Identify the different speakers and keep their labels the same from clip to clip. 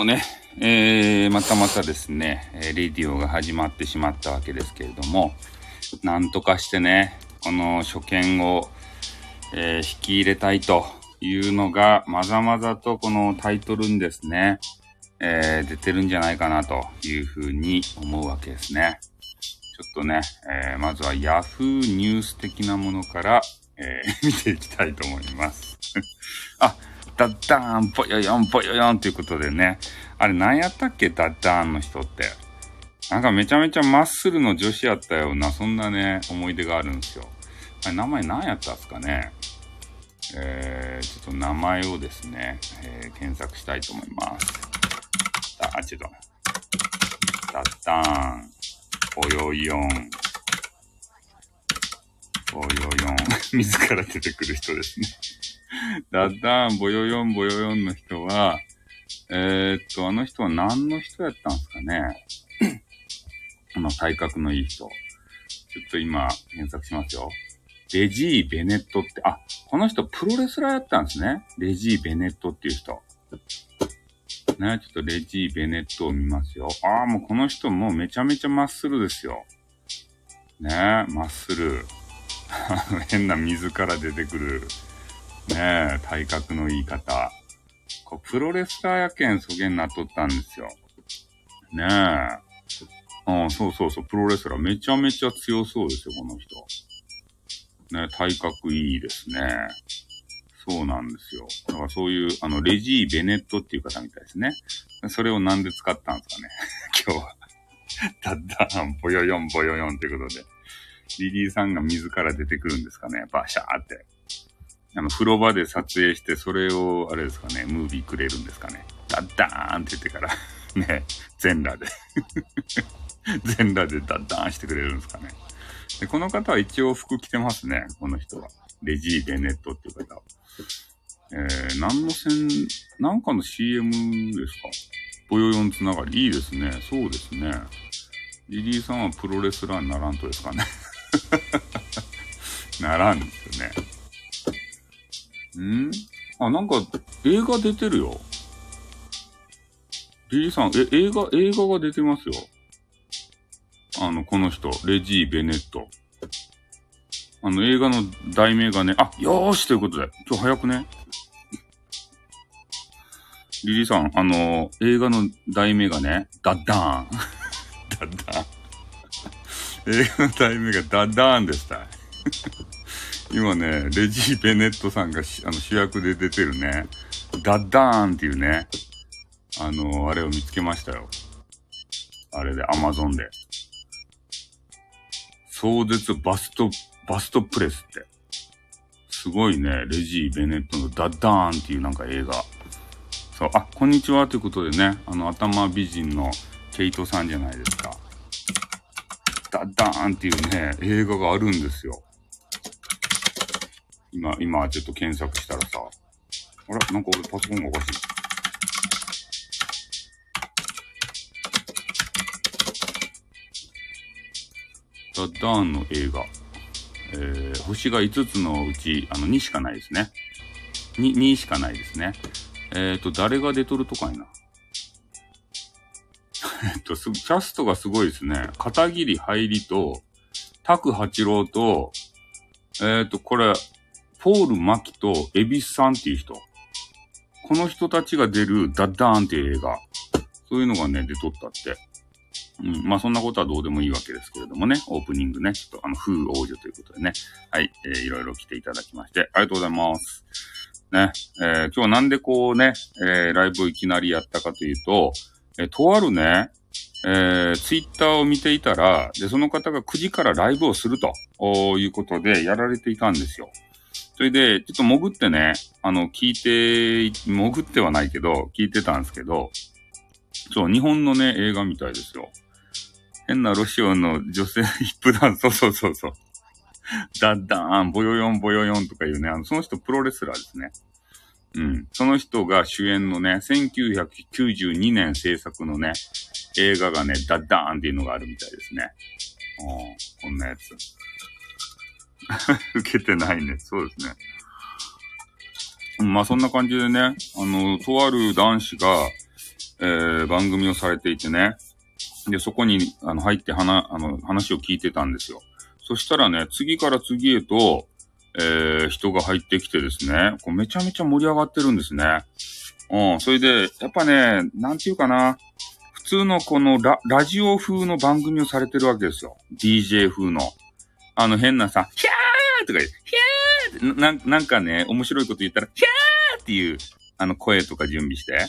Speaker 1: もね、えー、またまたですね、えレディオが始まってしまったわけですけれども、なんとかしてね、この初見を、えー、引き入れたいというのが、まざまざとこのタイトルにですね、えー、出てるんじゃないかなというふうに思うわけですね。ちょっとね、えー、まずは Yahoo ニュース的なものから、えー、見ていきたいと思います。ダッダーン、ぽよよん、ぽよよんということでね。あれ何やったっけ？ダッダーンの人って。なんかめちゃめちゃマッスルの女子やったような、そんなね、思い出があるんですよ。あれ名前何やったんすかね？えー、ちょっと名前をですね、えー、検索したいと思います。あ、ちょっと。ダッダーン、ぽよよん、ぽよよん、自ら出てくる人ですね。ダッダーン、ボヨヨン、ボヨヨンの人は、えー、っと、あの人は何の人やったんですかね？あの、体格のいい人。ちょっと今、検索しますよ。レジー・ベネットって、あ、この人プロレスラーやったんですね。レジー・ベネットっていう人。ね、ちょっとレジー・ベネットを見ますよ。ああ、もうこの人もうめちゃめちゃマッスルですよ。ねマッスル。変な水から出てくるねえ、体格のいい方。こうプロレスラーやけん、そげんなっとったんですよ。ねえ。うん、そうそうそう、プロレスラーめちゃめちゃ強そうですよ、この人。ね、体格いいですね。そうなんですよ。だからそういう、あの、レジー・ベネットっていう方みたいですね。それをなんで使ったんですかね。今日は。ダッダーン、ボヨヨン、ボヨヨンってことで。リリーさんが自ら出てくるんですかね。バシャーって。あの、風呂場で撮影して、それを、あれですかね、ムービーくれるんですかね。ダッダーンって言ってから ね、全裸で 全裸でダッダーンしてくれるんですかね。で、この方は一応服着てますね、この人は。レジー・ベネットっていう方は。えー、何の線、なんかの CM ですかボヨヨンつながり。いいですね。そうですね。リリーさんはプロレスラーにならんとですかね。ならんですよね。ん？あ、なんか、映画出てるよ。リリーさん、え、映画、映画が出てますよ。あの、この人、レジー・ベネット。あの、映画の題名がね、あ、よーしということで、今日早くね。リリーさん、あの、映画の題名がね、ダッダーン。ダッダーン。映画の題名がダッダーンでした。今ね、レジー・ベネットさんがあの主役で出てるね、ダッダーンっていうね、あの、あれを見つけましたよ。あれで、アマゾンで。壮絶バスト、バストプレスって。すごいね、レジー・ベネットのダッダーンっていうなんか映画。そう、あ、こんにちはということでね、あの、頭美人のケイトさんじゃないですか。ダッダーンっていうね、映画があるんですよ。今、今ちょっと検索したらさ、あれ？なんか俺パソコンがおかしい。ザ・ダーンの映画。えー、星が5つのうち、あの、2しかないですね。2、2しかないですね。えっ、ー、と、誰が出とるとかいな。えっと、キャストがすごいですね。片桐入りと、拓八郎と、えっ、ー、と、これ、ポール・マキとエビスさんっていう人。この人たちが出るダッダーンっていう映画。そういうのがね、出とったって。うん。まあそんなことはどうでもいいわけですけれどもね。オープニングね。ちょっとあの、風王女ということでね。はい。えー、いろいろ来ていただきまして、ありがとうございます。ね。えー、今日なんでこうね、えー、ライブをいきなりやったかというと、えー、とあるね、えー、ツイッターを見ていたら、で、その方が9時からライブをするということでやられていたんですよ。それで、ちょっと潜ってね、あの、聞いて、潜ってはないけど、聞いてたんですけど、そう、日本のね、映画みたいですよ。変なロシアの女性 ヒップダンス、そうそうそうそう。ダッダーン、ボヨヨン、ボヨヨンとかいうね、あの、その人プロレスラーですね。うん。その人が主演のね、1992年制作のね、映画がね、ダッダーンっていうのがあるみたいですね。うん、こんなやつ。受けてないね。そうですね。まあそんな感じでね、あの、とある男子が、えー、番組をされていてね。で、そこに、あの、入って話、あの、話を聞いてたんですよ。そしたらね、次から次へと、えー、人が入ってきてですね、こうめちゃめちゃ盛り上がってるんですね。うん、それで、やっぱね、なんていうかな、普通のこのラ、ラジオ風の番組をされてるわけですよ。DJ 風の。あの変なさ、ヒャーとか言う、ヒャーってな、なんかね、面白いこと言ったら、ヒャーっていう、あの声とか準備して。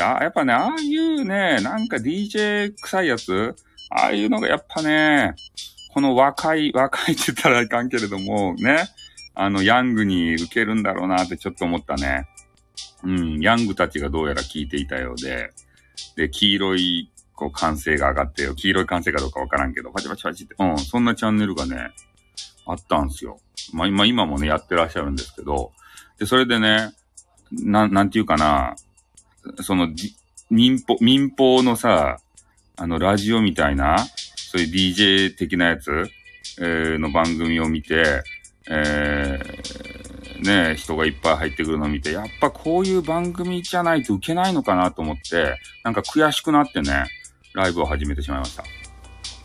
Speaker 1: あ、やっぱね、ああいうね、なんか DJ 臭いやつ、ああいうのがやっぱね、この若い、若いって言ったらいかんけれども、ね、あの、ヤングに受けるんだろうなってちょっと思ったね。うん、ヤングたちがどうやら聞いていたようで、で、黄色い、こう、歓声が上がってよ。黄色い歓声かどうかわからんけど、パチパチパチって、うん、そんなチャンネルがね、あったんすよ。まあ、今、今もね、やってらっしゃるんですけど、で、それでね、なん、なんていうかな、その、民放、民放のさ、あの、ラジオみたいな、そういう DJ 的なやつ、えー、の番組を見て、えー、ね、人がいっぱい入ってくるのを見て、やっぱこういう番組じゃないと受けないのかなと思って、なんか悔しくなってね、ライブを始めてしまいました。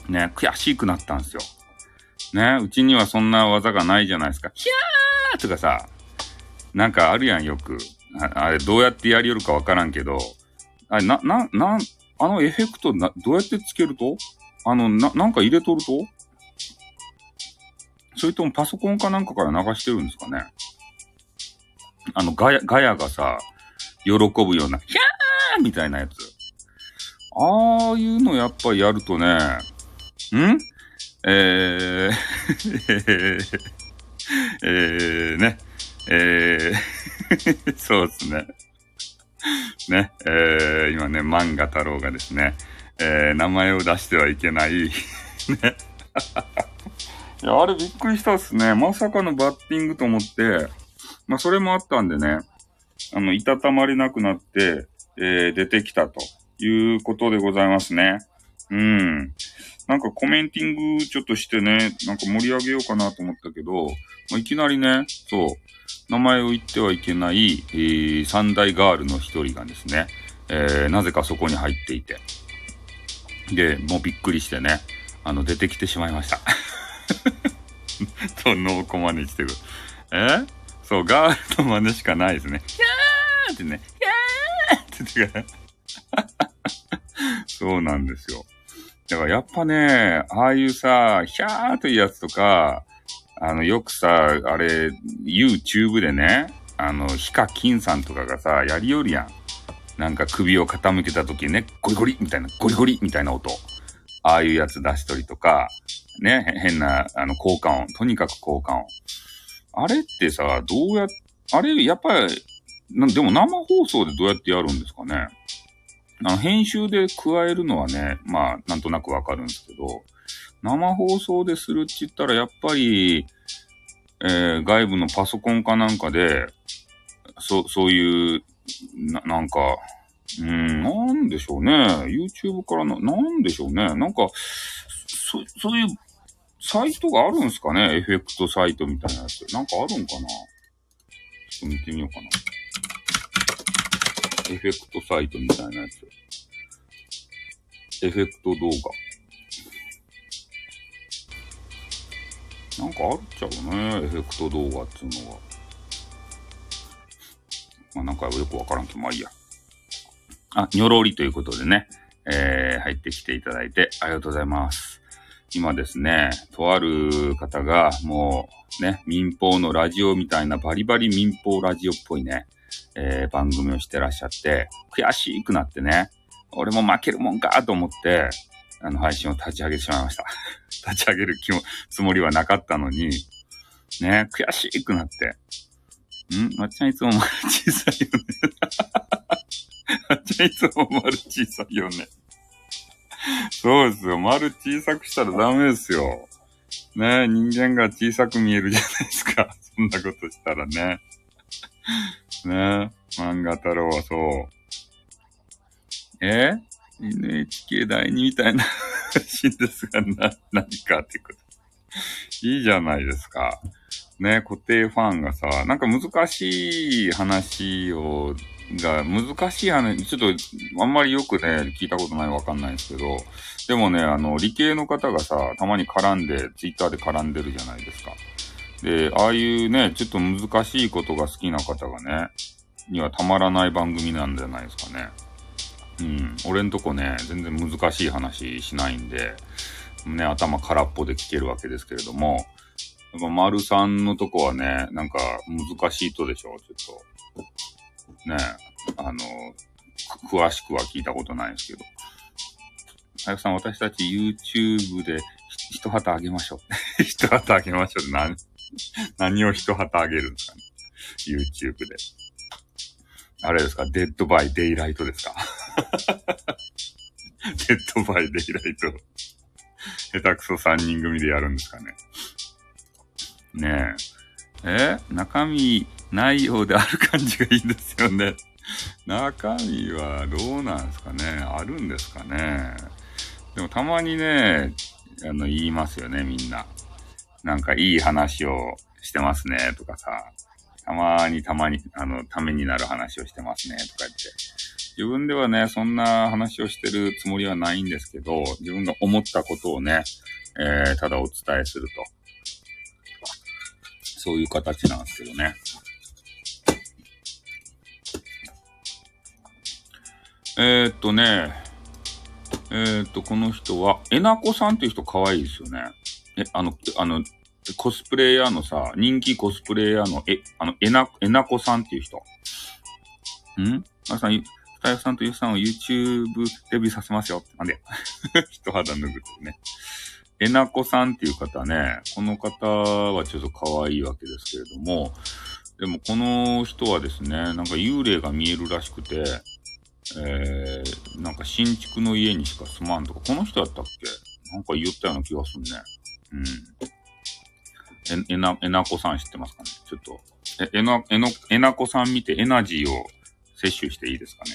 Speaker 1: ね、悔しくなったんですよ。ね、うちにはそんな技がないじゃないですか。ヒャーとかさ、なんかあるやん、よく。あれ、どうやってやりよるかわからんけど、あれ、な、な、な、あのエフェクトな、どうやってつけると？あの、な、なんか入れとると？それともパソコンかなんかから流してるんですかねあの、ガヤ、ガヤがさ、喜ぶような、ヒャーみたいなやつ。ああいうのやっぱやるとね、ん？えー、えー、ね、えー、そうですね。ね、えー、今ね、漫画太郎がですね、えー、名前を出してはいけない、ね。いや、あれびっくりしたっすね。まさかのバッティングと思って、まあ、それもあったんでね、あの、いたたまれなくなって、えー、出てきたということでございますね。うん。なんかコメンティングちょっとしてね、なんか盛り上げようかなと思ったけど、まあ、いきなりね、そう、名前を言ってはいけない、えー、三大ガールの一人がですね、えー、なぜかそこに入っていて。で、もうびっくりしてね、あの、出てきてしまいました。と、ノーコ真似してる。え？そう、ガールの真似しかないですね。ヒャーってね、ヒャーって言って そうなんですよ。だからやっぱね、ああいうさ、ヒャーというやつとか、あの、よくさ、あれ、YouTube でね、あの、ヒカキンさんとかがさ、やりよるやん。なんか首を傾けた時ね、ゴリゴリみたいな、ゴリゴリみたいな音。ああいうやつ出しとりとか、ね、変な、あの、効果音。とにかく効果音。あれってさ、どうや、あれ、やっぱり、でも生放送でどうやってやるんですかね？あの、編集で加えるのはね、まあ、なんとなくわかるんですけど、生放送でするって言ったら、やっぱり、えー、外部のパソコンかなんかで、そ、そういう、な、なんか、うん、なんでしょうね。YouTube からの、なんでしょうね。なんか、そ、そういう、サイトがあるんすかね？エフェクトサイトみたいなやつ。なんかあるんかな？ちょっと見てみようかな。エフェクトサイトみたいなやつ。エフェクト動画。なんかあるっちゃうね。エフェクト動画っていうのは。まあなんかよくわからんけど、まあいいや。あ、にょろりということでね、えー、入ってきていただいてありがとうございます。今ですね、とある方がもうね、民放のラジオみたいなバリバリ民放ラジオっぽいね、えー、番組をしてらっしゃって、悔しくなってね、俺も負けるもんかと思って、あの、配信を立ち上げてしまいました。立ち上げる気も、つもりはなかったのに、ね、悔しくなって。ん？まっちゃんいつも丸小さいよね。まっちゃんいつも丸小さいよね。そうですよ。丸小さくしたらダメですよ。ね人間が小さく見えるじゃないですか。そんなことしたらね。ね漫画太郎はそう。え ?NHK 第2みたいな配信ですが、な、何かってこと。いいじゃないですか。ね、固定ファンがさ、なんか難しい話をが難しい話、ちょっとあんまりよくね、聞いたことないわかんないですけど、でもね、あの、理系の方がさ、たまに絡んで、ツイッターで絡んでるじゃないですか。で、ああいうね、ちょっと難しいことが好きな方がね、にはたまらない番組なんじゃないですかね。うん。俺んとこね、全然難しい話しないんで、ね、頭空っぽで聞けるわけですけれども、やっぱ丸さんのとこはね、なんか難しいとでしょちょっと。ね、あの、詳しくは聞いたことないですけど。はやさん、私たち YouTube で一旗あげましょう。一旗あげましょう。何、何を一旗あげるんですかね。YouTube で。あれですか？デッドバイデイライトですか？デッドバイデイライト。下手くそ3人組でやるんですかね？ねえ。え？中身ないようである感じがいいんですよね。中身はどうなんですかね？あるんですかね？でもたまにね、あの、言いますよね、みんな。なんかいい話をしてますね、とかさ。たまにたまに、あの、ためになる話をしてますね、とか言って。自分ではね、そんな話をしてるつもりはないんですけど、自分が思ったことをね、えー、ただお伝えすると。そういう形なんですけどね。えー、っとね、えー、っと、この人は、えなこさんっていう人可愛いですよね。え、あの、あの、コスプレイヤーのさ、人気コスプレイヤーの、え、あの、えな、えなこさんっていう人。ん？あさん、ふたやさんとゆさんを YouTube デビューさせますよ。なんで 一肌脱ぐってね。えなこさんっていう方ね、この方はちょっと可愛いわけですけれども、でもこの人はですね、なんか幽霊が見えるらしくて、えー、なんか新築の家にしか住まんとか、この人やったっけ？なんか言ったような気がするね。うん。え、えな、えなこさん知ってますかね？ちょっと、え、えな、えの、えなこさん見てエナジーを摂取していいですかね？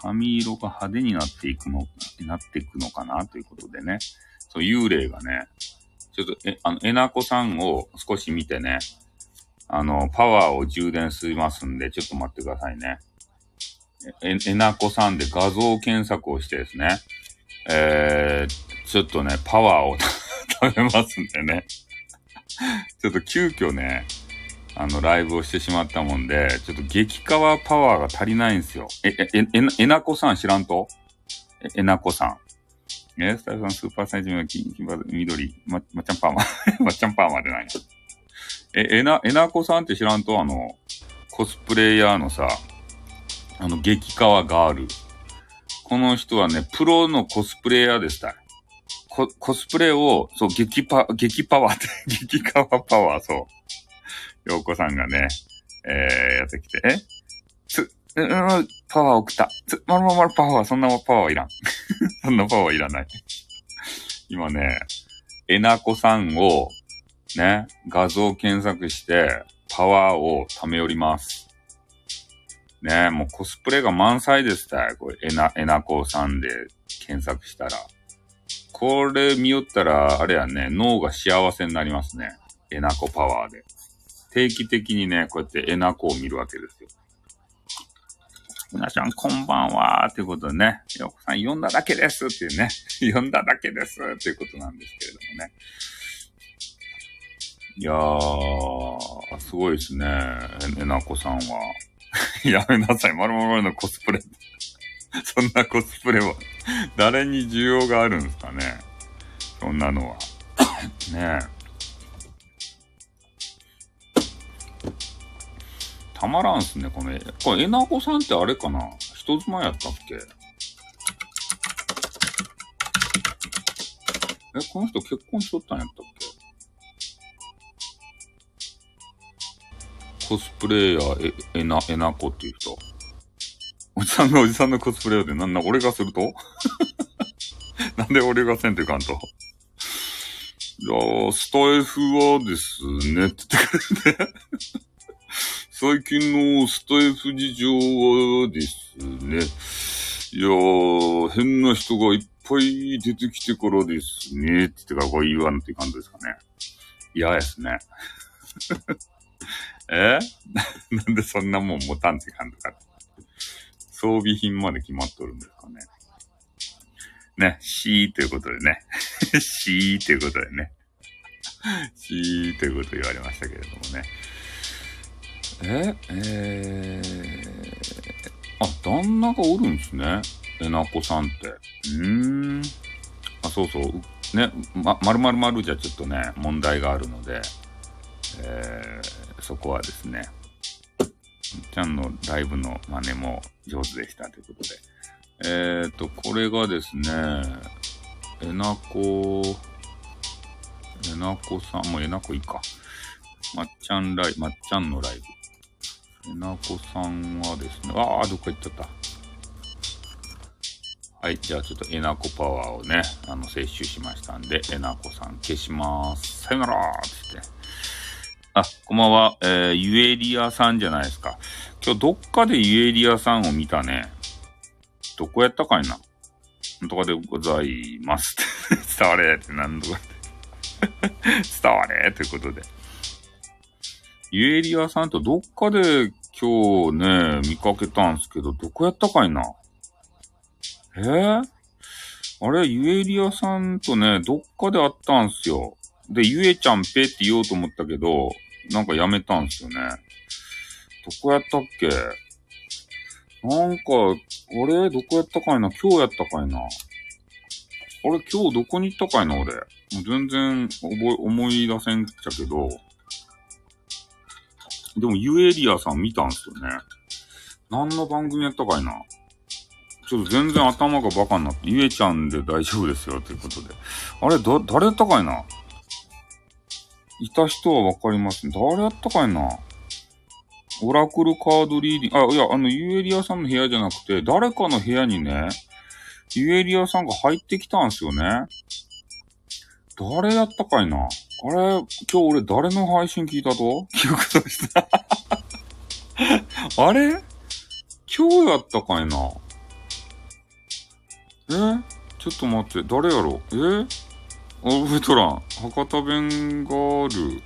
Speaker 1: 髪色が派手になっていくの、なっていくのかな？ということでね。そう、幽霊がね、ちょっと、え、あの、えなこさんを少し見てね、あの、パワーを充電しますんで、ちょっと待ってくださいね。え、えなこさんで画像検索をしてですね、えー、ちょっとね、パワーを 食べますんでね。ちょっと急遽ね、あの、ライブをしてしまったもんで、ちょっと激化パワーが足りないんですよ。え、え、え、え、なこさん知らんと？え、えなこさん。えスタイルさんスーパーサイズの金、金、緑、ま、まっちゃんパーマ。まっちゃんパーマでないえ、えな、えなこさんって知らんと？あの、コスプレイヤーのさ、あの、激川ガール。この人はね、プロのコスプレイヤーでした。コ、スプレを、そう、激パ、激パワーって、激川パワー、そう。ようこさんがね、えー、やってきて、え？つ、うん、パワー送った。つ、まるまるパワー、そんなパワーいらん。そんなパワーいらない。今ね、えなこさんを、ね、画像検索して、パワーを貯めおります。ねもうコスプレが満載でしたよ。これ、えな、えなこさんで検索したら。これ見よったら、あれやね、脳が幸せになりますね。えなこパワーで。定期的にね、こうやってえなこを見るわけですよ。皆さん、こんばんは、ということでね、よこさん、読んだだけですっていうね、読んだだけですっていうことなんですけれどもね。いやー、すごいですね、えなこさんは。やめなさい。まるまるのコスプレ。そんなコスプレは、誰に需要があるんですかね。そんなのは。ねえ。たまらんすね、この。これ、えなこさんってあれかな人妻やったっけえ、この人結婚しとったんやったっけコスプレイヤー、え、えな、えなこっていう人。おじさんがおじさんのコスプレイヤーで、なんな、俺がすると？なんで俺がせんといかんと？いやー、スタイフはですね、って言ってくれて、最近のスタイフ事情はですね、いやー、変な人がいっぱい出てきてからですね、って言ってからこう言わんといかんとですかね。嫌ですね。え？なんでそんなもん持たん時間とか。装備品まで決まっとるんですかね。ね、しーということでね。しーということでね。しーということ言われましたけれどもね。ええー、あ、旦那がおるんですね。えなこさんって。うーん。あ、そうそう。ね、ま、まるまるまるじゃちょっとね、問題があるので、えー、そこはですね、ちゃんのライブの真似も上手でしたということで。えっ、ー、と、これがですね、えなこ、えなこさん、もうえなこいいか。まっちゃんライブ、まっちゃんのライブ。えなこさんはですね、ああ、どっか行っちゃった。はい、じゃあちょっとえなこパワーをね、あの、摂取しましたんで、えなこさん消します。さよならつって。あ、こんばんは。えー、ユエリアさんじゃないですか。今日どっかでユエリアさんを見たね。どこやったかいな。とかでございます。伝われって何度か 伝われということで。ユエリアさんとどっかで今日ね、見かけたんすけど、どこやったかいなえー、あれ、ゆえりアさんとね、どっかで会ったんすよ。で、ゆえちゃんぺって言おうと思ったけど、なんかやめたんすよね。どこやったっけ？なんか、あれどこやったかいな？今日やったかいな？あれ今日どこに行ったかいな？俺。もう全然覚え、思い出せんっちゃけど。でも、ユエリアさん見たんすよね。何の番組やったかいな？ちょっと全然頭がバカになって、ゆえちゃんで大丈夫ですよ、ということで。あれ、だ、誰やったかいな？いた人はわかります誰やったかいな？オラクルカードリーディング、あ、いや、あの、ユエリアさんの部屋じゃなくて、誰かの部屋にね、ユエリアさんが入ってきたんすよね。誰やったかいな？あれ、今日俺誰の配信聞いたと？記憶とした。あれ？今日やったかいな？え？ちょっと待って、誰やろえ？あ、覚えとらん。博多弁がある。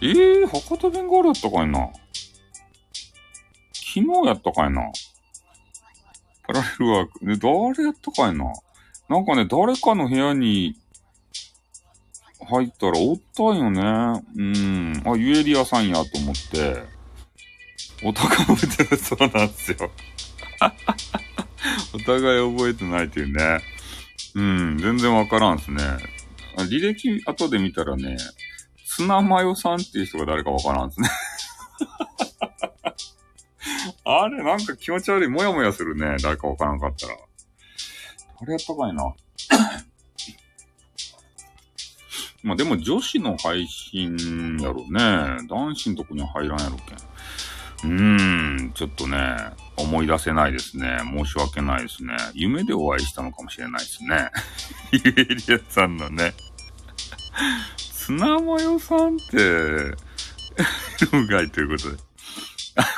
Speaker 1: えー、博多弁があるやったかいな昨日やったかいなパラレルワーク。ね、誰やったかいななんかね、誰かの部屋に入ったらおったんよね。うん。あ、ユエリアさんやと思って、お互い覚えてるそうなんですよ。お互い覚えてないというね。うん、全然わからんすね。履歴後で見たらね、砂マヨさんっていう人が誰かわからんですね。あれ、なんか気持ち悪い。もやもやするね。誰かわからんかったら。あれやったかいな。まあでも女子の配信やろね。男子のとこには入らんやろけん。うーん、ちょっとね、思い出せないですね。申し訳ないですね。夢でお会いしたのかもしれないですね。イエリアさんのね。砂マヨさんって、うがいということで。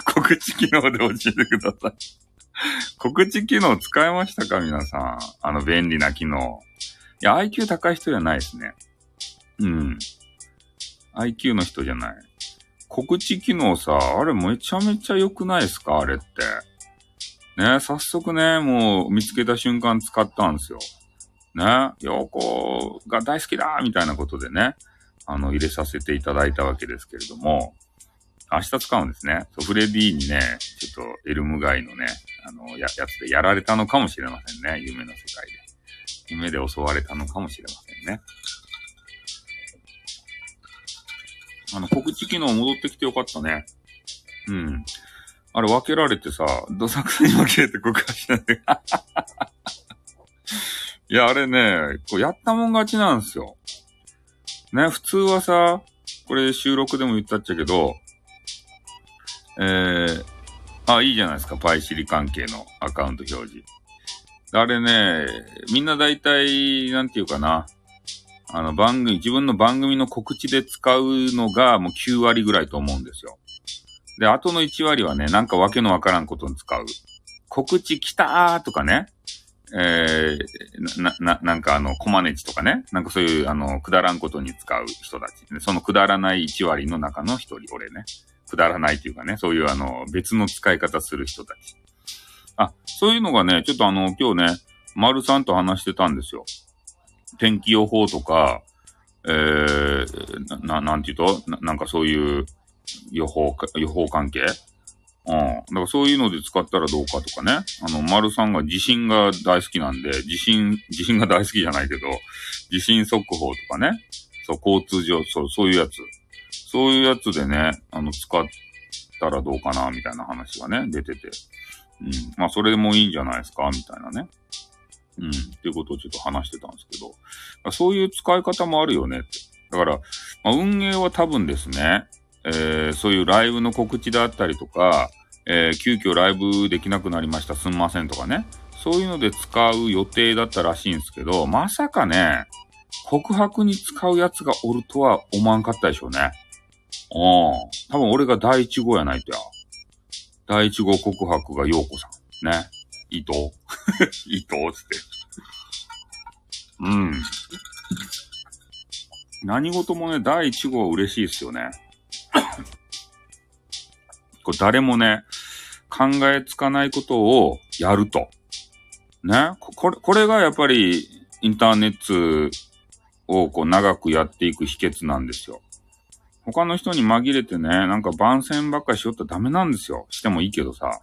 Speaker 1: 告知機能で教えてください。告知機能使いましたか皆さん。あの便利な機能。いや、IQ 高い人じゃないですね。うん。IQ の人じゃない。告知機能さ、あれめちゃめちゃ良くないですか？あれって。ね、早速ね、もう見つけた瞬間使ったんですよ。ね、陽子が大好きだみたいなことでね、あの、入れさせていただいたわけですけれども、明日使うんですね。フレディにね、ちょっとエルム街のね、あの、や、やつでやられたのかもしれませんね。夢の世界で。夢で襲われたのかもしれませんね。あの、告知機能戻ってきてよかったね。うん。あれ分けられてさ、どさくさに分けれて告白しないで。いや、あれね、こうやったもん勝ちなんですよ。ね、普通はさ、これ収録でも言ったっちゃけど、えー、あ、いいじゃないですか、パイシリ関係のアカウント表示。あれね、みんな大体、なんていうかな、あの番組、自分の番組の告知で使うのがもう9割ぐらいと思うんですよ。で、あとの1割はね、なんかわけのわからんことに使う。告知来たーとかね。えー、な、な、なんかあの、コマネチとかね。なんかそういう、あの、くだらんことに使う人たち。そのくだらない1割の中の1人、俺ね。くだらないというかね、そういうあの、別の使い方する人たち。あ、そういうのがね、ちょっとあの、今日ね、丸さんと話してたんですよ。天気予報とか、えー、な、なんていうと？な、なんかそういう予報、予報関係？うん。だからそういうので使ったらどうかとかね。あの、丸さんが地震が大好きなんで、地震、地震が大好きじゃないけど、地震速報とかね。そう、交通上、そう、そういうやつ。そういうやつでね、あの、使ったらどうかな、みたいな話がね、出てて。うん。まあ、それでもいいんじゃないですか、みたいなね。うん。っていうことをちょっと話してたんですけど。そういう使い方もあるよねって。だから、まあ、運営は多分ですね、えー、そういうライブの告知であったりとか、えー、急遽ライブできなくなりました、すんませんとかね。そういうので使う予定だったらしいんですけど、まさかね、告白に使うやつがおるとは思わんかったでしょうね。うん。多分俺が第一号やないとや。第一号告白が陽子さん。ね。伊藤伊藤つって。うん。何事もね、第一号嬉しいっすよね。これ誰もね、考えつかないことをやると。ね？これ、これがやっぱりインターネットをこう長くやっていく秘訣なんですよ。他の人に紛れてね、なんか番宣ばっかりしよったらダメなんですよ。してもいいけどさ。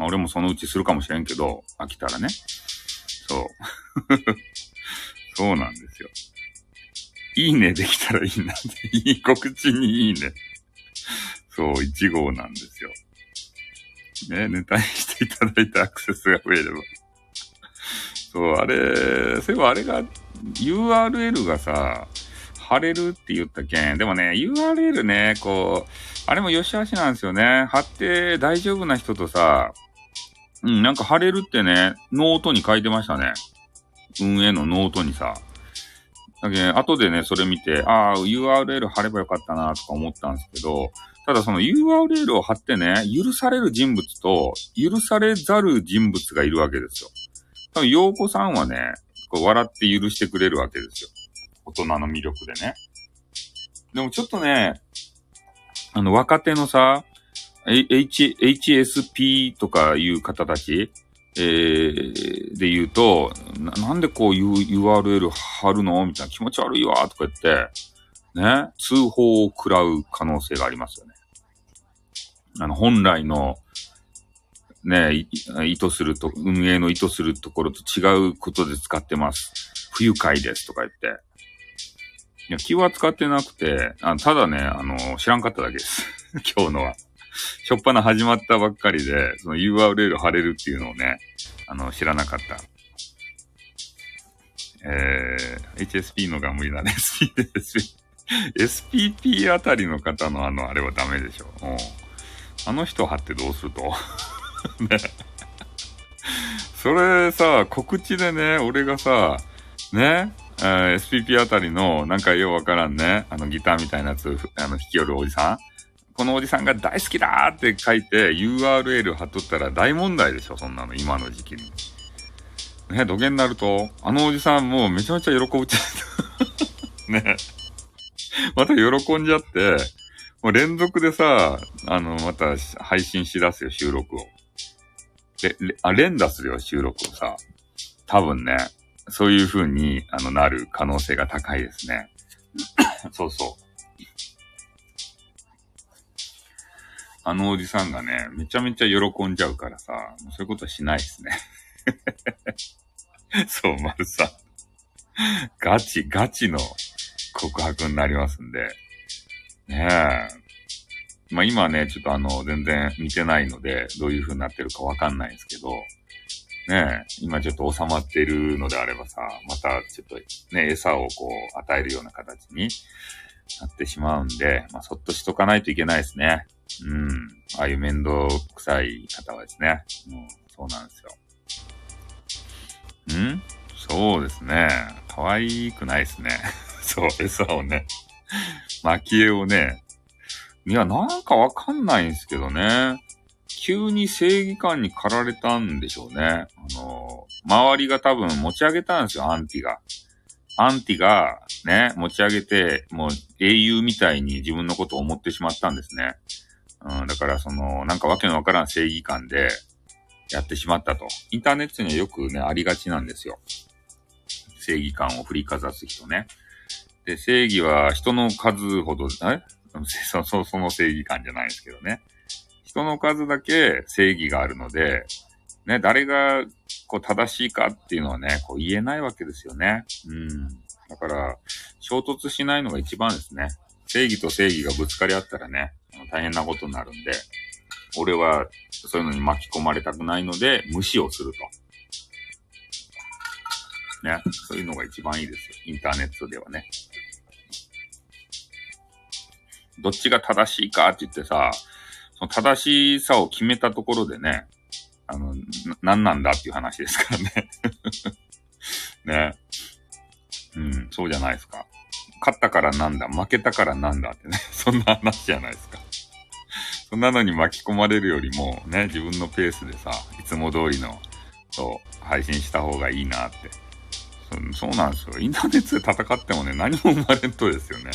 Speaker 1: まあ俺もそのうちするかもしれんけど、飽きたらね。そう。そうなんですよ。いいねできたらいいなって。いい告知にいいね。そう、1号なんですよ。ね、ネタにしていただいたアクセスが増えれば。そう、あれ、そういえばあれが、URL がさ、貼れるって言ったけん。でもね、URL ね、こう、あれも良し悪しなんですよね。貼って大丈夫な人とさ、うん、なんか貼れるってね、ノートに書いてましたね。運営のノートにさ。だけど、後でね、それ見て、ああ、URL 貼ればよかったなとか思ったんですけど、ただその URL を貼ってね、許される人物と、許されざる人物がいるわけですよ。多分、洋子さんはね、こう笑って許してくれるわけですよ。大人の魅力でね。でもちょっとね、あの、若手のさ、H、HSP とかいう方たち、えー、で言うとな、なんでこういう URL 貼るの？みたいな気持ち悪いわとか言って、ね、通報を食らう可能性がありますよね。あの、本来の、ね、意図すると、運営の意図するところと違うことで使ってます。不愉快ですとか言って。いや、気は使ってなくて、あただね、あの、知らんかっただけです。今日のは。しょっぱな始まったばっかりで、その URL 貼れるっていうのをね、あの、知らなかった。えー、HSP のが無理だね。SP、SPP あたりの方のあの、あれはダメでしょ。うん。あの人貼ってどうすると？ね。それさ、告知でね、俺がさ、ね、えー、SPP あたりの、なんかようわからんね、あのギターみたいなやつ、あの、弾き寄るおじさんこのおじさんが大好きだって書いて URL 貼っとったら大問題でしょ、そんなの、今の時期に。ね、土下になると、あのおじさんもうめちゃめちゃ喜ぶちゃう。ね。また喜んじゃって、もう連続でさ、あの、また配信しだすよ、収録を。で、あ、連打するよ、収録をさ。多分ね、そういう風に、あの、なる可能性が高いですね。そうそう。あのおじさんがね、めちゃめちゃ喜んじゃうからさ、もうそういうことはしないですね。そう、丸さん。ガチ、ガチの告白になりますんで。ねえ。まあ今ね、ちょっとあの、全然見てないので、どういう風になってるかわかんないんですけど、ねえ、今ちょっと収まってるのであればさ、またちょっとね、餌をこう与えるような形になってしまうんで、まあそっとしとかないといけないですね。うん。ああいう面倒くさい方はですね。もう、そうなんですよ。ん？そうですね。可愛くないですね。そう、餌をね。蒔絵をね。いや、なんかわかんないんですけどね。急に正義感に駆られたんでしょうね。あの、周りが多分持ち上げたんですよ、アンティが。アンティがね、持ち上げて、もう英雄みたいに自分のことを思ってしまったんですね。うん、だからその、なんかわけのわからん正義感でやってしまったと。インターネットにはよくね、ありがちなんですよ。正義感を振りかざす人ね。で、正義は人の数ほど、え？そそその正義感じゃないですけどね。人の数だけ正義があるので、ね、誰がこう正しいかっていうのはね、こう言えないわけですよね。うん。だから、衝突しないのが一番ですね。正義と正義がぶつかり合ったらね、大変なことになるんで、俺はそういうのに巻き込まれたくないので、無視をすると。ね。そういうのが一番いいですよ。インターネットではね。どっちが正しいかって言ってさ、その正しさを決めたところでね、あの、何なんだっていう話ですからね。ね。うん、そうじゃないですか。勝ったからなんだ、負けたからなんだってね。そんな話じゃないですか。そんなのに巻き込まれるよりも、ね、自分のペースでさ、いつも通りの、そう、配信した方がいいなってそ。そうなんですよ。インターネットで戦ってもね、何も生まれんとですよね。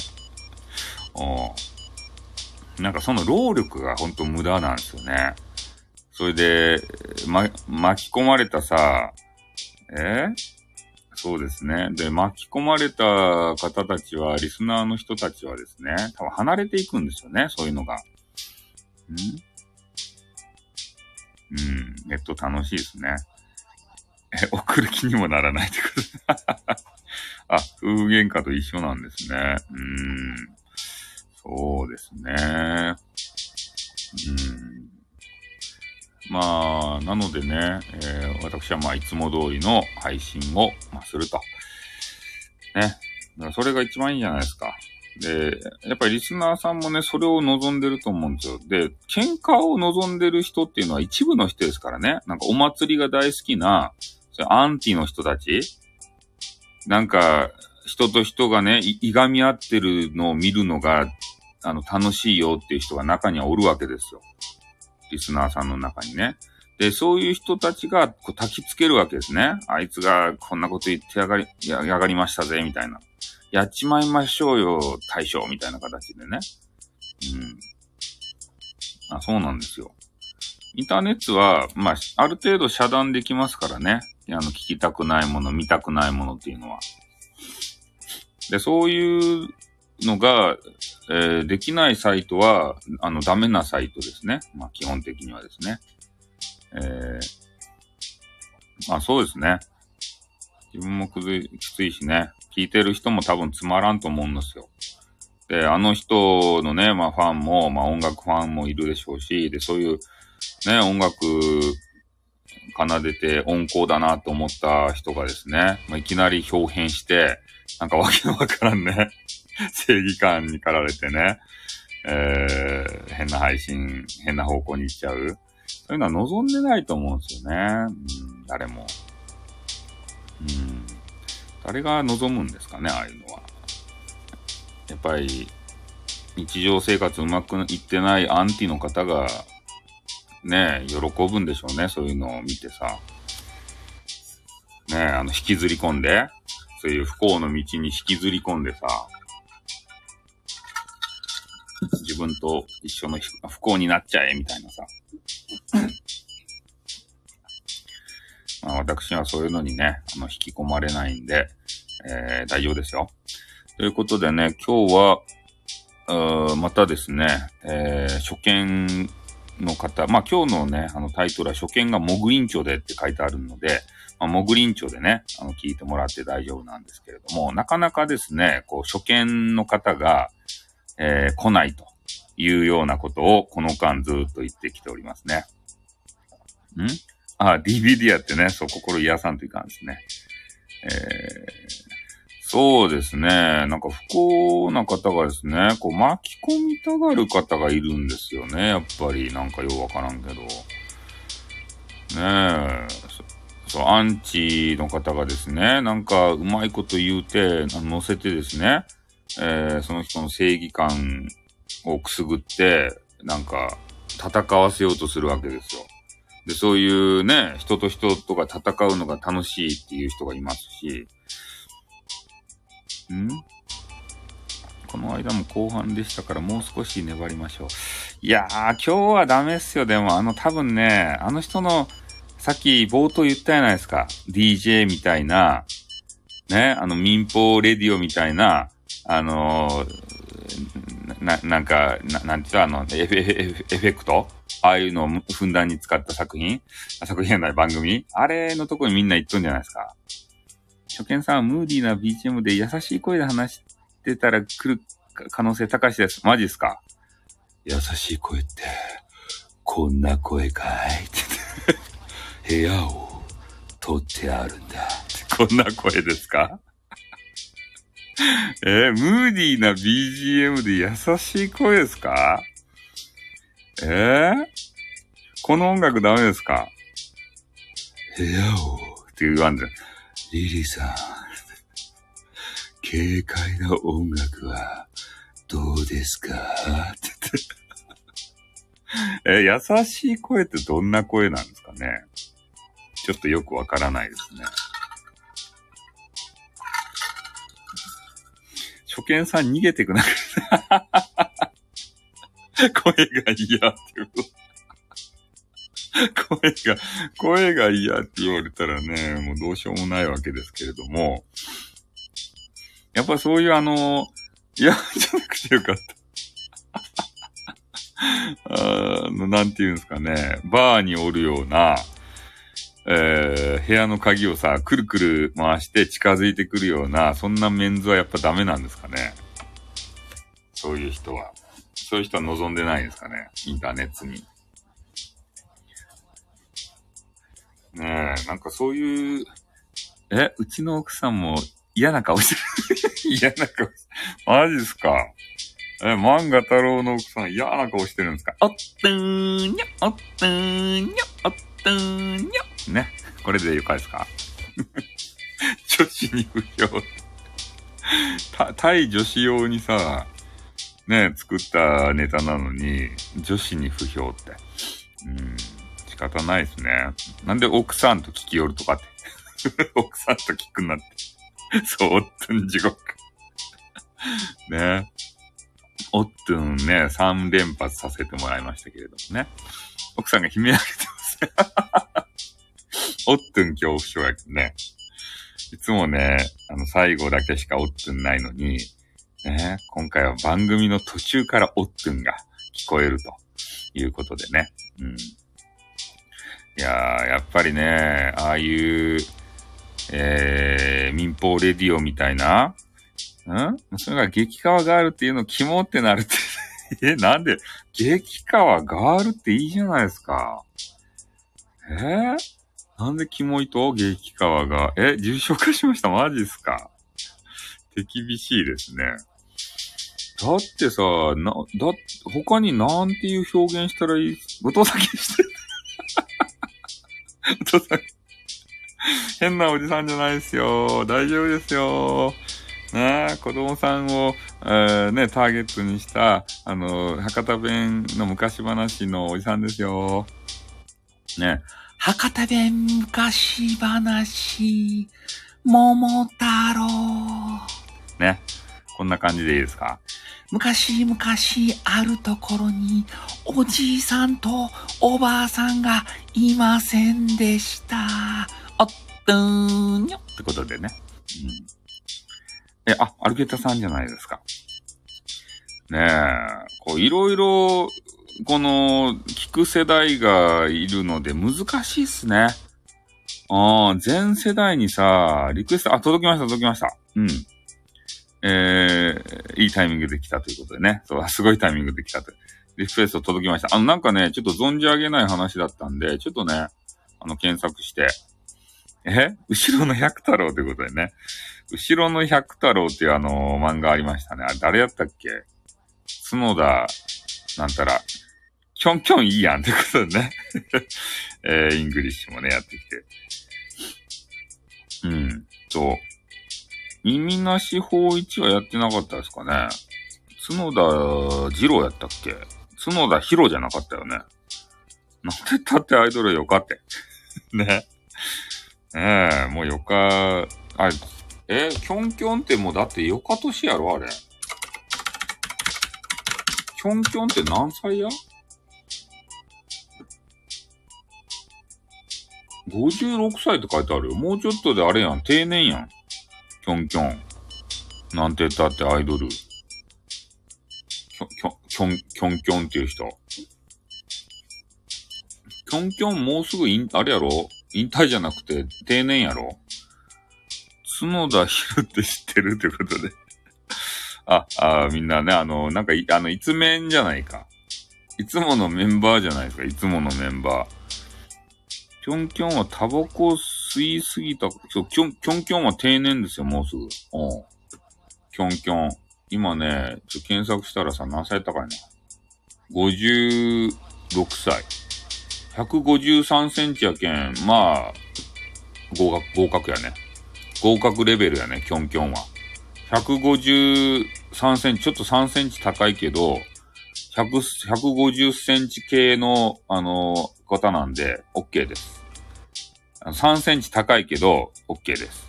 Speaker 1: うん。なんかその労力がほんと無駄なんですよね。それで、ま、巻き込まれたさ、え？そうですね。で、巻き込まれた方たちは、リスナーの人たちはですね、多分離れていくんですよね、そういうのが。んうん、ネット楽しいですね。え、送る気にもならないってこと あ、夫婦喧嘩と一緒なんですね。うん。そうですね。うん。まあ、なのでね、えー、私はまあ、いつも通りの配信を、ま、すると。ね。それが一番いいんじゃないですか。で、やっぱりリスナーさんもね、それを望んでると思うんですよ。で、喧嘩を望んでる人っていうのは一部の人ですからね。なんかお祭りが大好きな、アンティの人たちなんか、人と人がね、いがみ合ってるのを見るのが、あの、楽しいよっていう人が中にはおるわけですよ。リスナーさんの中にね。で、そういう人たちがこう焚きつけるわけですね。あいつがこんなこと言ってやがり、ややがりましたぜ、みたいな。やっちまいましょうよ、大将、みたいな形でね。うん。あ、そうなんですよ。インターネットは、まあ、ある程度遮断できますからね。あの、聞きたくないもの、見たくないものっていうのは。で、そういうのが、えー、できないサイトは、あの、ダメなサイトですね。まあ、基本的にはですね。えー、まあ、そうですね。自分もくずい、きついしね。聞いてる人も多分つまらんと思うんですよ。で、あの人のね、まあ、ファンも、まあ、音楽ファンもいるでしょうし、で、そういう、ね、音楽奏でて温厚だなと思った人がですね、まあ、いきなり表変して、なんかわけのわからんね 正義感に駆られてね、えー、変な配信、変な方向に行っちゃう。そういうのは望んでないと思うんですよね。うん、誰も。うん。誰が望むんですかね、ああいうのは。やっぱり、日常生活うまくいってないアンティの方が、ね、喜ぶんでしょうね、そういうのを見てさ。ね、あの、引きずり込んで、そういう不幸の道に引きずり込んでさ、自分と一緒の不幸になっちゃえ、みたいなさ。まあ、私はそういうのにね、あの、引き込まれないんで、えー、大丈夫ですよ。ということでね、今日は、またですね、えー、初見の方、まあ今日のね、あのタイトルは初見がモグリンチョでって書いてあるので、まあ、モグリンチョでね、あの、聞いてもらって大丈夫なんですけれども、なかなかですね、こう、初見の方が、えー、来ないというようなことをこの間ずっと言ってきておりますね。ん？あ、DVD やってね、そう、心癒さんといかんですね。えー、そうですね。なんか不幸な方がですね、こう巻き込みたがる方がいるんですよね。やっぱり、なんかようわからんけど。ねえ。そう、アンチの方がですね、なんかうまいこと言うて、乗せてですね、えー、その人の正義感をくすぐって、なんか、戦わせようとするわけですよ。で、そういうね、人と人とが戦うのが楽しいっていう人がいますし、ん？この間も後半でしたからもう少し粘りましょう。いやー、今日はダメっすよ。でも、あの、多分ね、あの人の、さっき冒頭言ったじゃないですか。DJ みたいな、ね、あの民放レディオみたいな、あのー、な、なんか、ななんて言うの、あの、エフェエフェクト？ああいうのをふんだんに使った作品？作品じゃない番組？あれのとこにみんな行っとんじゃないですか？初見さんはムーディーな BGM で優しい声で話してたら来る可能性高しです。マジっすか？優しい声って、こんな声かいって 部屋を取ってあるんだ。こんな声ですか？えー、ムーディーな BGM で優しい声ですか？えー、この音楽ダメですか？部屋をって言わんで。リリーさん、軽快な音楽はどうですか？って言って。え、優しい声ってどんな声なんですかね？ちょっとよくわからないですね。初見さん逃げてくなく 声が嫌っていう。声が、声が嫌って言われたらね、もうどうしようもないわけですけれども、やっぱそういうあの、嫌じゃなくてよかった。あの、なんて言うんですかね、バーにおるような、えー、部屋の鍵をさ、くるくる回して近づいてくるような、そんなメンズはやっぱダメなんですかね。そういう人は。そういう人は望んでないですかね。インターネットに。ねえ、なんかそういう、え、うちの奥さんも嫌な顔してる 嫌な顔してマジっすかえ、漫画太郎の奥さん嫌な顔してるんですかおっとーにゃ、おっとーにゃ、おっとーにゃ。ね。これでよかですか？女子に不評。た、対女子用にさ、ね、作ったネタなのに、女子に不評って。うん。仕方ないですね。なんで奥さんと聞きよるとかって。奥さんと聞くなって。そう、おっとん地獄。ね。おっとんね、3連発させてもらいましたけれどもね。奥さんが悲鳴上げてますね。おっとん恐怖症やけどね。いつもね、あの、最後だけしかおっとんないのに、ね、今回は番組の途中からおっとんが聞こえるということでね。うん。いやー、やっぱりね、ああいう、えー、民放レディオみたいな、ん？それが激川ガールっていうの肝ってなるって え、なんで、激川ガールっていいじゃないですか。えー、なんでキモいと激川が、え、重症化しました？マジっすか？手厳しいですね。だってさ、な、だ、他になんていう表現したらいい？ごとさきしてる。さん、変なおじさんじゃないですよ。大丈夫ですよ。ね子供さんを、えー、ね、ターゲットにした、あの、博多弁の昔話のおじさんですよ。ね。博多弁昔話、桃太郎。ね。こんな感じでいいですか？昔々あるところにおじいさんとおばあさんがいませんでした。おっとーにょってことでね。うん、え、あ、アルゲタさんじゃないですか。ねえ、こういろいろ、この、聞く世代がいるので難しいっすね。ああ、全世代にさ、リクエスト、あ、届きました、届きました。うん。えー、いいタイミングで来たということでね。そう、すごいタイミングで来たと。リクエスト届きました。あの、なんかね、ちょっと存じ上げない話だったんで、ちょっとね、あの、検索して、え？後ろの百太郎ということでね。後ろの百太郎っていうあの、漫画ありましたね。あれ誰やったっけ？角田、なんたら、キョンキョンいいやんってことでね。えー、イングリッシュもね、やってきて。うん、そう。耳なし法一はやってなかったですかね。角田二郎やったっけ？角田博じゃなかったよね。なんでたってアイドルよかって。ね。ねえ、もうよか、あ、え、キョンキョンってもうだってよか年やろあれ。キョンキョンって何歳や？?56 歳って書いてあるよ。もうちょっとであれやん。定年やん。キョンキョン。なんて言ったってアイドル。キョ、キョ、キョン、キョンキョンっていう人。キョンキョンもうすぐ引、あれやろ？引退じゃなくて定年やろ？角田博って知ってる？ってことで あ、あ、みんなね、あの、なんかい、あの、いつめんじゃないか。いつものメンバーじゃないですか、いつものメンバー。キョンキョンはタバコ吸いすぎた、キョン、キョンキョンは定年ですよ、もうすぐ。うん。キョンキョン。今ね、ちょ検索したらさ、何歳高いな。56歳。153センチやけん、まあ、合格、合格やね。合格レベルやね、キョンキョンは。153センチ、ちょっと3センチ高いけど、100、150センチ系の、あのー、方なんで、OK です。3センチ高いけど、OK です。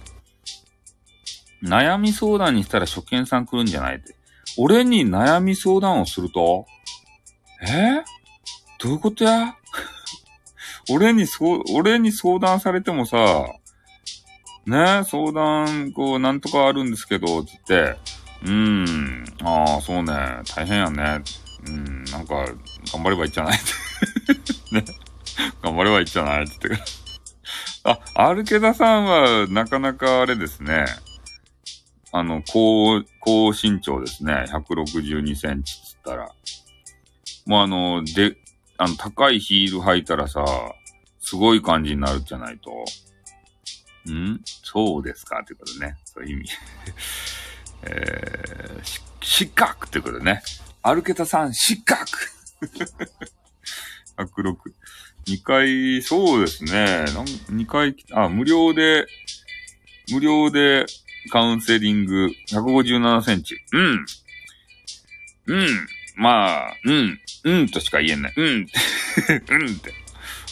Speaker 1: 悩み相談にしたら初見さん来るんじゃないって。俺に悩み相談をすると？え？どういうことや？俺にそう、俺に相談されてもさ、ね、相談、こう、なんとかあるんですけど、つって、うーん、ああ、そうね、大変やね。うん、なんか、頑張ればいいじゃないね。頑張ればいいじゃないって言ってあ、アルケダさんは、なかなかあれですね。あの、高、高身長ですね。162センチっつったら。もうあの、で、あの、高いヒール履いたらさ、すごい感じになるじゃないと。ん？そうですかってことね。そういう意味。えー、失格ってことね。歩けたさん、失格 !106。2回、そうですね。2回、あ、無料で、無料でカウンセリング157センチ。うん。うん。まあ、うん。うんとしか言えない。うん。うんって。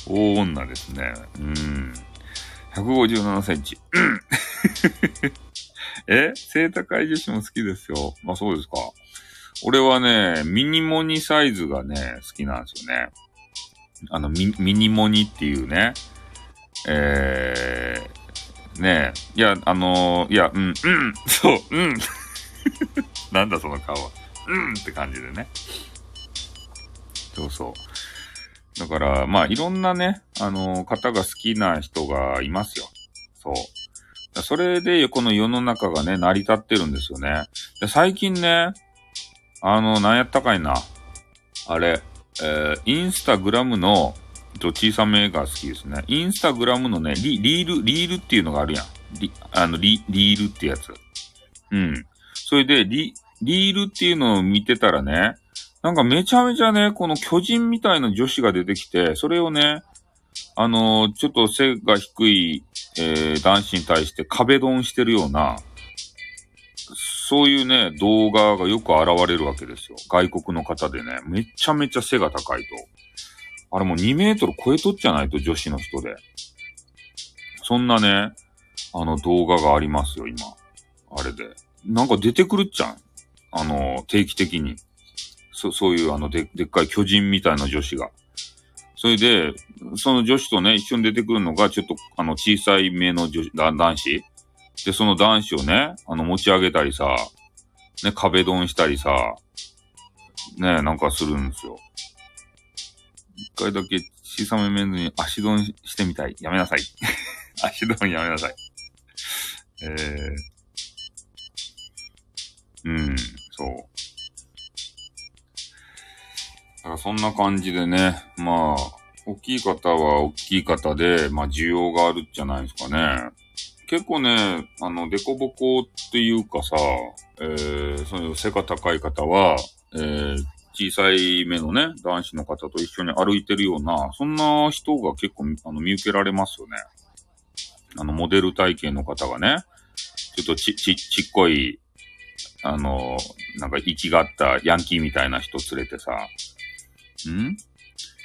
Speaker 1: 大女ですね。うん。157センチ。うん え？背高い女子も好きですよ。まあそうですか。俺はね、ミニモニサイズがね、好きなんですよね。あの、ミミニモニっていうね。えー、ねえ。いや、あの、いや、うん、うん、そう、うん。なんだその顔は。うんって感じでね。そうそう。だから、まあ、いろんなね、あの、方が好きな人がいますよ。そう。それで、この世の中がね、成り立ってるんですよね。で最近ね、あの、なんやったかいな。あれ、えー、インスタグラムの、と小さめが好きですね。インスタグラムのね、リリール、リールっていうのがあるやん。リ、あの、リ、リールってやつ。うん。それで、リ、リールっていうのを見てたらね、なんかめちゃめちゃね、この巨人みたいな女子が出てきて、それをね、あのー、ちょっと背が低い、えー、男子に対して壁ドンしてるような、そういうね、動画がよく現れるわけですよ。外国の方でね、めちゃめちゃ背が高いと。あれもう2メートル超えとっちゃないと、女子の人で。そんなね、あの動画がありますよ、今。あれで。なんか出てくるっちゃん？あの、定期的に。そそういうあので、でっかい巨人みたいな女子が。それで、その女子とね、一緒に出てくるのが、ちょっと、あの、小さい目の女子男子。で、その男子をね、あの、持ち上げたりさ、ね、壁ドンしたりさ、ね、なんかするんですよ。一回だけ小さめメンズに足ドンしてみたい。やめなさい。足ドンやめなさい。えー、うん、そう。だからそんな感じでね、まあ、大きい方は大きい方で、まあ需要があるじゃないですかね。結構ね、あの、デコボコっていうかさ、えー、その背が高い方は、えー、小さい目のね、男子の方と一緒に歩いてるような、そんな人が結構、あの、見受けられますよね。あの、モデル体型の方がね、ちょっとち、ち、ちっこい、あの、なんか息がったヤンキーみたいな人連れてさ、ん？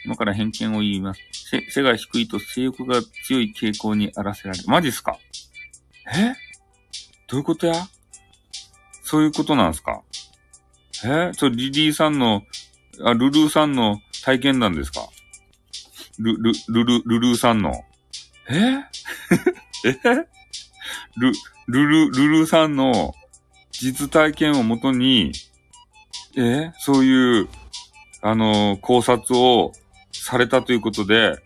Speaker 1: 今から偏見を言います。背背が低いと性欲が強い傾向にあらせられる。マジっすか？え？どういうことや？そういうことなんすか？え？それリリーさんの、あ、ルルーさんの体験談ですか？ル、ル、ルル、ルルーさんの。え？え？ル、ルル、ルルーさんの実体験をもとに、え？そういう、あのー考察をされたということで、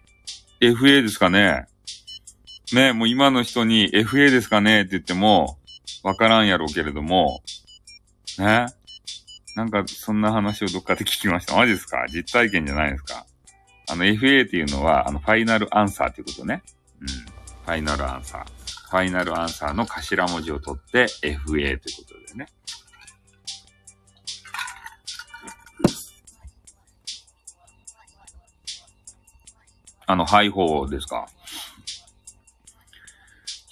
Speaker 1: FA ですかね？ね、もう今の人に FA ですかね？って言っても、わからんやろうけれども、ね？なんか、そんな話をどっかで聞きました。マジですか？実体験じゃないですか？あの、FA っていうのは、あの、ファイナルアンサーっていうことね。うん。ファイナルアンサー。ファイナルアンサーの頭文字を取って FA ということでね。あの、ハイホーですか？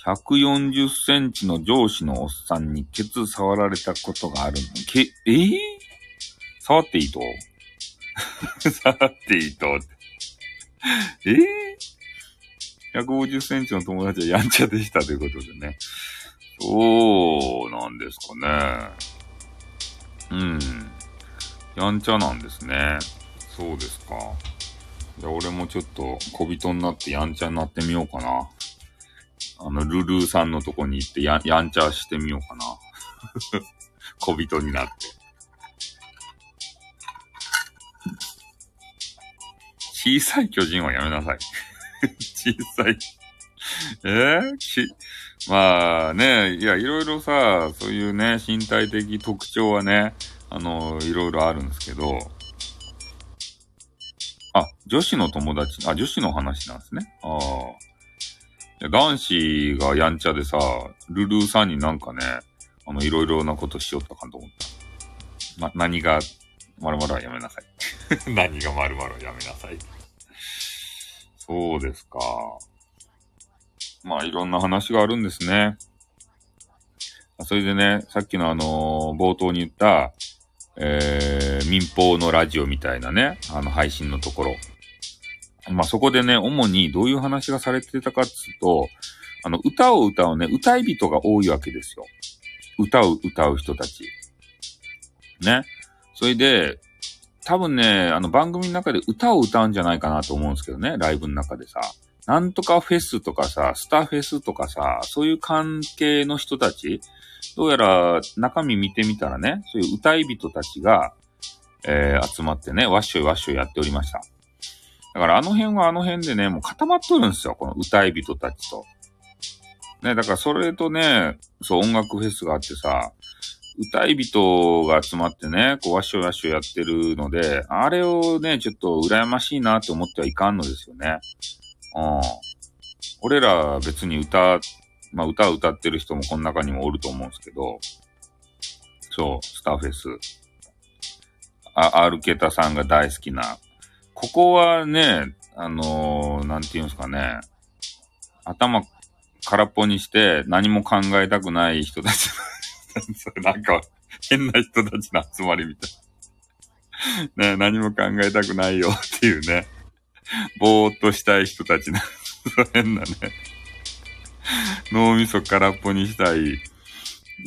Speaker 1: 140センチの上司のおっさんにケツ触られたことがあるの。け、えー、触っていいと？触っていいと？えー、150センチの友達はやんちゃでしたということでね。そうなんですかね。うん。やんちゃなんですね。そうですか。じゃあ俺もちょっと小人になってやんちゃになってみようかな。あの、ルルーさんのとこに行ってや、やんちゃしてみようかな。小人になって。小さい巨人はやめなさい。小さい。えー、し、まあね、いや、いろいろさ、そういうね、身体的特徴はね、あの、いろいろあるんですけど、あ、女子の友達、あ、女子の話なんですね。ああ。男子がやんちゃでさ、ルルーさんになんかね、あの、いろいろなことしよったかと思った。ま、何が、まるまるはやめなさい。何がまるまるはやめなさい。そうですか。まあ、いろんな話があるんですね。それでね、さっきのあのー冒頭に言った、えー、民放のラジオみたいなね、あの配信のところ。まあ、そこでね、主にどういう話がされてたかっつうと、あの、歌を歌うね、歌い人が多いわけですよ。歌う、歌う人たち。ね。それで、多分ね、あの番組の中で歌を歌うんじゃないかなと思うんですけどね、ライブの中でさ。なんとかフェスとかさ、スターフェスとかさ、そういう関係の人たち、どうやら中身見てみたらね、そういう歌い人たちが、えー、集まってね、ワッショイワッショイやっておりました。だからあの辺はあの辺でね、もう固まっとるんですよ、この歌い人たちと。ね、だからそれとね、そう音楽フェスがあってさ、歌い人が集まってね、こう、ワッショワッショやってるので、あれをね、ちょっと羨ましいなって思ってはいかんのですよね。うん。俺ら別に歌、まあ歌を歌ってる人もこの中にもおると思うんですけど、そう、スターフェス。あ、アルケタさんが大好きな。ここはね、あのーなんていうんですかね、頭空っぽにして何も考えたくない人たちそれ なんか、変な人たちの集まりみたい。ね、何も考えたくないよっていうね。ぼーっとしたい人たちな。そう変なね。脳みそ空っぽにしたい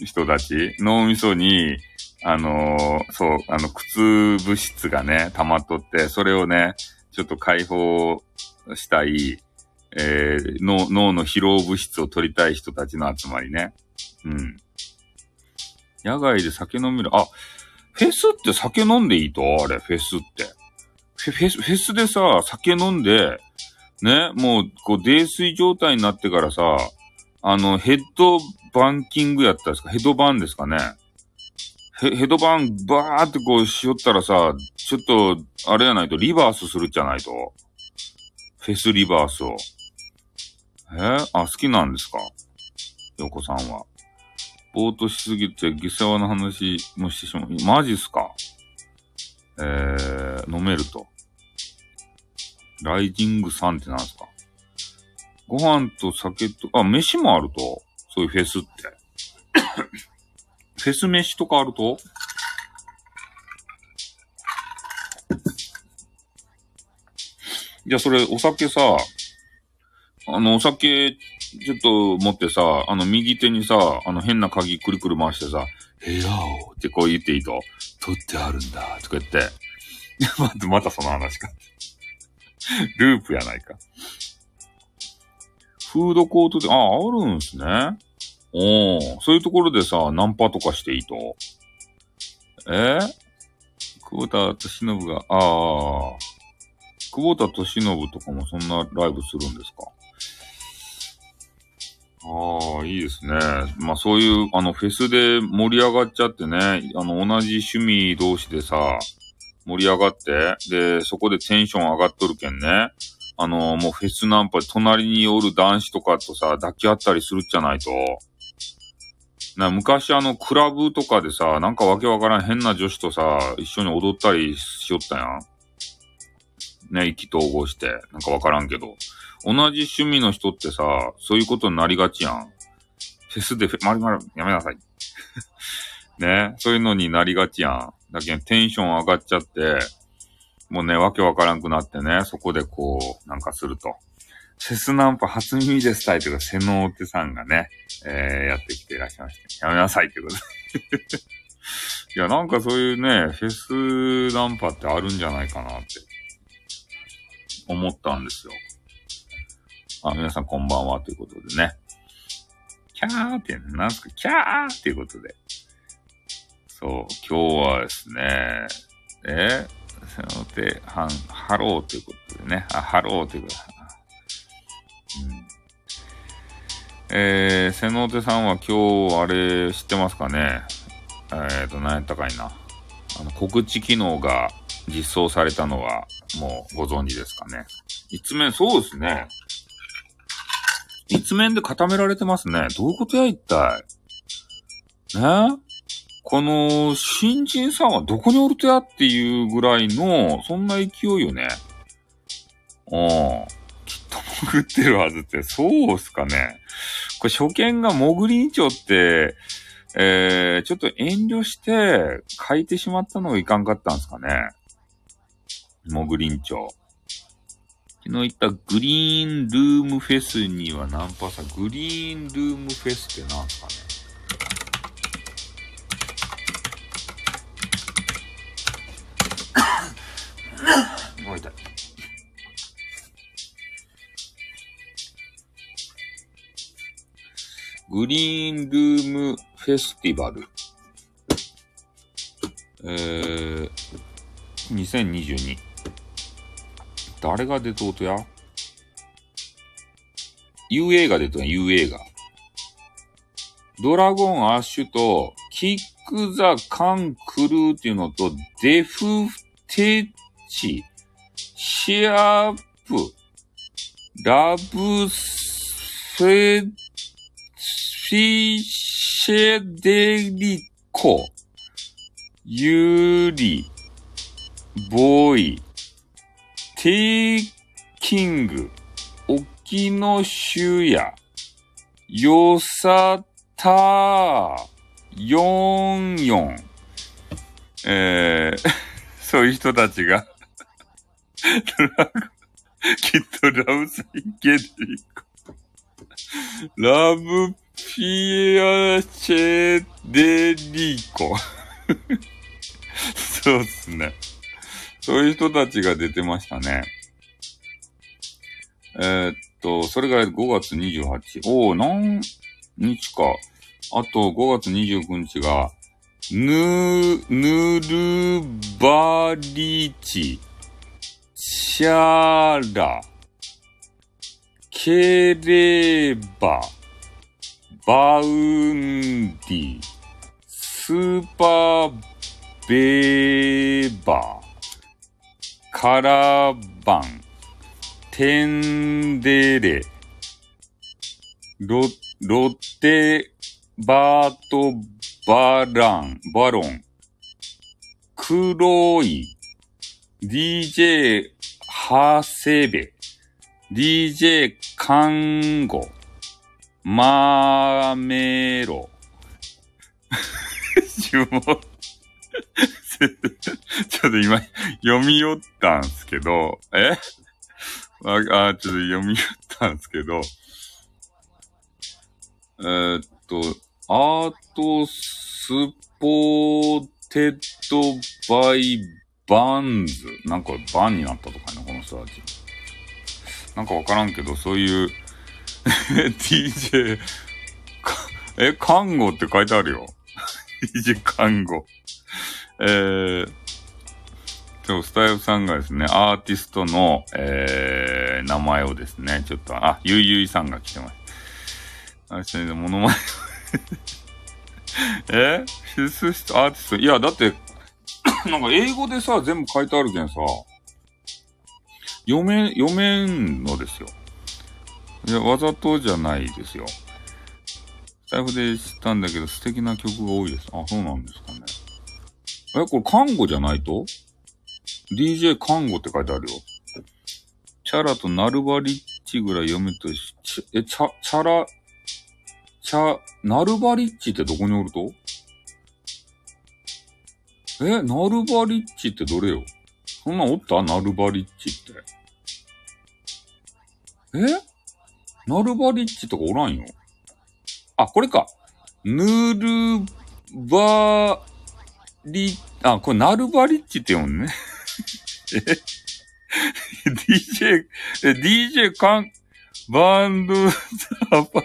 Speaker 1: 人たち。脳みそに、あのーそう、あの、苦痛物質がね、溜まっとって、それをね、ちょっと解放したい、えー脳、脳の疲労物質を取りたい人たちの集まりね。うん。野外で酒飲める。あ、フェスって酒飲んでいいと？あれ、フェスって。フェス、フェスでさ、酒飲んで、ね、もう、こう、泥酔状態になってからさ、あの、ヘッドバンキングやったんですか？ヘッドバンですかね？ヘッドバン、バーってこうしよったらさ、ちょっと、あれやないと、リバースするじゃないと。フェスリバースを。えあ、好きなんですか？横さんは。ぼーっとしすぎて、下世話の話もしてしまう。マジっすか？えー、飲めると。ライジングさんってなんですか？ご飯と酒と、あ、飯もあるとそういうフェスって。フェス飯とかあると？じゃあそれ、お酒さ、あの、お酒ちょっと持ってさ、あの、右手にさ、あの、変な鍵くるくる回してさ、部屋をってこう言っていいと、取ってあるんだ、とか言って。また、またその話か。ループやないか。フードコートで、あ、あるんすね。おー、そういうところでさ、ナンパとかしていいと？え？久保田敏信が、ああ、久保田敏信とかもそんなライブするんですか？ああ、いいですね。まあそういう、あの、フェスで盛り上がっちゃってね、あの、同じ趣味同士でさ、盛り上がって、で、そこでテンション上がっとるけんね。あの、もうフェスナンパで隣におる男子とかとさ、抱き合ったりするじゃないと。な、昔あの、クラブとかでさ、なんかわけわからん変な女子とさ、一緒に踊ったりしよったやん。ね、意気投合して、なんかわからんけど。同じ趣味の人ってさ、そういうことになりがちやん。フェスでフェ、まるまる、やめなさい。ね、そういうのになりがちやん。だけどテンション上がっちゃって、もうね、わけわからんくなってね、そこでこう、なんかすると。フェスナンパ初耳ですタイトル、セノーテさんがね、えー、やってきていらっしゃいました。やめなさいってことで。いや、なんかそういうね、フェスナンパってあるんじゃないかなって、思ったんですよ。あ、皆さんこんばんはということでね。キャーって、なんすか、キャーっていうことで。そう、今日はですね、えその手、はん、ハローということでね。あ、ハローということで。えー、瀬能手さんは今日、あれ、知ってますかね？えっ、ー、と、何やったかいな。あの、告知機能が実装されたのは、もうご存知ですかね？一面、そうですね。一面で固められてますね。どういうことや、一体？ね？この、新人さんはどこにおるとや？っていうぐらいの、そんな勢いよね。うん。っと潜ってるはずって、そうっすかね。これ初見が潜りんちょって、えー、ちょっと遠慮して書いてしまったのがいかんかったんすかね。潜りんちょ。昨日行ったグリーンルームフェスにはナンパさ、グリーンルームフェスって何すかねもう痛い。グリーンルームフェスティバル。えー、2022。誰が出とうとや ?UA が出とんや、UA が。ドラゴンアッシュと、キックザカンクルーっていうのと、デフテッチ、シャープ、ラブセッ、フィシェデリコ、ユーリ、ボーイ、テイキング、沖野修也、よさた、よんよん。えー、そういう人たちがきっとラブサイケデリコ。ラブピアチェデリコ。そうっすね。そういう人たちが出てましたね。えー、っと、それが5月28。おー、何日か。あと5月29日が、ぬ、ぬるばりち、しゃら、ければ、ババウンディ、スーパーベーバー、カラバン、テンデレ、ロ、ロテ、バート、バラン、バロン、黒い、DJ、ハセベ、DJ、カンゴ、マーメロ。呪文 ちょっと今、読み寄ったんすけど、え？ああ、ちょっと読み寄ったんすけど、えー、っと、アートスポーテッドバイバンズ。なんかバンになったとかね、この人たち。なんかわからんけど、そういう DJ、え、看護って書いてあるよ。DJ 看護。えー、今日スタイフさんがですね、アーティストの、えー、名前をですね、ちょっと、あ、ゆいゆいさんが来てます。あれですね、モノマネ え？フススアーティスト？いや、だって、なんか英語でさ、全部書いてあるけんさ、読め、読めんのですよ。いや、わざとじゃないですよ。スタイフで知ったんだけど、素敵な曲が多いです。あ、そうなんですかね。え、これ看護じゃないと ?DJ 看護って書いてあるよ。チャラとナルバリッチぐらい読むとし、え、チャ、チャラ、チャ、ナルバリッチってどこにおると？え、ナルバリッチってどれよ？そんなんおった？ナルバリッチって。え？ナルバリッチとかおらんよ。あ、これか。ヌルバリ、あ、これナルバリッチって読むね。え ?DJ、え、DJ カン、バンドザパ、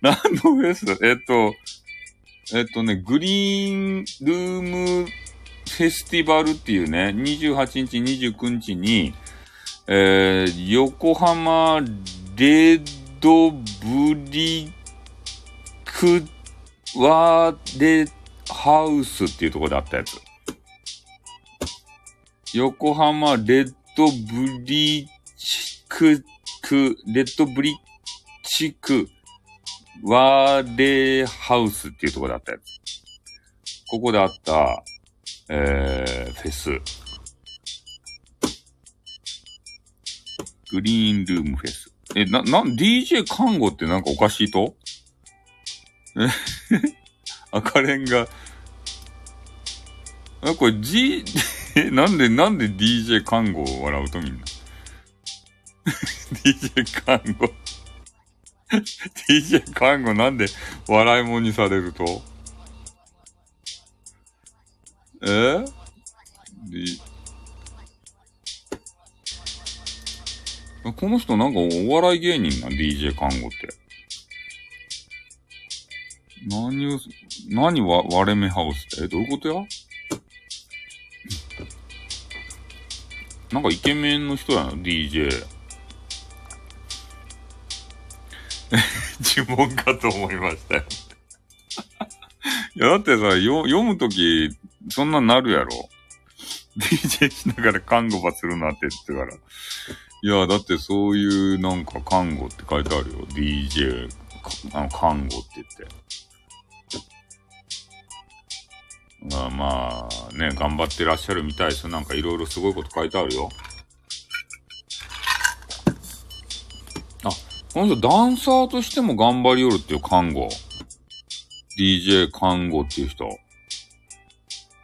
Speaker 1: 何のフェスえっと、えっとね、グリーンルームフェスティバルっていうね、28日、29日に、えー、横浜レッドブリクワーレハウスっていうところであったやつ。横浜レッドブリチク、ク、レッドブリチクワーレハウスっていうところであったやつ。ここであった、えー、フェス。グリーンルームフェス。え、な、な、DJ 看護ってなんかおかしいと？え 赤レンが、あ、これ G、え、なんで、なんで DJ 看護を笑うとみんな？DJ 看護。DJ 看護なんで笑い物にされると？え？この人なんかお笑い芸人な、DJ 看護って。何を、何わ、割れ目ハウスって？えどういうことや？なんかイケメンの人やな、DJ。え 呪文かと思いましたよ。いや、だってさ、よ読むとき、そんなんなるやろ。DJ しながら看護ばするなって言ってから。いや、だってそういうなんか看護って書いてあるよ。DJ、あの、看護って言って。まあまあ、ね、頑張ってらっしゃるみたいですよ。なんかいろいろすごいこと書いてあるよ。あこの人ダンサーとしても頑張りよるっていう看護。DJ 看護っていう人。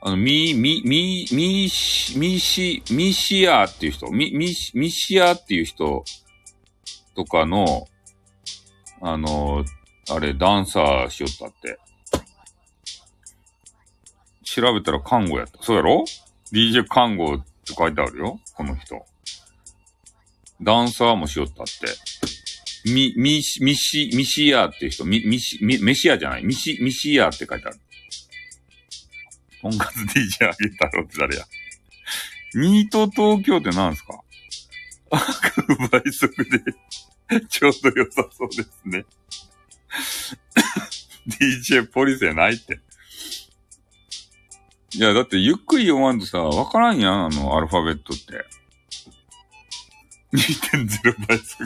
Speaker 1: あの、ミ、ミ、ミ、ミシ、ミシ、ミシアっていう人。ミ、ミ、ミシアっていう人とかの、あの、あれ、ダンサーしよったって。調べたら看護やった。そうやろ ?DJ 看護って書いてあるよ。この人。ダンサーもしよったって。ミ、ミシ、ミシ、ミシアっていう人、ミ、ミシ、ミ、メシアじゃない？ミシ、ミシアって書いてある。とんかつ DJ あげたろって誰や？ニート東京って何すか？倍速でちょうど良さそうですね DJ ポリスやないって。いや、だってゆっくり読まんとさ、わからんやん、あの、アルファベットって。2.0倍速。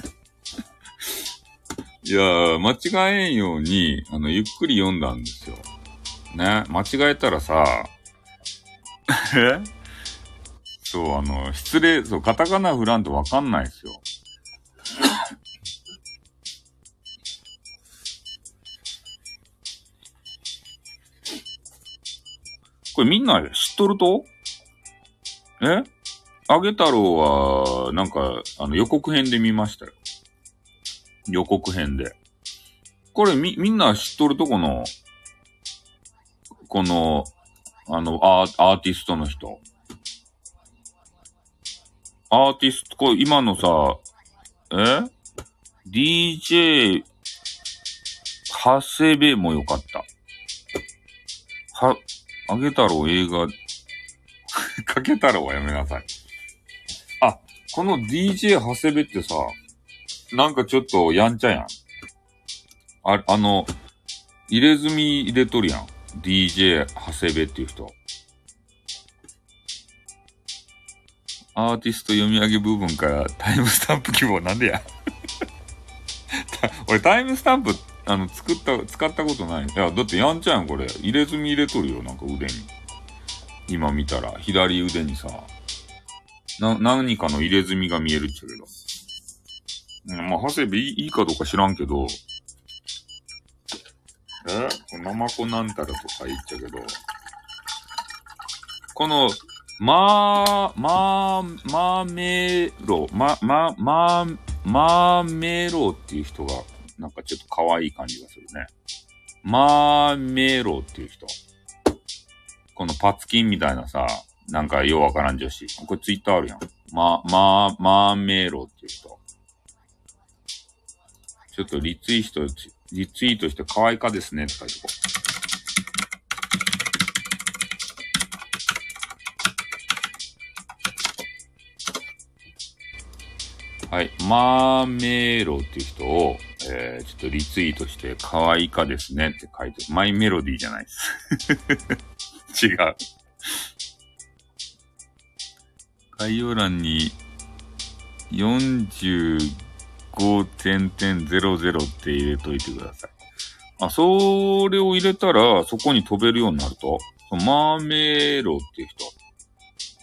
Speaker 1: いやー、間違えんように、あの、ゆっくり読んだんですよ。ね、間違えたらさ、え？そう、あの、失礼、そう、カタカナ振らんとわかんないですよ。これみんな知っとると？え？あげ太郎は、なんか、あの予告編で見ましたよ。予告編で。これみ、みんな知っとるとこの、この、あの、アーアーティストの人。アーティスト、これ今のさ、え ?DJ、長谷部もよかった。は、あげ太郎映画、かけ太郎はやめなさい。あ、この DJ 長谷部ってさ、なんかちょっとやんちゃやん。あ、あの、入れ墨入れとるやん。DJ 長谷部っていう人。アーティスト読み上げ部分からタイムスタンプ希望なんでや？俺タイムスタンプ、あの、作った、使ったことない。いや、だってやんちゃやん、これ。入れ墨入れとるよ、なんか腕に。今見たら、左腕にさ、な、何かの入れ墨が見えるっちゃけど。うん、まあ、長谷部いいかどうか知らんけど、えナマコなんたらとか言っちゃうけど、この、まー、まー、まーめろ、ま、ま、ま、まーめろっていう人が、なんかちょっと可愛い感じがするね。まーめろっていう人。このパツキンみたいなさ、なんかようわからん女子。これツイッターあるやん。ま、ま、まーめろっていう人。ちょっとリツイート、リツイートして可愛かですねって書いてこう。はい。マーメーロっていう人を、えー、ちょっとリツイートして、可愛いかですねって書いて、マイメロディーじゃないです。違う。概要欄に、45 5点点00って入れといてください。あ、それを入れたら、そこに飛べるようになると、マーメロっていう人。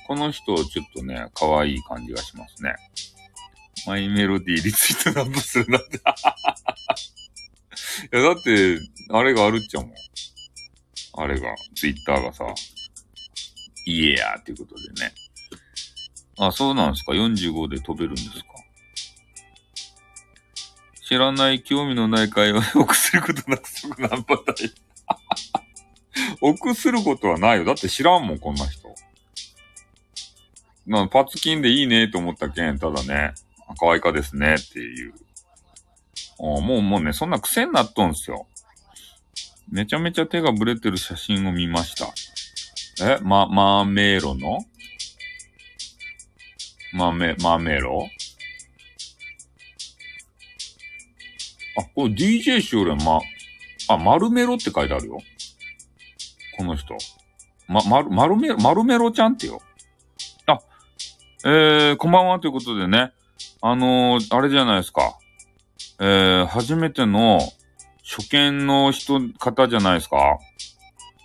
Speaker 1: この人、ちょっとね、可愛い感じがしますね。マイメロディーリツイートナンバするなんて。いや、だって、あれがあるっちゃもん。あれが、ツイッターがさ、いえやーっていうことでね。あ、そうなんですか ?45 で飛べるんですか？知らない興味のない会話で臆することなく即ナンパたい。臆することはないよ。だって知らんもん、こんな人。なパツキンでいいねと思ったけん、ただね、可愛かですねっていう。もうもうね、そんな癖になっとんすよ。めちゃめちゃ手がブレてる写真を見ました。え？ま、マーメイロの？マーメ、マーメイロ？あ、これ DJ しおるま、あ、丸メロって書いてあるよ。この人。ま、丸、丸メロ、丸メロちゃんってよ。あ、えー、こんばんはということでね。あのー、あれじゃないですか。えー、初めての初見の人、方じゃないですか。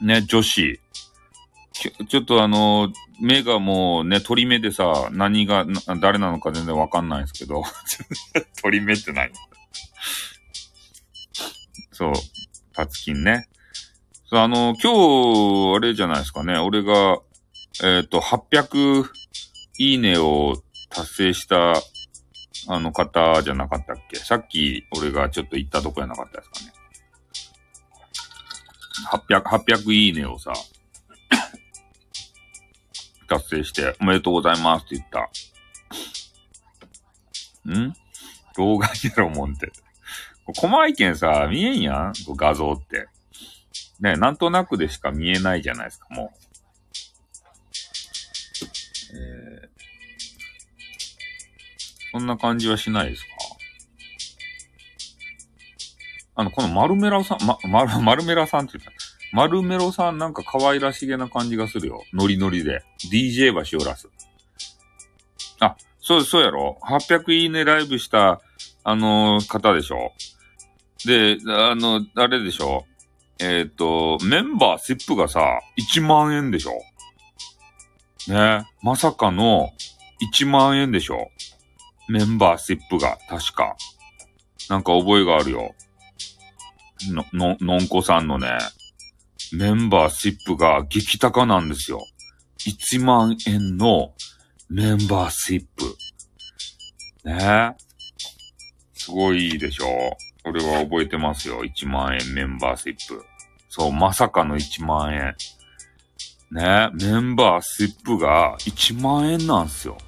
Speaker 1: ね、女子。ちょちょっとあのー、目がもうね、鳥目でさ、何が、誰なのか全然わかんないですけど。鳥目って何そう、パツキンね。そう、あの、今日、あれじゃないですかね。俺が、えっ、ー、と、800いいねを達成した、あの方じゃなかったっけ？さっき、俺がちょっと言ったとこやなかったですかね。800、800いいねをさ、達成して、おめでとうございますって言った。ん？動画やろもんって。細いけんさ、見えんやん？画像って。ね、なんとなくでしか見えないじゃないですか、もう。えー、そんな感じはしないですか？あの、この丸メラさん、ま、丸、丸メラさんって言った。丸メロさんなんか可愛らしげな感じがするよ。ノリノリで。DJ はしおらす。あ、そう、そうやろ ?800 いいねライブした、あのー、方でしょ？で、あの、あれでしょ？うえっ、ー、と、メンバーシップがさ、1万円でしょ？ね？まさかの1万円でしょ？メンバーシップが、確か。なんか覚えがあるよ。の、の、のんこさんのね、メンバーシップが激高なんですよ。1万円のメンバーシップ。ね？すごいいいでしょ？俺は覚えてますよ。1万円メンバーシップ。そう、まさかの1万円。ね、メンバーシップが1万円なんすよ。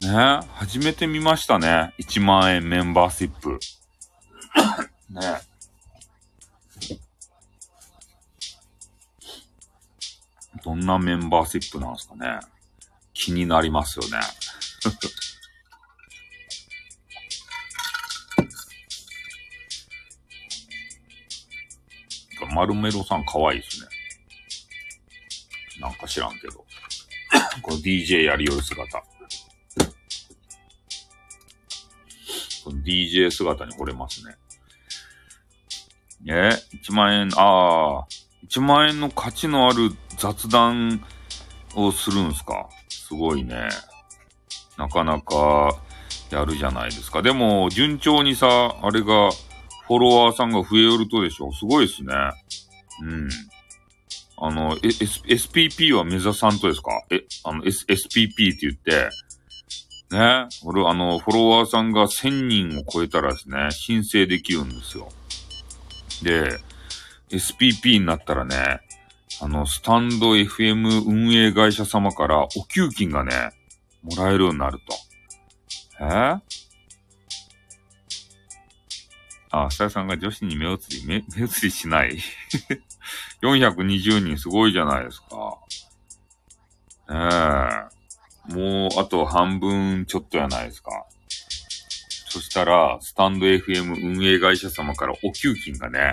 Speaker 1: ね、初めて見ましたね。1万円メンバーシップ。ね。どんなメンバーシップなんすかね。気になりますよね。丸メロさん可愛いですね。なんか知らんけど。この DJ やりよる姿。この DJ 姿に惚れますね。え ?1 万円、ああ、1万円の価値のある雑談をするんすか？すごいね。なかなかやるじゃないですか。でも、順調にさ、あれが、フォロワーさんが増えよるとでしょすごいっすね。うん。あの、S、SPP は目指さんとですか？え、あの、S、SPP って言って、ね、俺、あの、フォロワーさんが1000人を超えたらですね、申請できるんですよ。で、SPP になったらね、あの、スタンド FM 運営会社様からお給金がね、もらえるようになると。え？あ、スタイさんが女子に目移り、目、目移りしない。420人すごいじゃないですか。ええもう、あと半分ちょっとやないですか。そしたら、スタンド FM 運営会社様からお給金がね、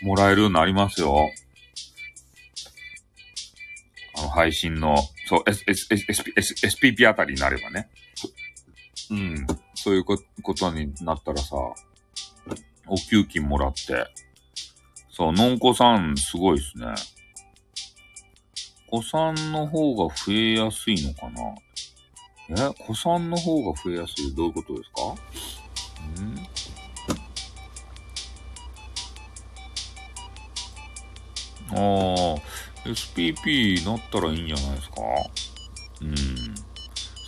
Speaker 1: もらえるようになりますよ。あの、配信の、そう、S、S、S、S、S、SPP あたりになればね。うん。そういうことになったらさ、お給金もらって。そう、のんこさん、すごいですね。子さんの方が増えやすいのかな？え？子さんの方が増えやすいどういうことですか？ん。ああ、SPP なったらいいんじゃないですか？うん。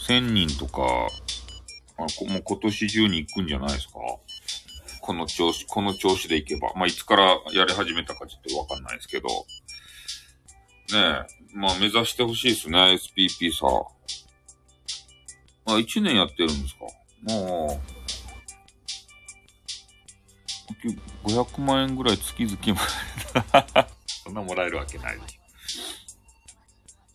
Speaker 1: 1000人とか、あもう今年中に行くんじゃないですか？この調子、この調子でいけば。まあ、いつからやり始めたかちょっとわかんないですけど。ねえ。まあ、目指してほしいですね、SPP さ。あ、1年やってるんですかもう、500万円ぐらい月々もらえた そんなもらえるわけないでしょ。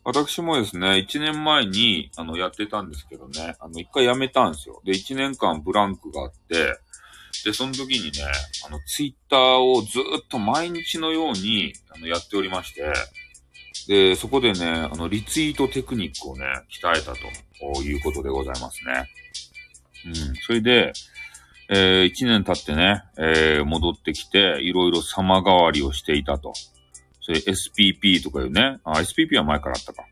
Speaker 1: 私もですね、1年前に、あの、やってたんですけどね、あの、一回辞めたんですよ。で、1年間ブランクがあって、で、その時にね、あの、ツイッターをずっと毎日のように、あの、やっておりまして、で、そこでね、あの、リツイートテクニックをね、鍛えたということでございますね。うん。それで、えー、1年経ってね、えー、戻ってきて、いろいろ様変わりをしていたと。それ SPP とかいうね、あ、SPP は前からあったか。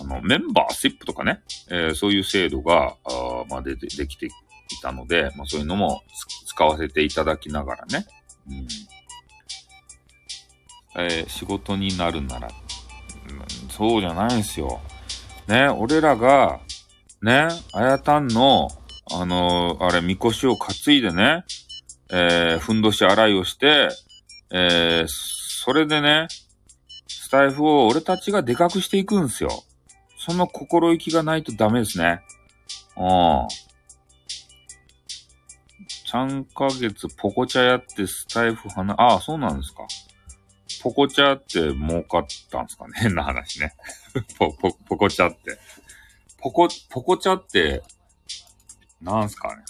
Speaker 1: あの、メンバーシップとかね、えー、そういう制度が、あまあ、で、できていたので、まあそういうのも使わせていただきながらね。うん。えー、仕事になるなら、うん、そうじゃないんですよ。ね、俺らが、ね、あやたんの、あのー、あれ、みこしを担いでね、えー、ふんどし洗いをして、えー、それでね、スタイフを俺たちがでかくしていくんすよ。その心意気がないとダメですね。うん。3ヶ月ポコチャやってスタイフ花、ああ、そうなんですか。ポコチャって儲かったんですかね 変な話ね。ポ、ポ、ポコチャって。ポコ、ポコチャって、なんすかね。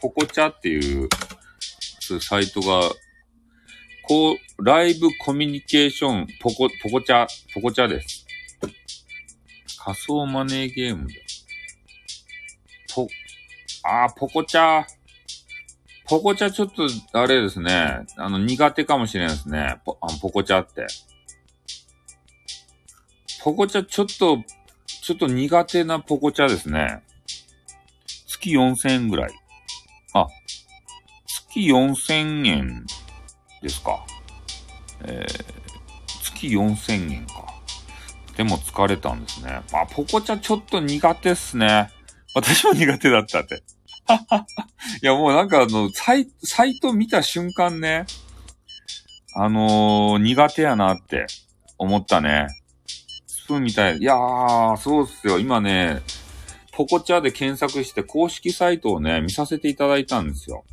Speaker 1: ポコチャっていう、サイトが、こう、ライブコミュニケーション、ポコ、ポコチャ、ポコチャです。仮想マネーゲームで。ポ、あ、ポコチャ。ポコチャちょっと、あれですね。あの、苦手かもしれないですね。ポ、あポコチャって。ポコチャちょっと、ちょっと苦手なポコチャですね。月4000円ぐらい。あ、月4000円ですか。えー、月4000円か。でも疲れたんですね。あ、ポコチャちょっと苦手っすね。私も苦手だったって。いや、もうなんかあの、サイサイト見た瞬間ね、あのー、苦手やなって思ったね。スプーンみたい。いやー、そうっすよ。今ね、ポコチャで検索して公式サイトをね、見させていただいたんですよ。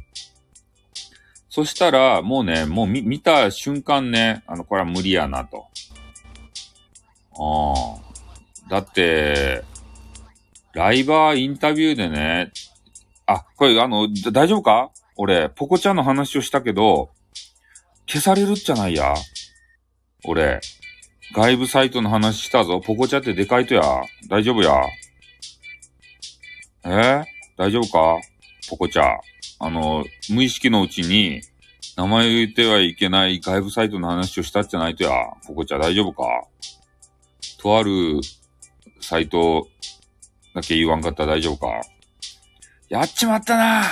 Speaker 1: そしたら、もうね、もう見、見た瞬間ね、あの、これは無理やなと。ああ。だって、ライバーインタビューでね、あ、これあの、大丈夫か？俺、ポコちゃんの話をしたけど、消されるっちゃないや。俺、外部サイトの話したぞ。ポコチャってでかいとや。大丈夫や。え？大丈夫か？ポコチャ。あの、無意識のうちに、名前言ってはいけない外部サイトの話をしたっちゃないとや。ポコチャ大丈夫か？とあるサイトだけ言わんかったら大丈夫か？やっちまったな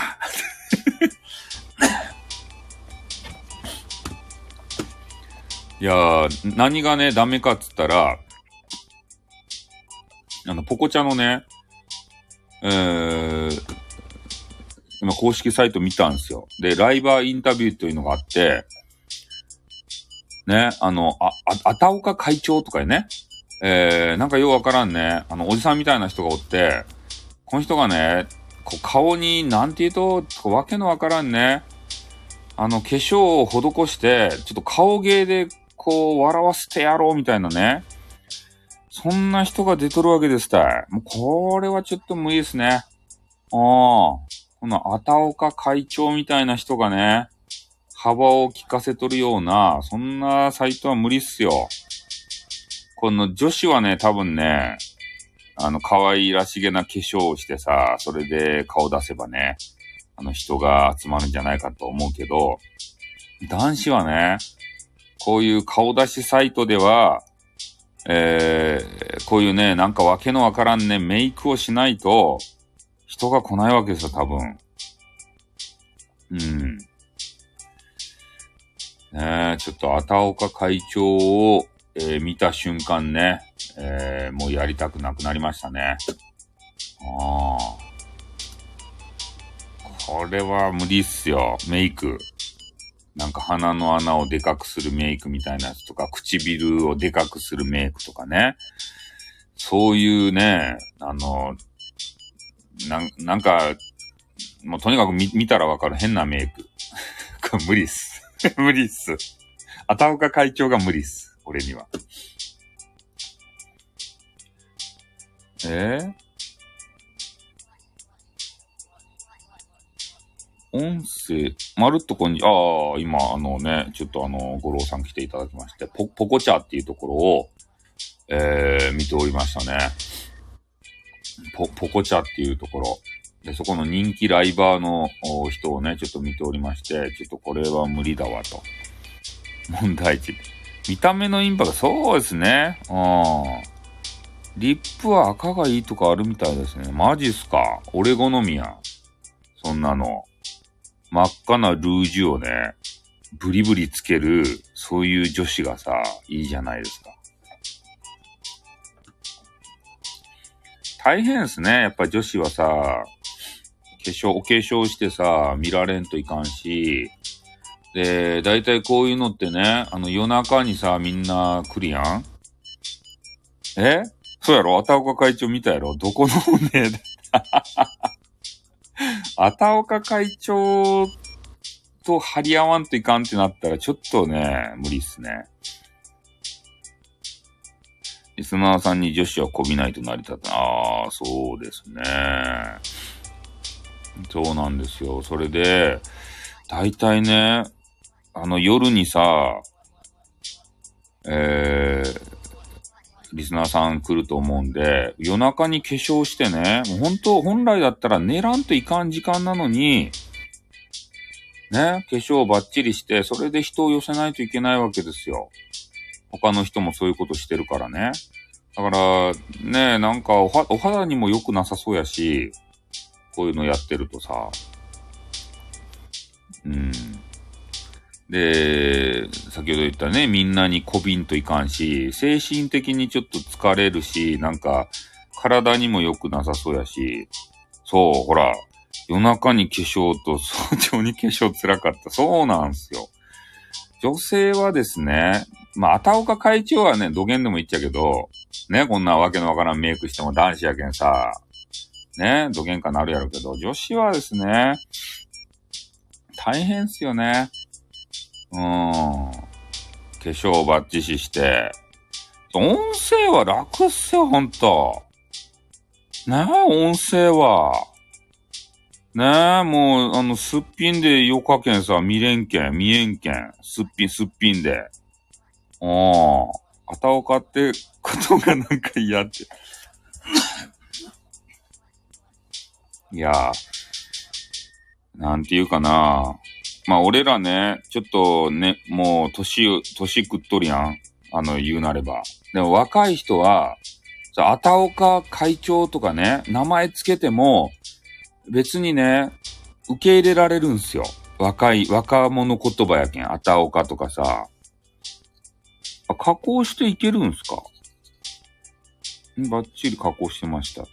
Speaker 1: いや、何がね、ダメかっつったら、あの、ポコチャのね、えー、今公式サイト見たんですよ。で、ライバーインタビューというのがあって、ね、あの、あ、あ、あたおか会長とかね、えー、なんかようわからんね、あの、おじさんみたいな人がおって、この人がね、こう顔に、なんて言うと、わけのわからんね、あの、化粧を施して、ちょっと顔芸で、こう、笑わせてやろうみたいなね。そんな人が出とるわけですたい。もう、これはちょっと無理ですね。ああ。この、あたおか会長みたいな人がね、幅を利かせとるような、そんなサイトは無理っすよ。この女子はね、多分ね、あの、可愛らしげな化粧をしてさ、それで顔出せばね、あの人が集まるんじゃないかと思うけど、男子はね、こういう顔出しサイトでは、えー、こういうね、なんかわけのわからんね、メイクをしないと、人が来ないわけですよ、多分。うん。ねえ、ちょっと、あたおか会長を、えー、見た瞬間ね、えー、もうやりたくなくなりましたね。ああ。これは無理っすよ。メイク。なんか鼻の穴をでかくするメイクみたいなやつとか、唇をでかくするメイクとかね。そういうね、あの、ななんか、もうとにかく見見たらわかる変なメイク。これ無理っす。無理っす。あたおか会長が無理っす。俺には。え？ー、音声、まるっとこんに、ああ、今、あのね、ちょっとあの、五郎さん来ていただきまして、ポ、ポコチャっていうところを、えー、見ておりましたね。ポ、ポコチャっていうところ。で、そこの人気ライバーの人をね、ちょっと見ておりまして、ちょっとこれは無理だわと。問題児。見た目のインパクト、そうですね。うん。リップは赤がいいとかあるみたいですね。マジっすか俺好みや。そんなの。真っ赤なルージュをね、ブリブリつける、そういう女子がさ、いいじゃないですか。大変ですね。やっぱ女子はさ、化粧、お化粧してさ、見られんといかんし、で、大体こういうのってね、あの夜中にさ、みんな来るやん？え？そうやろ？あたおか会長見たやろ？どこのね、あたおか会長と張り合わんといかんってなったらちょっとね、無理っすね。リスナーさんに女子はこびないと成り立たない。ああ、そうですね。そうなんですよ。それで、大体ね、あの夜にさ、えー、リスナーさん来ると思うんで、夜中に化粧してね、もう本当、本来だったら寝らんといかん時間なのに、ね、化粧をバッチリして、それで人を寄せないといけないわけですよ。他の人もそういうことしてるからね。だから、ね、なんかおは、お肌にも良くなさそうやし、こういうのやってるとさ、うん。で、先ほど言ったね、みんなにこびんといかんし、精神的にちょっと疲れるし、なんか、体にも良くなさそうやし、そう、ほら、夜中に化粧と早朝に化粧辛かった。そうなんすよ。女性はですね、まあ、あたおか会長はね、土下でも言っちゃうけど、ね、こんなわけのわからんメイクしても男子やけんさ、ね、土下かなるやろうけど、女子はですね、大変っすよね。うん。化粧バッチシして、音声は楽っすよ、ほんと。ねえ、音声は。ねえ、もう、あの、すっぴんでよかけんさ、見れんけん、見えんけん、すっぴん、すっぴんで。うん。あたおかってことがなんか嫌って。いやなんていうかな。まあ、俺らね、ちょっとね、もう、年、年食っとるやん。あの、言うなれば。でも若い人は、あたおか会長とかね、名前つけても、別にね、受け入れられるんすよ。若い、若者言葉やけん。あたおかとかさ。加工していけるんすか？バッチリ加工してましたって。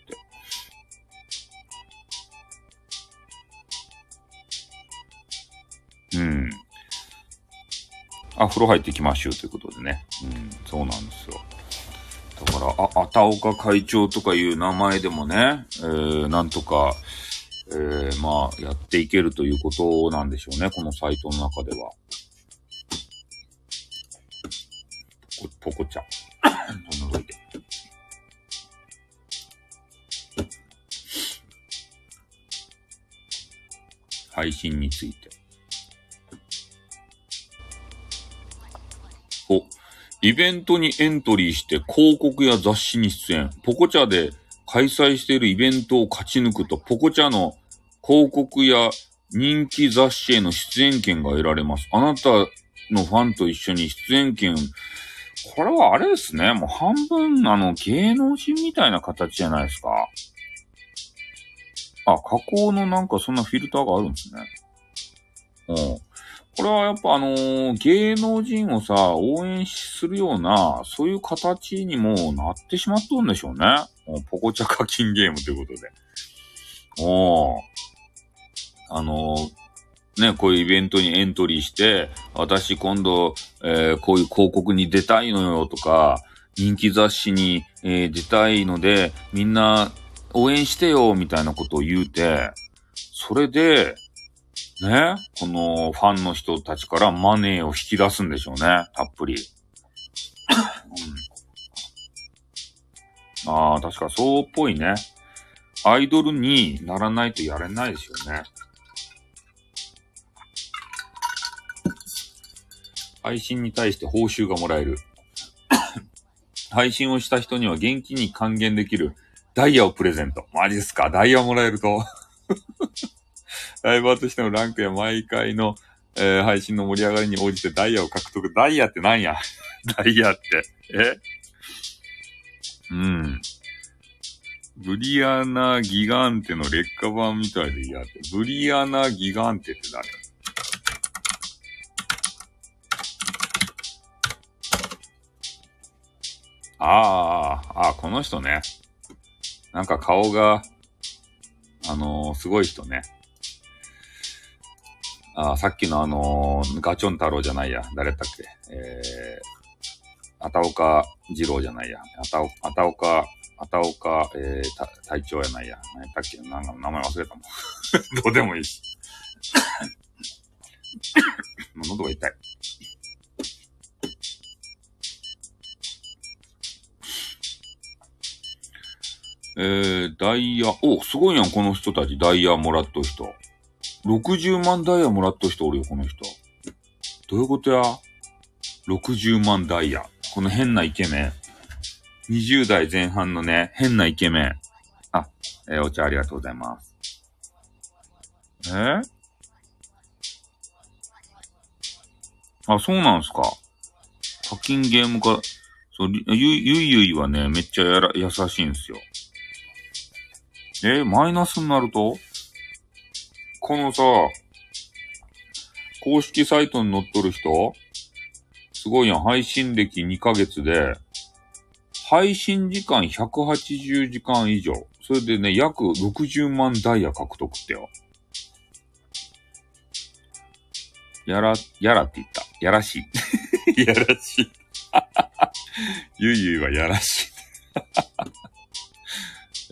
Speaker 1: うん。あ、風呂入ってきましょうということでね。うん、そうなんですよ。だから、あ、あたおか会長とかいう名前でもね、えー、なんとか、えー、まあ、やっていけるということなんでしょうね、このサイトの中では。ポコちゃん。いて。配信について。お、イベントにエントリーして広告や雑誌に出演。ポコチャで開催しているイベントを勝ち抜くと、ポコチャの広告や人気雑誌への出演権が得られます。あなたのファンと一緒に出演権、これはあれですね。もう半分あの芸能人みたいな形じゃないですか。あ、加工のなんかそんなフィルターがあるんですね。うん。これはやっぱあのー、芸能人をさ、応援するような、そういう形にもなってしまっとんでしょうね。ポコチャ課金ゲームということで。おーあのー、ね、こういうイベントにエントリーして、私今度、えー、こういう広告に出たいのよとか、人気雑誌に、えー、出たいので、みんな応援してよ、みたいなことを言うて、それで、ね、このファンの人たちからマネーを引き出すんでしょうね、たっぷり。うん、ああ、確かそうっぽいね。アイドルにならないとやれないですよね。配信に対して報酬がもらえる。配信をした人には現金に還元できるダイヤをプレゼント。マジですか？ダイヤもらえるとライバーとしてのランクや毎回の、えー、配信の盛り上がりに応じてダイヤを獲得。ダイヤって何や？ダイヤって。え？うん。ブリアナ・ギガンテの劣化版みたいで嫌って。ブリアナ・ギガンテって誰？ああ、ああ、この人ね。なんか顔が、あのー、すごい人ね。あさっきのあのー、ガチョン太郎じゃないや。誰だっけ？えー、あたおか二郎じゃないや。あたお、あたおか、あたおか、えー、た、隊長やないや。何やったっけ？なんか名前忘れたもん。どうでもいいし。喉が痛い。えー、ダイヤ、お、すごいやん、この人たち、ダイヤもらっとる人。60万ダイヤもらった人おるよ、この人。どういうことや ?60 万ダイヤ。この変なイケメン。20代前半のね、変なイケメン。あ、えー、お茶ありがとうございます。え？ー、あ、そうなんすか。課金ゲームか、そう、ゆ、ゆいゆいはね、めっちゃやら、優しいんすよ。えー、マイナスになると？このさ、公式サイトに載っとる人すごいやん。配信歴2ヶ月で、配信時間180時間以上。それでね、約60万ダイヤ獲得ってよ。やら、やらって言った。やらしい。やらしい。ゆいゆいはやらしい。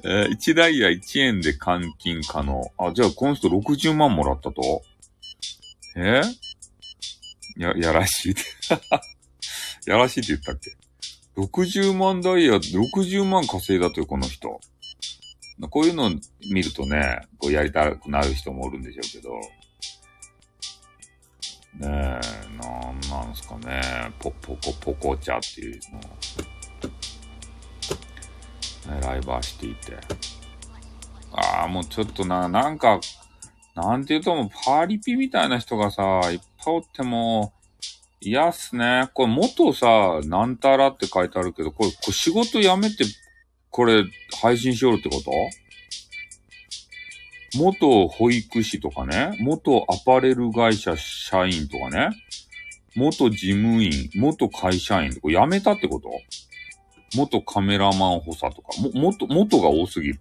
Speaker 1: えー、1ダイヤ1円で換金可能。あ、じゃあこの人60万もらったと？え？ー、や、やらしいって。やらしいって言ったっけ ?60 万ダイヤ、60万稼いだとよ、この人。こういうのを見るとね、こうやりたくなる人もおるんでしょうけど。ねえ、なんなんすかね。ポ、ポコ、ポコチャっていうの。ライバーしていて。ああ、もうちょっとな、なんか、なんて言うともうパーリピみたいな人がさ、いっぱいおっても、嫌っすね。これ元さ、なんたらって書いてあるけど、これ、これ仕事辞めて、これ、配信しよるってこと？元保育士とかね、元アパレル会社社員とかね、元事務員、元会社員これ辞めたってこと？元カメラマン補佐とか、も、元、元が多すぎる。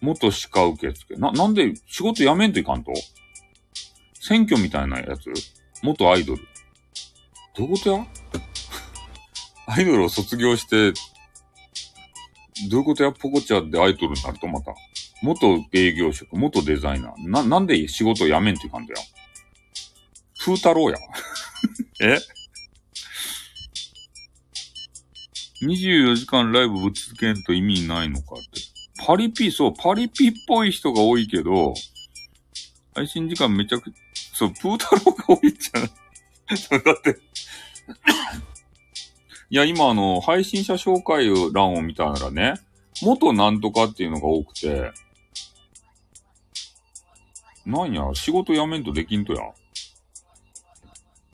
Speaker 1: 元歯科受付。な、なんで仕事辞めんといかんと？選挙みたいなやつ？元アイドル。どういうことや？アイドルを卒業して、どういうことや？ポコチャでアイドルになるとまた。元営業職、元デザイナー。な、なんで仕事辞めんといかんだよ。風太郎や。え？?24 時間ライブぶつけんと意味ないのかって。パリピ、そう、パリピっぽい人が多いけど、配信時間めちゃくちゃ、そう、プー太郎が多いじゃない？だっていや、今あの、配信者紹介欄を見たならね、元なんとかっていうのが多くて、なんや、仕事辞めんとできんとや。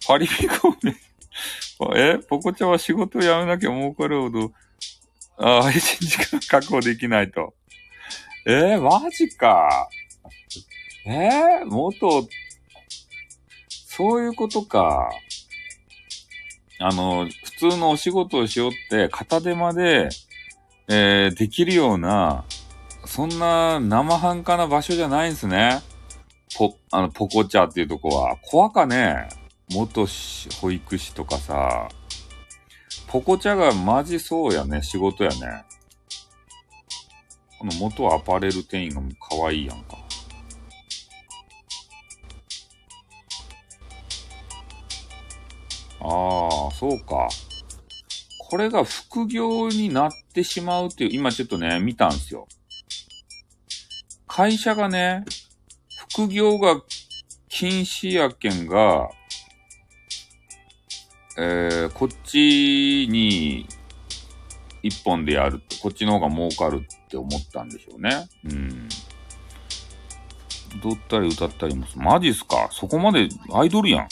Speaker 1: パリピコメ、え？ポコチャは仕事を辞めなきゃ儲かるほど、あ配信時間確保できないと。え？ー、マジか。え？ー、元、そういうことか。あの、普通のお仕事をしよって、片手間で、えー、できるような、そんな生半可な場所じゃないんすね。ポ、あの、ポコチャっていうとこは。怖かね元保育士とかさ、ポコチャがマジそうやね、仕事やね。この元アパレル店員がもう可愛いやんか。ああ、そうか。これが副業になってしまうっていう、今ちょっとね、見たんですよ。会社がね、副業が禁止やけんが、えー、こっちに一本でやるってこっちの方が儲かるって思ったんでしょうね。うん。踊ったり歌ったりもマジっすか？そこまでアイドルやん。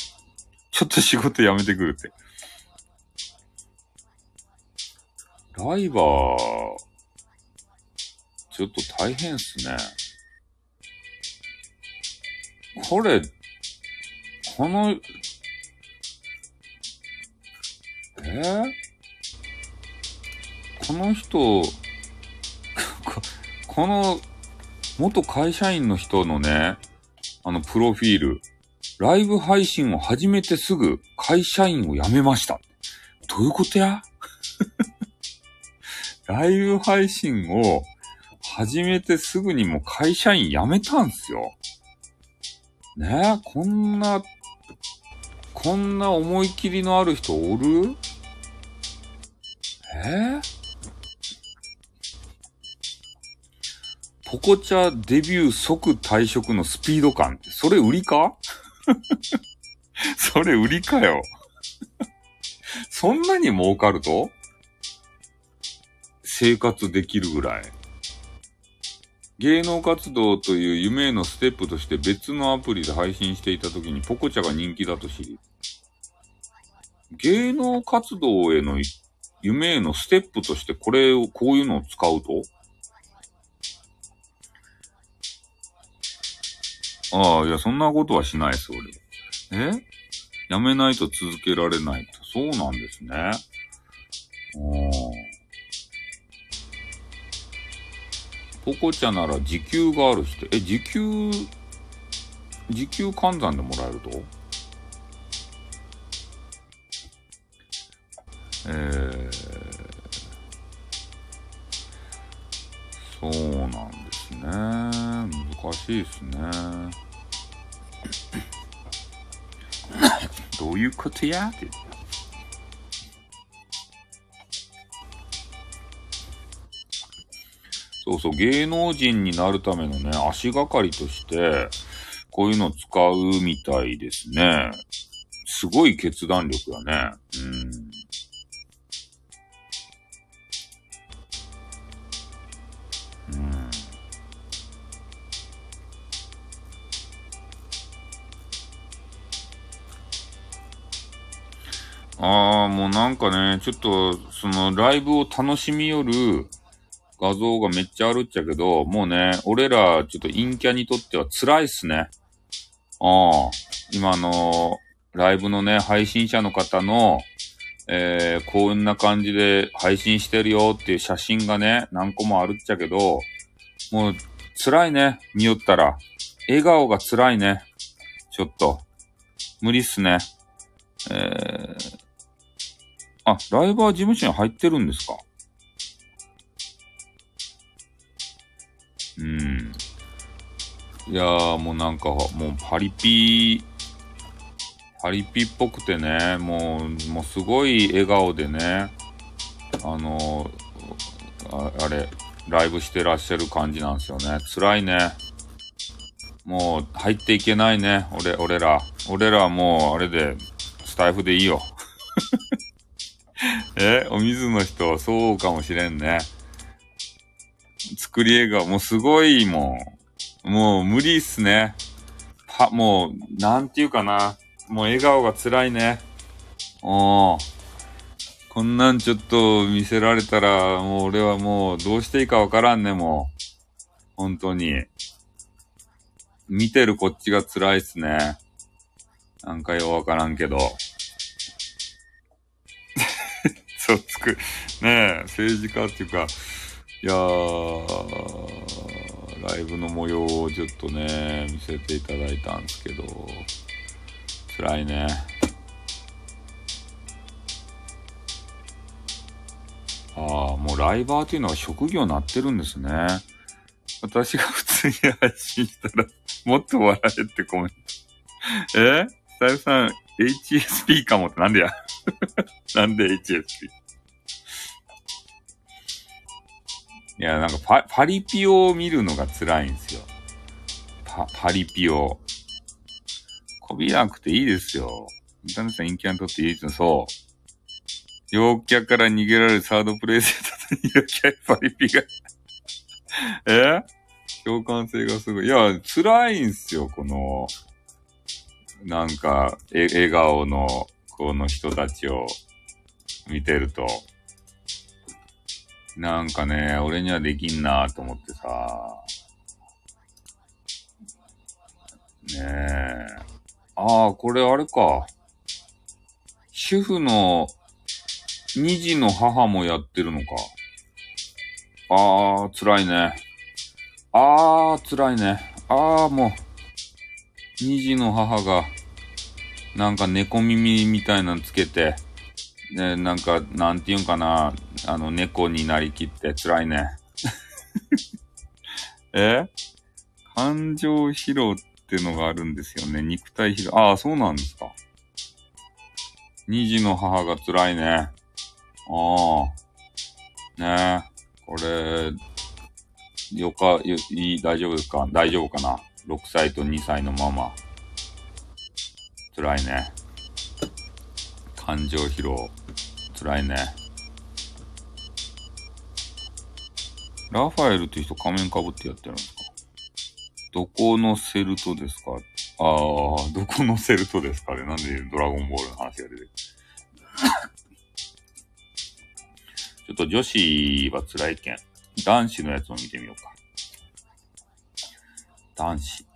Speaker 1: ちょっと仕事辞めてくるって。ライバー、ちょっと大変っすね。これ、この、えー、この人、この、元会社員の人のね、あの、プロフィール、ライブ配信を始めてすぐ会社員を辞めました。どういうことや？ライブ配信を始めてすぐにも会社員辞めたんすよ。ね？え、こんな、こんな思い切りのある人おる？え、ポコチャデビュー即退職のスピード感。って、それ売りか？それ売りかよ。そんなに儲かると？生活できるぐらい。芸能活動という夢へのステップとして別のアプリで配信していた時にポコチャが人気だと知り、芸能活動への夢へのステップとしてこれを、こういうのを使うと？ああ、いや、そんなことはしないです、俺。え？やめないと続けられないと。そうなんですね。ああ。ポコチャなら時給がある人。え、時給、時給換算でもらえると？えー、そうなんですね。難しいですね。どういうことやって。そうそう、芸能人になるためのね、足がかりとして、こういうのを使うみたいですね。すごい決断力だね。うん。ああ、もうなんかね、ちょっと、その、ライブを楽しみよる画像がめっちゃあるっちゃけど、もうね、俺ら、ちょっと陰キャにとっては辛いっすね。ああ、今の、ライブのね、配信者の方の、えー、こんな感じで配信してるよっていう写真がね、何個もあるっちゃけど、もう、辛いね、見よったら。笑顔が辛いね。ちょっと。無理っすね。えー、あ、ライバー事務所に入ってるんですか？うん。いやー、もうなんか、もうパリピー、パリピっぽくてね、もう、もうすごい笑顔でね、あのあ、あれ、ライブしてらっしゃる感じなんですよね。辛いね。もう、入っていけないね、俺、俺ら。俺らはもう、あれで、スタイフでいいよ。えお水の人、そうかもしれんね。作り笑顔、もうすごいもん。もう無理っすね。は、もう、なんていうかな。もう笑顔が辛いね。おー。こんなんちょっと見せられたら、もう俺はもうどうしていいかわからんね、もう。本当に。見てるこっちが辛いっすね。なんかよわからんけど。そうつく、ねえ、政治家っていうか、いやー、ライブの模様をちょっとね、見せていただいたんですけど、辛いね。ああ、もうライバーっていうのは職業になってるんですね。私が普通に配信したら、もっと笑えってコメント。え？スタイルさん、HSP かもってなんでや？なんで HSP? いや、なんかパ、パリピを見るのが辛いんですよ。パ、パリピを。こびなくていいですよ。インターネット陰キャにとっていいですよ。そう。陽キャから逃げられるサードプレイセットと陽キャパリピが え？共感性がすごい。いや、辛いんすよ、この、なんか、え、笑顔の、この人たちを見てると。なんかね、俺にはできんなと思ってさ。ねえ。ああ、これあれか。主婦の二児の母もやってるのか。ああ、辛いね。ああ、辛いね。ああ、もう。二児の母が、なんか猫耳みたいなのつけて、ね、なんか、なんていうんかな、あの、猫になりきって辛いね。え？感情疲労ってのがあるんですよね。肉体疲労。ああ、そうなんですか。二児の母が辛いね。ああ。ねえ。これ、よか、よ、いい、大丈夫ですか？大丈夫かな ?6 歳と2歳のママ。辛いね。感情疲労。辛いね。ラファエルって人仮面かぶってやってるんですか？どこのセルトですか？ああ、どこのセルトですか？ねなんでドラゴンボールの話が出てくる？ちょっと女子は辛いけん。男子のやつを見てみようか。男子。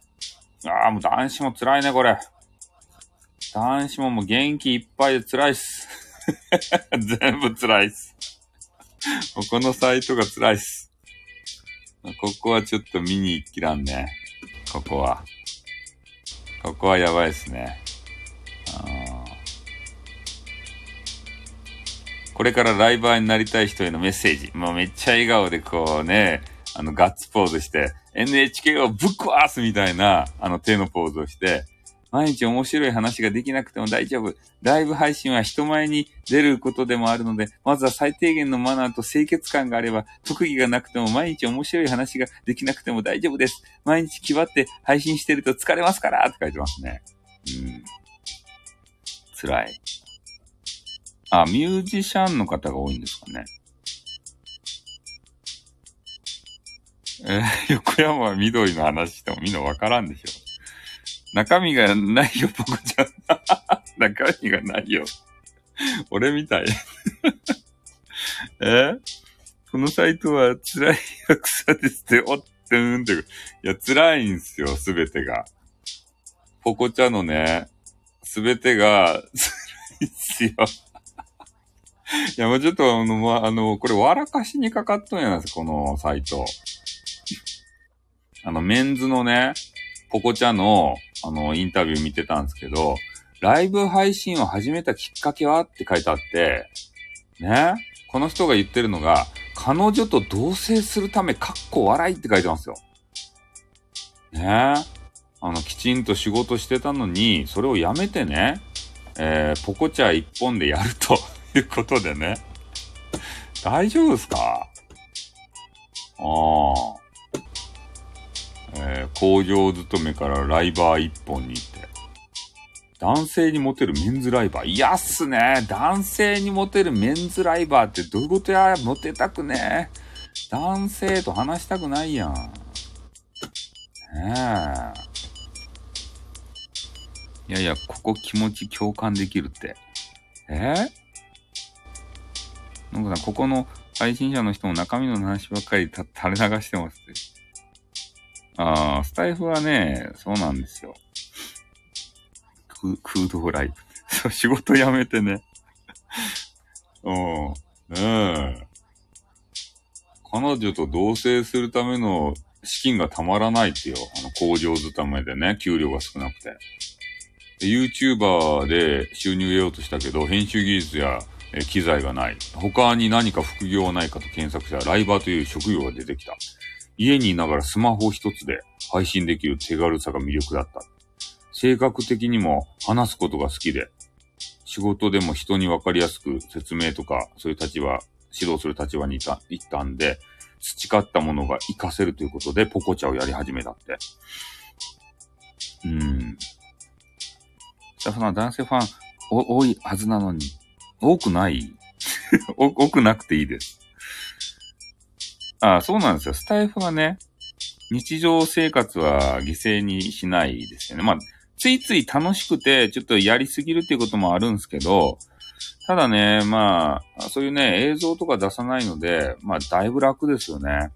Speaker 1: ああ、もう男子も辛いね、これ。男子ももう元気いっぱいで辛いっす。全部辛いっす。このサイトが辛いっす。ここはちょっと見に行きらんね。ここは。ここはやばいですね。これからライバーになりたい人へのメッセージ。もうめっちゃ笑顔でこうね、あのガッツポーズして、NHK をぶっ壊すみたいな、あの手のポーズをして、毎日面白い話ができなくても大丈夫。ライブ配信は人前に出ることでもあるので、まずは最低限のマナーと清潔感があれば、特技がなくても毎日面白い話ができなくても大丈夫です。毎日気張って配信してると疲れますからって書いてますね。うん。辛い。あ、ミュージシャンの方が多いんですかね。えー、横山は緑の話してもみんなわからんでしょ。中身がないよ、ポコちゃん。中身がないよ。俺みたい。え？このサイトは辛い草ですって、おってんって。いや、辛いんすよ、すべてが。ポコちゃんのね、すべてが 辛いっすよ。いや、もうちょっと、あの、まあ、の、これ、笑かしにかかっとんやないですか、このサイト。あの、メンズのね、ポコちゃんの、あの、インタビュー見てたんですけど、ライブ配信を始めたきっかけはって書いてあって、ねこの人が言ってるのが、彼女と同棲するため、かっこ笑いって書いてますよ。ねあの、きちんと仕事してたのに、それをやめてね、えー、ポコチャ一本でやるということでね。大丈夫ですか？ああ。えー、工場勤めからライバー一本に行って。男性にモテるメンズライバー。いやっすね。男性にモテるメンズライバーってどういうことやモテたくね男性と話したくないやん。ねえ。いやいや、ここ気持ち共感できるって。え？なんかさ、ここの配信者の人も中身の話ばっかり垂れ流してますって。ああ、スタイフはね、そうなんですよ。クードライブ。仕事辞めてね。うん。ねえ。彼女と同棲するための資金がたまらないってよ。あの工場勤めでね、給料が少なくて。YouTuber で収入を得ようとしたけど、編集技術や機材がない。他に何か副業はないかと検索したら、ライバーという職業が出てきた。家にいながらスマホ一つで配信できる手軽さが魅力だった。性格的にも話すことが好きで、仕事でも人にわかりやすく説明とか、そういう立場、指導する立場にいた、いったんで、培ったものが活かせるということで、ポコチャをやり始めたって。うん。スタッフ男性ファン、多いはずなのに、多くない？多くなくていいです。あ、そうなんですよ。スタイフはね、日常生活は犠牲にしないですよね。まあ、ついつい楽しくて、ちょっとやりすぎるっていうこともあるんですけど、ただね、まあ、そういうね、映像とか出さないので、まあ、だいぶ楽ですよね。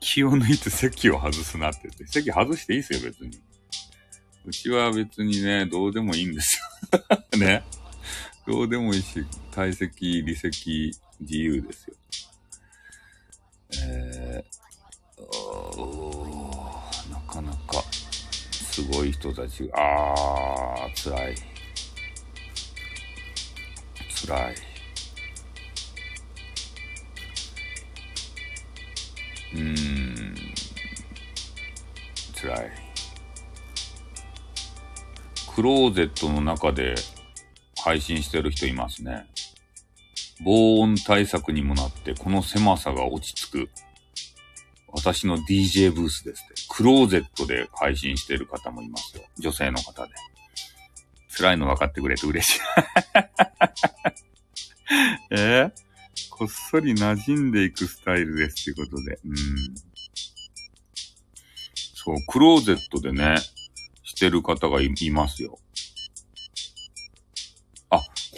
Speaker 1: 気を抜いて席を外すなって言って、席外していいですよ、別に。うちは別にね、どうでもいいんですよ。ね。どうでもいいし、退席、離席、自由ですよ。えー、なかなかすごい人たちが、あー、辛い。辛い。うーん、辛い。クローゼットの中で配信してる人いますね。防音対策にもなって、この狭さが落ち着く。私の DJ ブースですって。クローゼットで配信してる方もいますよ。女性の方で。辛いの分かってくれて嬉しい。え？ー、こっそり馴染んでいくスタイルですってことで。うん。そう、クローゼットでね、してる方がいますよ。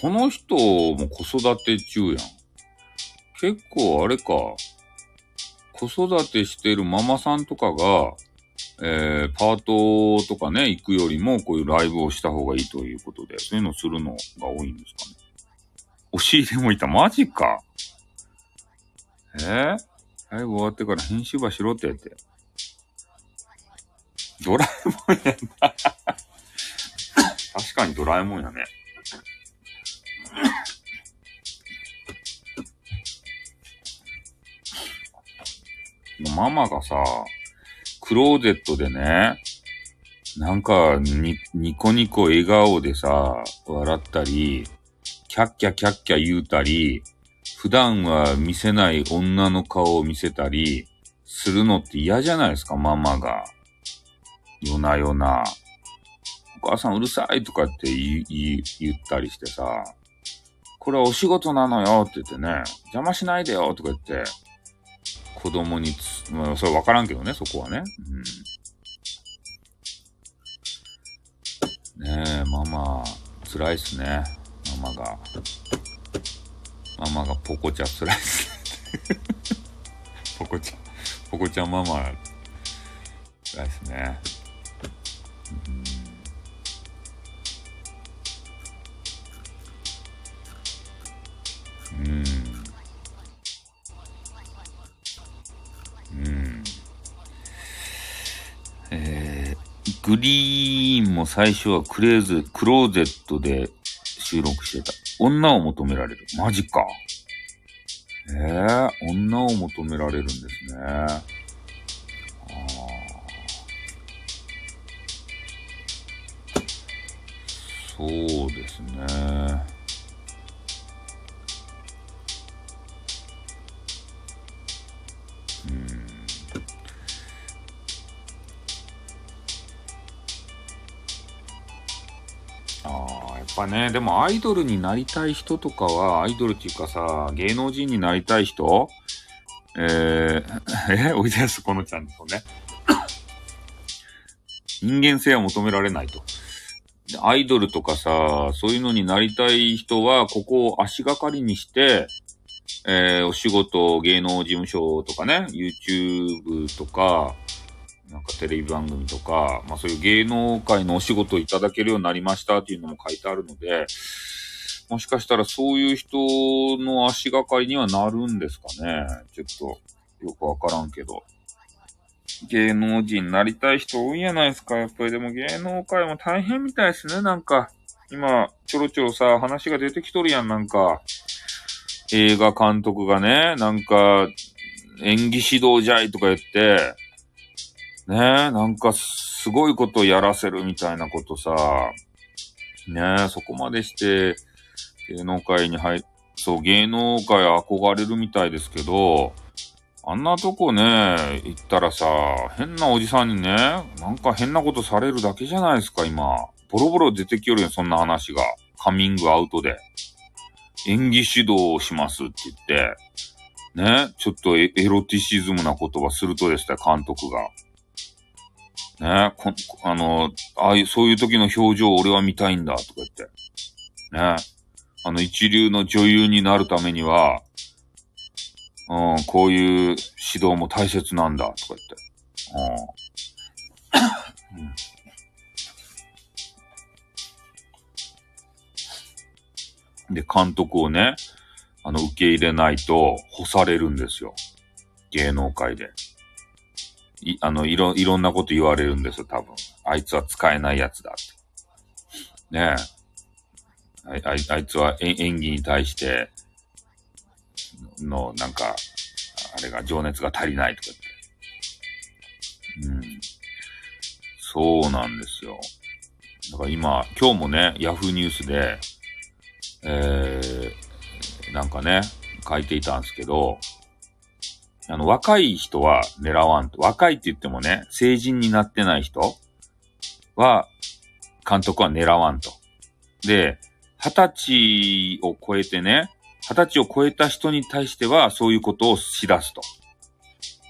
Speaker 1: この人も子育て中やん。結構あれか。子育てしてるママさんとかが、えー、パートとかね、行くよりもこういうライブをした方がいいということで、そういうのするのが多いんですかね。押し入れもいた。マジか。えー、ライブ終わってから編集場しろってやって。ドラえもんやな。確かにドラえもんやね。ママがさ、クローゼットでね、なんか、に、ニコニコ笑顔でさ、笑ったり、キャッキャキャッキャ言うたり、普段は見せない女の顔を見せたり、するのって嫌じゃないですか、ママが。夜な夜な。お母さんうるさいとかって言言ったりしてさ、これはお仕事なのよって言ってね、邪魔しないでよとか言って、子供につ、まあ、それわからんけどね、そこはね。うん、ねえ、ママ、辛いっすね。ママが。ママがポコちゃん辛いっすね。ポコちゃん、ポコちゃんママ、辛いっすね。うん。うんグリーンも最初はクレーズ、クローゼットで収録してた。女を求められる。マジか。ええー、女を求められるんですね。あそうですね。ぱね、でもアイドルになりたい人とかは、アイドルっていうかさ、芸能人になりたい人？えー、え、おいでやすこのちゃんとね。人間性は求められないと。アイドルとかさ、そういうのになりたい人は、ここを足がかりにして、えー、お仕事、芸能事務所とかね、YouTube とか、なんかテレビ番組とか、まあそういう芸能界のお仕事をいただけるようになりましたっていうのも書いてあるので、もしかしたらそういう人の足がかりにはなるんですかね。ちょっとよくわからんけど。芸能人になりたい人多いんやないですか。やっぱりでも芸能界も大変みたいですね。なんか、今、ちょろちょろさ、話が出てきとるやん、なんか。映画監督がね、なんか、演技指導じゃいとか言って、ねえ、なんかすごいことやらせるみたいなことさ、ねえ、そこまでして芸能界に入、そう、芸能界憧れるみたいですけど、あんなとこね、行ったらさ、変なおじさんにね、なんか変なことされるだけじゃないですか、今。ボロボロ出てきよるよ、そんな話が。カミングアウトで。演技指導をしますって言って、ね、ちょっとエロティシズムな言葉するとでした、監督が。ねこ、あの、ああいう、そういう時の表情を俺は見たいんだ、とか言って。ねあの、一流の女優になるためには、うん、こういう指導も大切なんだ、とか言って。うん、で、監督をね、あの、受け入れないと干されるんですよ。芸能界で。い、あの、いろ、いろんなこと言われるんですよ、多分。あいつは使えないやつだって。ねえ。あいあいつは演技に対しての、なんか、あれが情熱が足りないとか言って。うん。そうなんですよ。だから今、今日もね、ヤフーニュースで、えー、なんかね、書いていたんですけど、あの、若い人は狙わんと。若いって言ってもね、成人になってない人は、監督は狙わんと。で、二十歳を超えてね、二十歳を超えた人に対しては、そういうことをしだすと。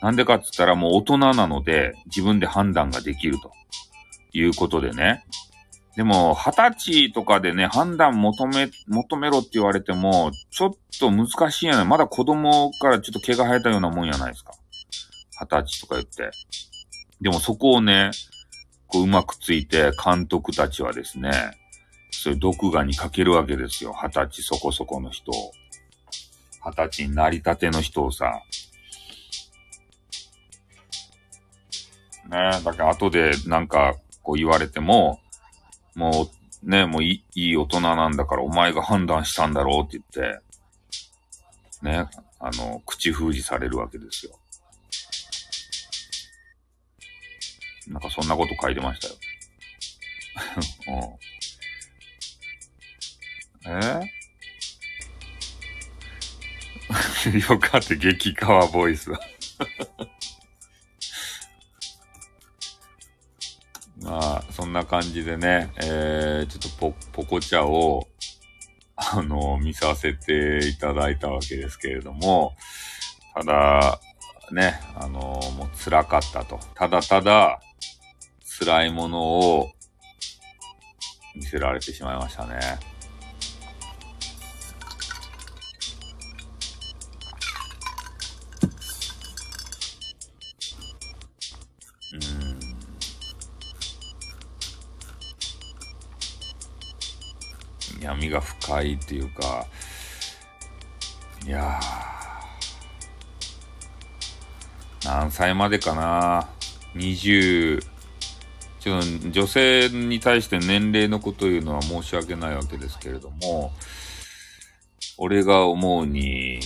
Speaker 1: なんでかって言ったらもう大人なので、自分で判断ができると。いうことでね。でも、二十歳とかでね、判断求め、求めろって言われても、ちょっと難しいやない。まだ子供からちょっと毛が生えたようなもんやないですか。二十歳とか言って。でもそこをね、こううまくついて監督たちはですね、そういう毒画にかけるわけですよ。二十歳そこそこの人を。二十歳になりたての人をさ。ね。だから後でなんかこう言われても、もうね、もういいいい大人なんだからお前が判断したんだろうって言って、ね、あの、口封じされるわけですよ。なんかそんなこと書いてましたよ。うん、え？よかった、激カワボイスは。まあ、そんな感じでね、えー、ちょっとポ、ポコチャを、あの、見させていただいたわけですけれども、ただ、ね、あの、もう辛かったと。ただただ、辛いものを見せられてしまいましたね。闇が深いっていうか、いや、何歳までかな。20、ちょっと女性に対して年齢のことを言うのは申し訳ないわけですけれども、俺が思うに、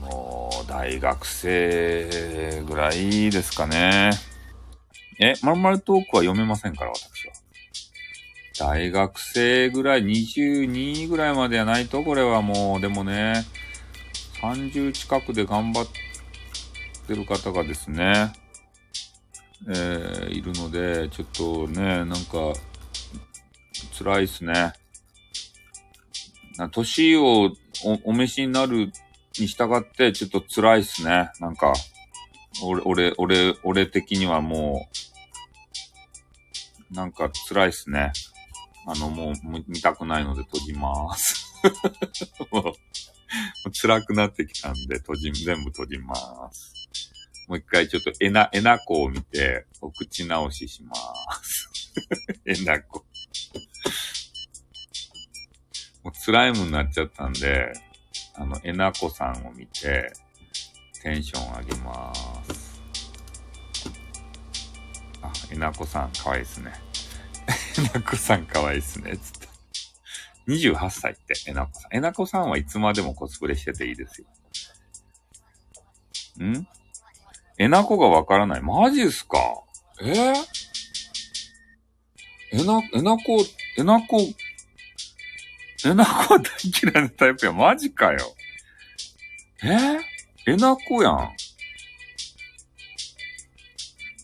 Speaker 1: もう大学生ぐらいですかね。え、まるまるトークは読めませんから、私。大学生ぐらい、22ぐらいまではないと、これはもう、でもね、30近くで頑張ってる方がですね、えー、いるので、ちょっとね、なんか、辛いっすね。年をおお召しになるに従って、ちょっと辛いっすね。なんか、俺、俺、俺、俺的にはもう、なんか辛いっすね。あの、もう見たくないので閉じまーす。もう辛くなってきたんで閉じ、全部閉じまーす。もう一回ちょっとえな、えなこを見て、お口直ししまーす。えなこ。もう辛いもんになっちゃったんで、あの、えなこさんを見て、テンション上げまーす。あ、えなこさん、かわいいですね。えなこさんかわいいっすね、つって。28歳って、えなこさん。えなこさんはいつまでもコスプレしてていいですよ。んえなこがわからない。マジっすかえー、えな、えなこ、えなこ、えなこ大嫌いなタイプや。マジかよ。えー、えなこやん。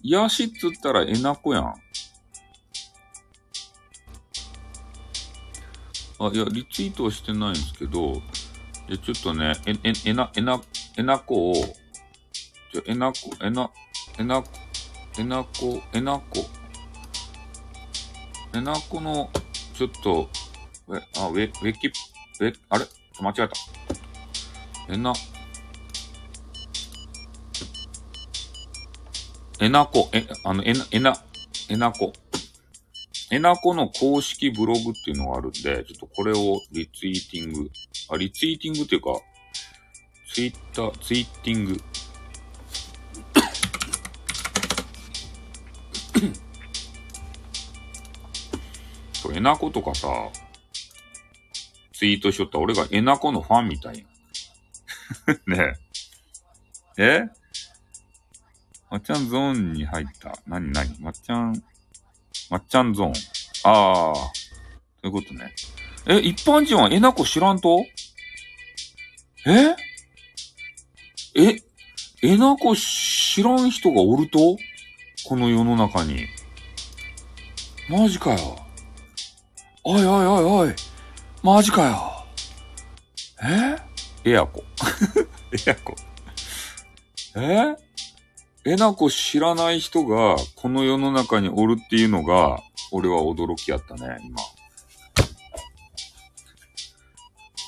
Speaker 1: 癒しっつったらえなこやん。あ、いや、リツイートはしてないんですけど、いや、ちょっとね、え、え、えな、えな、えなこを、じゃ、えなこ、えな、えな、えなこ、えなこ、えなこの、ちょっと、え、あ、ウェ、ウェキ、ウェ、あれ？間違えた。えな、えなこ、え、あの、えな、えな、えなこ。えなこの公式ブログっていうのがあるんで、ちょっとこれをリツイーティング、あ、リツイーティングっていうか、ツイッター、ツイーティング。そう、えなことかさ、ツイートしよったら俺がえなこのファンみたいやん。ねえ。え？まっちゃんゾーンに入った。なになにまっちゃん、まっちゃんゾーン。ああ、そういうことね。え、一般人はえなこ知らんと？え？え、えなこ知らん人がおると？この世の中に。マジかよ。おいおいおいおい。マジかよ。え？エアコ。エアコ。え？えなこ知らない人がこの世の中におるっていうのが、俺は驚きやったね、今。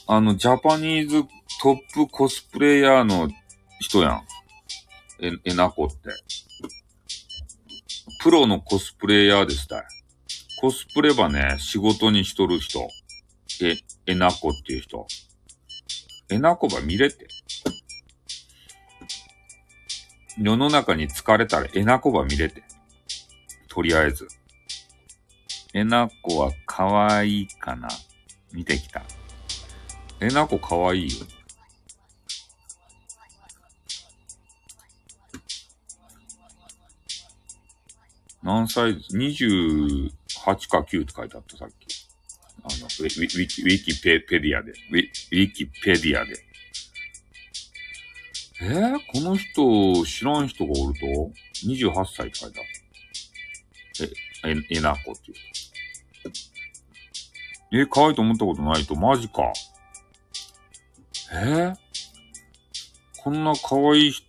Speaker 1: あの、ジャパニーズトップコスプレイヤーの人やん。え、えなこって。プロのコスプレイヤーでした。コスプレばね、仕事にしとる人。え、えなこっていう人。えなこば見れて。世の中に疲れたらえなこば見れて。とりあえず。えなこは可愛いかな見てきた。えなこ可愛いよ。何歳です ?28 か9って書いてあった、さっき。あの、ウィウィウィキウィキペペディアで。ウィウィキペディアで。えー、この人、知らん人がおると ?28 歳って書いてある。え、え、えなこっていう。え、可愛いと思ったことないと、マジか。えー、こんな可愛い人、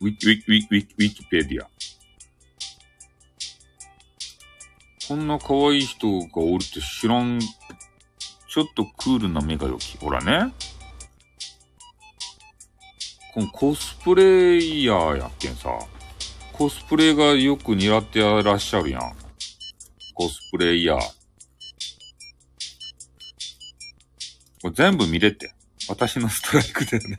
Speaker 1: ウィキ、ウィキ、ウィキ、ウィキ、ウィキペディア。こんな可愛い人がおるって知らん、ちょっとクールな目がよき。ほらね。このコスプレイヤーやってんさ。コスプレがよく似合ってらっしゃるやん。コスプレイヤー。これ全部見れて。私のストライクだよね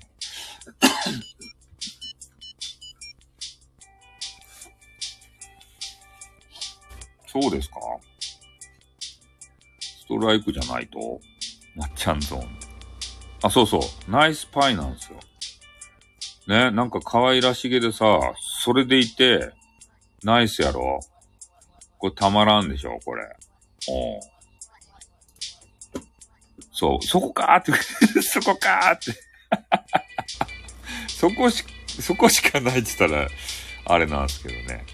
Speaker 1: そうですか？ストライクじゃないとまっちゃんゾーン。あ、そうそう。ナイスパイなんですよ。ね、なんか可愛らしげでさ、それでいて、ナイスやろ？これたまらんでしょ？これ。おそう、そこかーって、そこかーって そこし、そこしかないって言ったら、あれなんですけどね。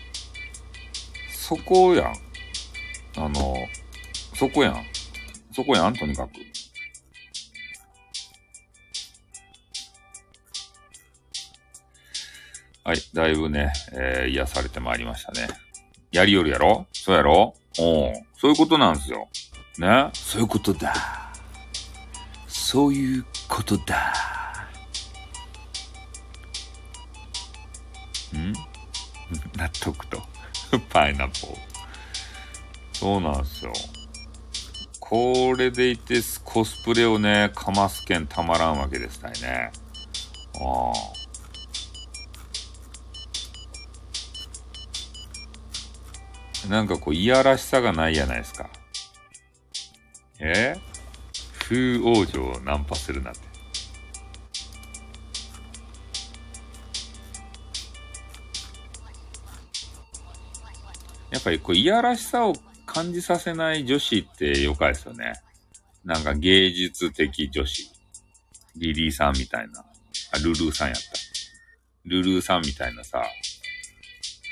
Speaker 1: そこやん。あの、そこやん。そこやん、とにかく。はい、だいぶね、えー、癒されてまいりましたね。やりよるやろ？そうやろ？おうそういうことなんですよ。ね？そういうことだ。そういうことだ。ん？納得と。パイナップル。そうなんですよ。これでいてコスプレをね、かますけんたまらんわけですたいね。ああ。なんかこう、いやらしさがないやないですか。え？風王女をナンパするなんて。やっぱりこう、いやらしさを感じさせない女子ってよかですよね。なんか芸術的女子。リリーさんみたいな。あ、ルルーさんやった。ルルーさんみたいなさ、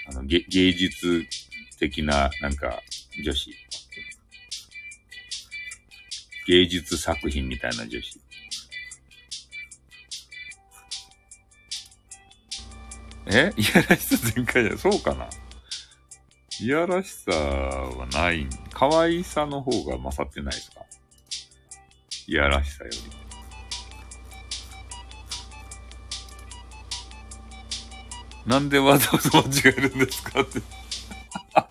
Speaker 1: あの、芸術的な、なんか、女子。芸術作品みたいな女子。え？いやらしさ全開じゃん、そうかな？いやらしさはない。可愛さの方が勝ってないですか？いやらしさより。なんでわざわざ間違えるんですかってな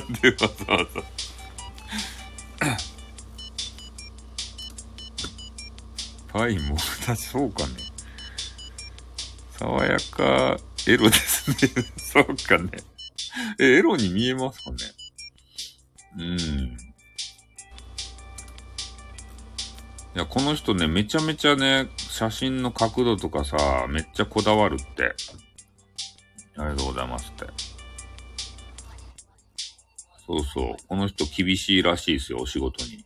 Speaker 1: んでわざわざパインもそうかね。爽やかエロですね。そうかね。え、エロに見えますかねうん。いや、この人ね、めちゃめちゃね、写真の角度とかさ、めっちゃこだわるって。ありがとうございますって。そうそう。この人厳しいらしいですよ、お仕事に。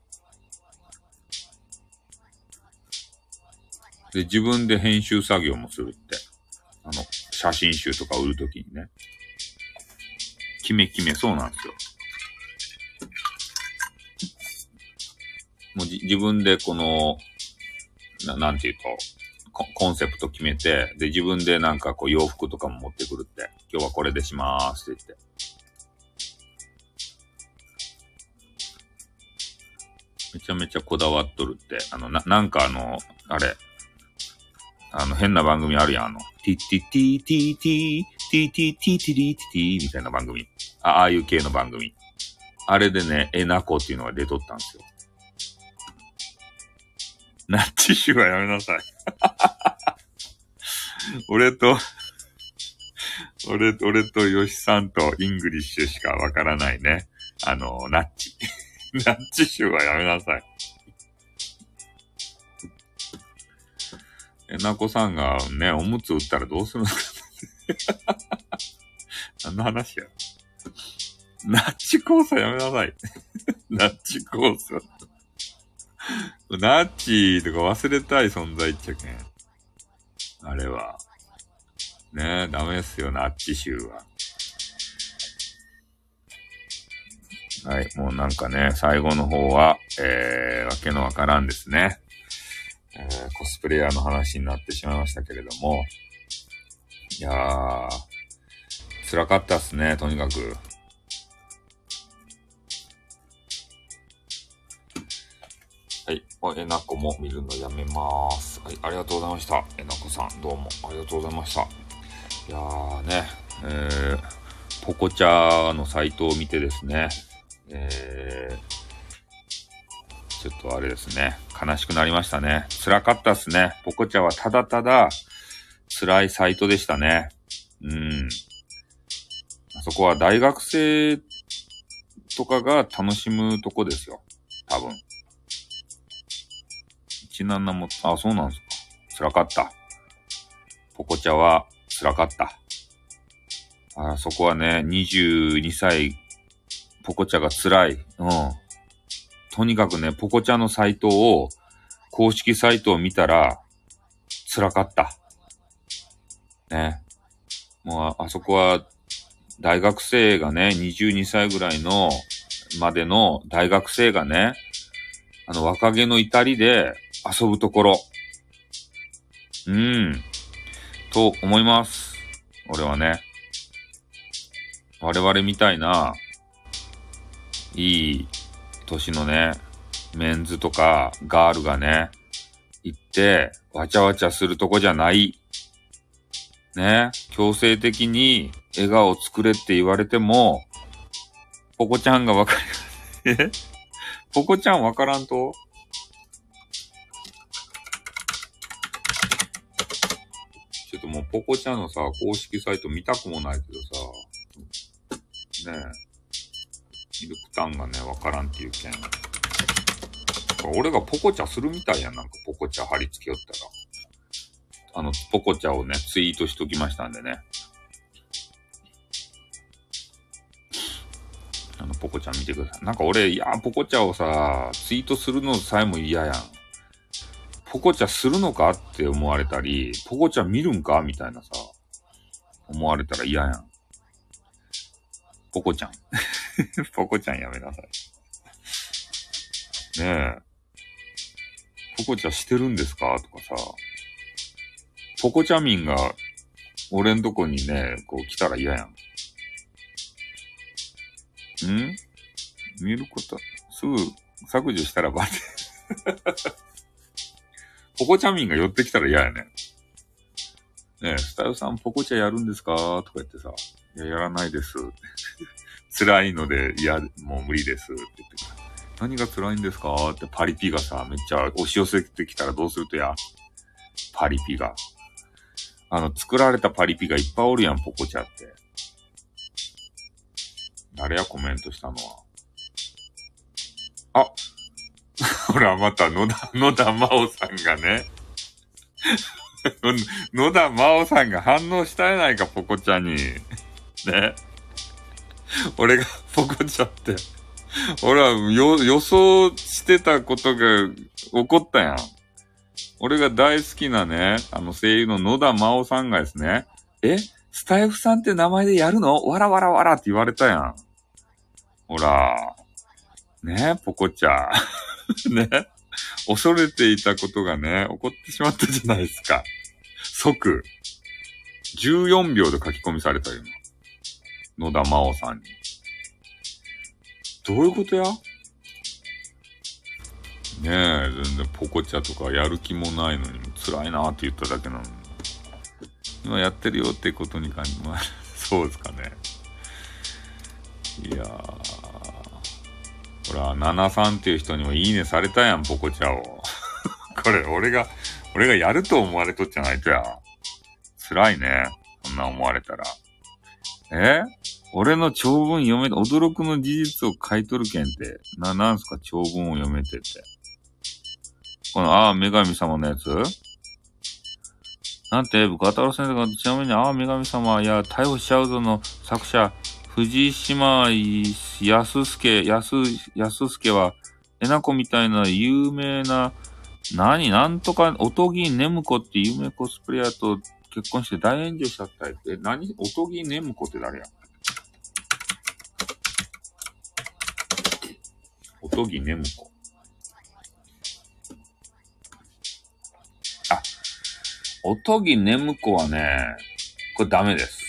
Speaker 1: で、自分で編集作業もするって。あの、写真集とか売るときにね。キメキメ、そうなんですよ。もうじ自分でこの、ななんていうとコ、コンセプト決めて、で、自分でなんかこう洋服とかも持ってくるって、今日はこれでしまーすって言って。めちゃめちゃこだわっとるって、あの、な、なんかあの、あれ、あの、変な番組あるやん、あの、ティティティティティ、ティティティティティティティみたいな番組。あ、ああいう系の番組。あれでね、えなこっていうのが出とったんですよ。ナッチシュはやめなさい。俺と、俺、俺と吉さんとイングリッシュしかわからないね。あの、ナッチ。ナッチ集はやめなさい。えなこさんがね、おむつ売ったらどうするのか。何の話や。ナッチ交差やめなさい。ナッチ交差。ナッチとか忘れたい存在っちゃけん。あれは。ねえ、ダメっすよ、ナッチ集は。はい、もうなんかね、最後の方は、えー、わけのわからんですね。えー、コスプレイヤーの話になってしまいましたけれども。いやー、辛かったっすね、とにかく。はい。えなこも見るのやめます。はい。ありがとうございました。えなこさん、どうもありがとうございました。いやーね、えー、ポコチャのサイトを見てですね、えー、ちょっとあれですね、悲しくなりましたね。辛かったっすね。ポコチャはただただ辛いサイトでしたね。うん。あそこは大学生とかが楽しむとこですよ。多分。17も、あ、そうなんですか。辛かった。ポコチャは辛かった。あそこはね、22歳ポコチャが辛い。うん。とにかくね、ポコチャのサイトを、公式サイトを見たら、辛かった。ね。もう、あそこは、大学生がね、22歳ぐらいの、までの大学生がね、あの、若気の至りで遊ぶところ。うん。と思います。俺はね。我々みたいな、いい年のね、メンズとかガールがね、行って、わちゃわちゃするとこじゃない。ね、強制的に笑顔作れって言われても、ポコちゃんがわかる。え？ポコちゃんわからんと？ちょっともうポコちゃんのさ、公式サイト見たくもないけどさ、ねえ。ミルクタンがね、わからんっていうけん。俺がポコチャするみたいやん、なんかポコチャ貼り付けよったら。あの、ポコチャをね、ツイートしときましたんでね。あの、ポコチャ見てください。なんか俺、いや、ポコチャをさ、ツイートするのさえも嫌やん。ポコチャするのかって思われたり、ポコチャ見るんかみたいなさ、思われたら嫌やん。ポコちゃん。ポコちゃんやめなさい。ねえ。ポコちゃんしてるんですか？とかさ。ポコちゃミンが、俺んとこにね、こう来たら嫌やん。ん？見ること、すぐ削除したらばて。ポコちゃミンが寄ってきたら嫌やね。ねえ、スタイルさんポコチャやるんですか？とか言ってさ、いや、やらないです。辛いので、いや、もう無理です。って言って何が辛いんですか？ってパリピがさ、めっちゃ押し寄せてきたらどうするとや？パリピが。あの、作られたパリピがいっぱいおるやん、ポコチャって。誰やコメントしたのは。あ ほら、また野田、野田真央さんがね。野田真央さんが反応したやないか、ポコちゃんに。ね。俺がポコちゃって。俺は、予想してたことが起こったやん。俺が大好きなね、あの声優の野田真央さんがですね、え？スタイフさんって名前でやるの？わらわらわらって言われたやん。ほら。ねえポコちゃん。ね恐れていたことがね、起こってしまったじゃないですか。即。14秒で書き込みされたよ、野田真央さんに。どういうことや？ねえ、全然ポコチャとかやる気もないのに辛いなって言っただけなのに。今やってるよってことに感じ、まあ、そうですかね。いやー。ほら、73っていう人にもいいねされたやん、ポコチャを。これ、俺が、俺がやると思われとっちゃないとや。辛いね。そんな思われたら。え？俺の長文読め、驚くの事実を書いとるけんって。な、なんすか？長文を読めてって。この、ああ、女神様のやつ？なんて、ガタロ先生が、ちなみに、ああ、女神様、いや、逮捕しちゃうぞの作者、藤島安助、安、安助は、えなこみたいな有名な、何、なんとか、おとぎねむこって有名コスプレイヤーと結婚して大炎上しちゃったい。え、何？おとぎねむこって誰や？おとぎねむこ。あ、おとぎねむこはね、これダメです。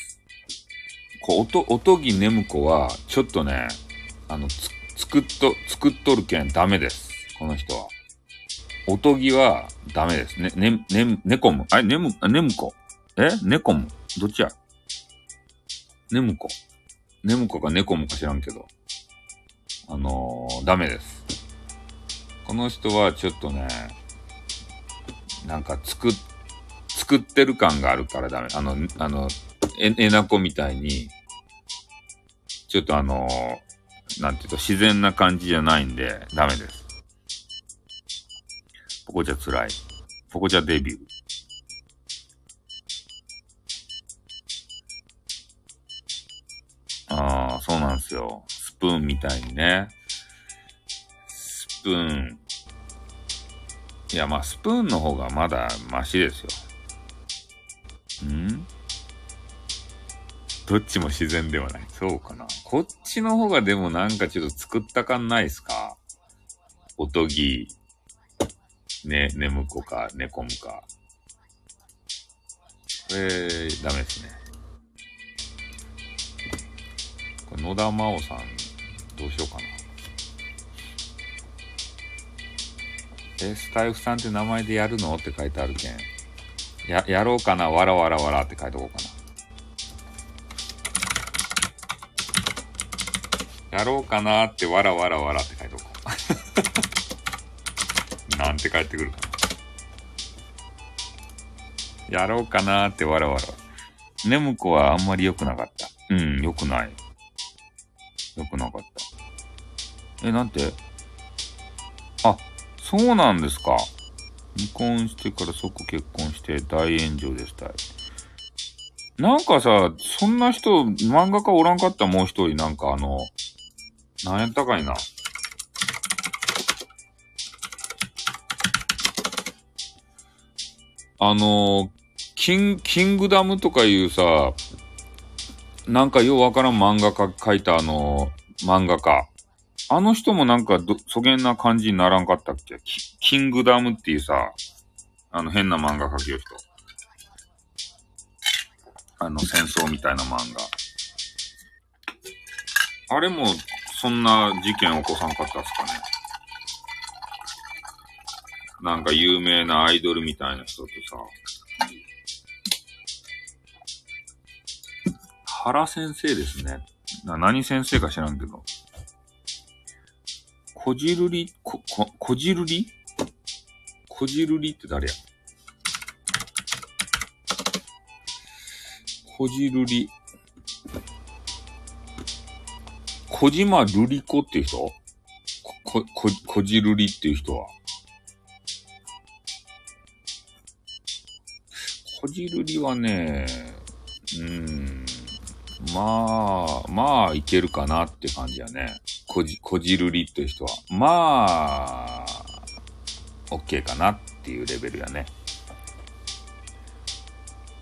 Speaker 1: こう、おと、おとぎねむこは、ちょっとね、あの、つ、作っと、作っとるけんダメです。この人は。おとぎはダメです。ね、ね、ね、ねこむ。あれ、ねむ、ねむこ。え？ねこむ。どっちや？ねむこ。ねむこかねこむか知らんけど。あのー、ダメです。この人はちょっとね、なんか作っ、作ってる感があるからダメ。あの、あの、え、えなこみたいに、ちょっとあのー、なんていうと自然な感じじゃないんで、ダメです。ポコチャ辛い。ポコチャデビュー。ああ、そうなんですよ。スプーンみたいにね。スプーン。いや、まあ、スプーンの方がまだマシですよ。ん？どっちも自然ではない。そうかな。こっちの方がでもなんかちょっと作った感ないっすか？おとぎ、ね、眠子か、寝込むか。これ、ダメですね。野田真央さん、どうしようかな。え、スタイフさんって名前でやるのって書いてあるけん。や、やろうかな、わらわらわらって書いておこうかな。やろうかなってわらわらわらって書いておこう。なんて帰ってくるかな。やろうかなってわらわら。眠子はあんまり良くなかった。うん、良くない。良くなかった。え、なんて？あ、そうなんですか。離婚してから即結婚して大炎上でしたい。なんかさ、そんな人、漫画家おらんかった？もう一人、なんかあの、なんやったかいな。あの、キン、キングダムとかいうさ、なんかようわからん漫画家描いたあの、漫画家。あの人もなんかど、そげんな感じにならんかったっけ？キキングダムっていうさ、あの変な漫画描きよ人。あの戦争みたいな漫画。あれも、そんな事件起こさんかったっすかね。なんか有名なアイドルみたいな人とさ、原先生ですね。な、何先生か知らんけど。こじるり、こ、こ、こじるり？こじるりって誰や？こじるり。小島るりこっていう人？こ、こ、こじるりっていう人は？こじるりはね、うーん。まあ、まあ、いけるかなって感じやね。こじ、こじるりっていう人は。まあ、OK かなっていうレベルやね。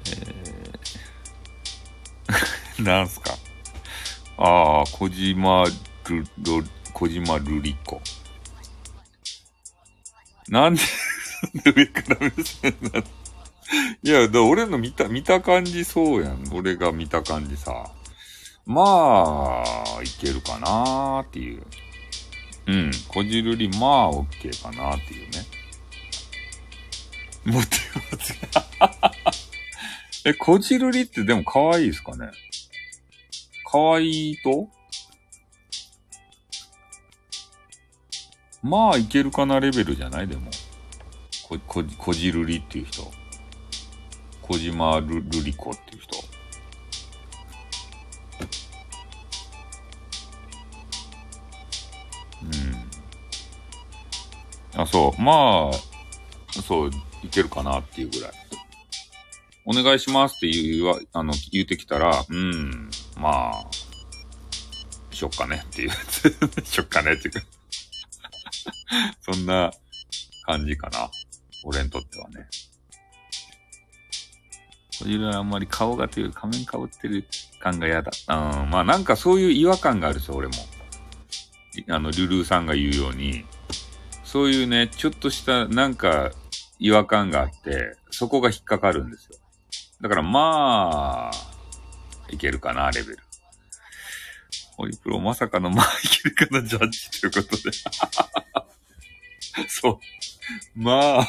Speaker 1: えー、なんすか？ああ、小島る、る、小島るりこ。なんで上から目線なの いや、だ俺の見た、見た感じそうやん。俺が見た感じさ。まあ、いけるかなーっていう。うん。こじるり、まあ、オッケーかなーっていうね。モテます え、こじるりってでも可愛いですかね？可愛いと？まあ、いけるかなレベルじゃない？でも。こ、こ、こじるりっていう人。小島瑠璃子っていう人。うん。あ、そう。まあ、そう、いけるかなっていうぐらい。お願いしますって言わ、あの、言うてきたら、うん、まあ、しよっかねっていう。しよっかねっていうか そんな感じかな。俺にとってはね。これはあんまり顔がという仮面かぶってる感が嫌だ。うん、まあなんかそういう違和感があるんですよ、俺も。あの、ルルーさんが言うように、そういうね、ちょっとしたなんか違和感があって、そこが引っかかるんですよ。だからまあ、いけるかな、レベル。ホリプロまさかのまあいけるかな、ジャッジということで。そう。まあ、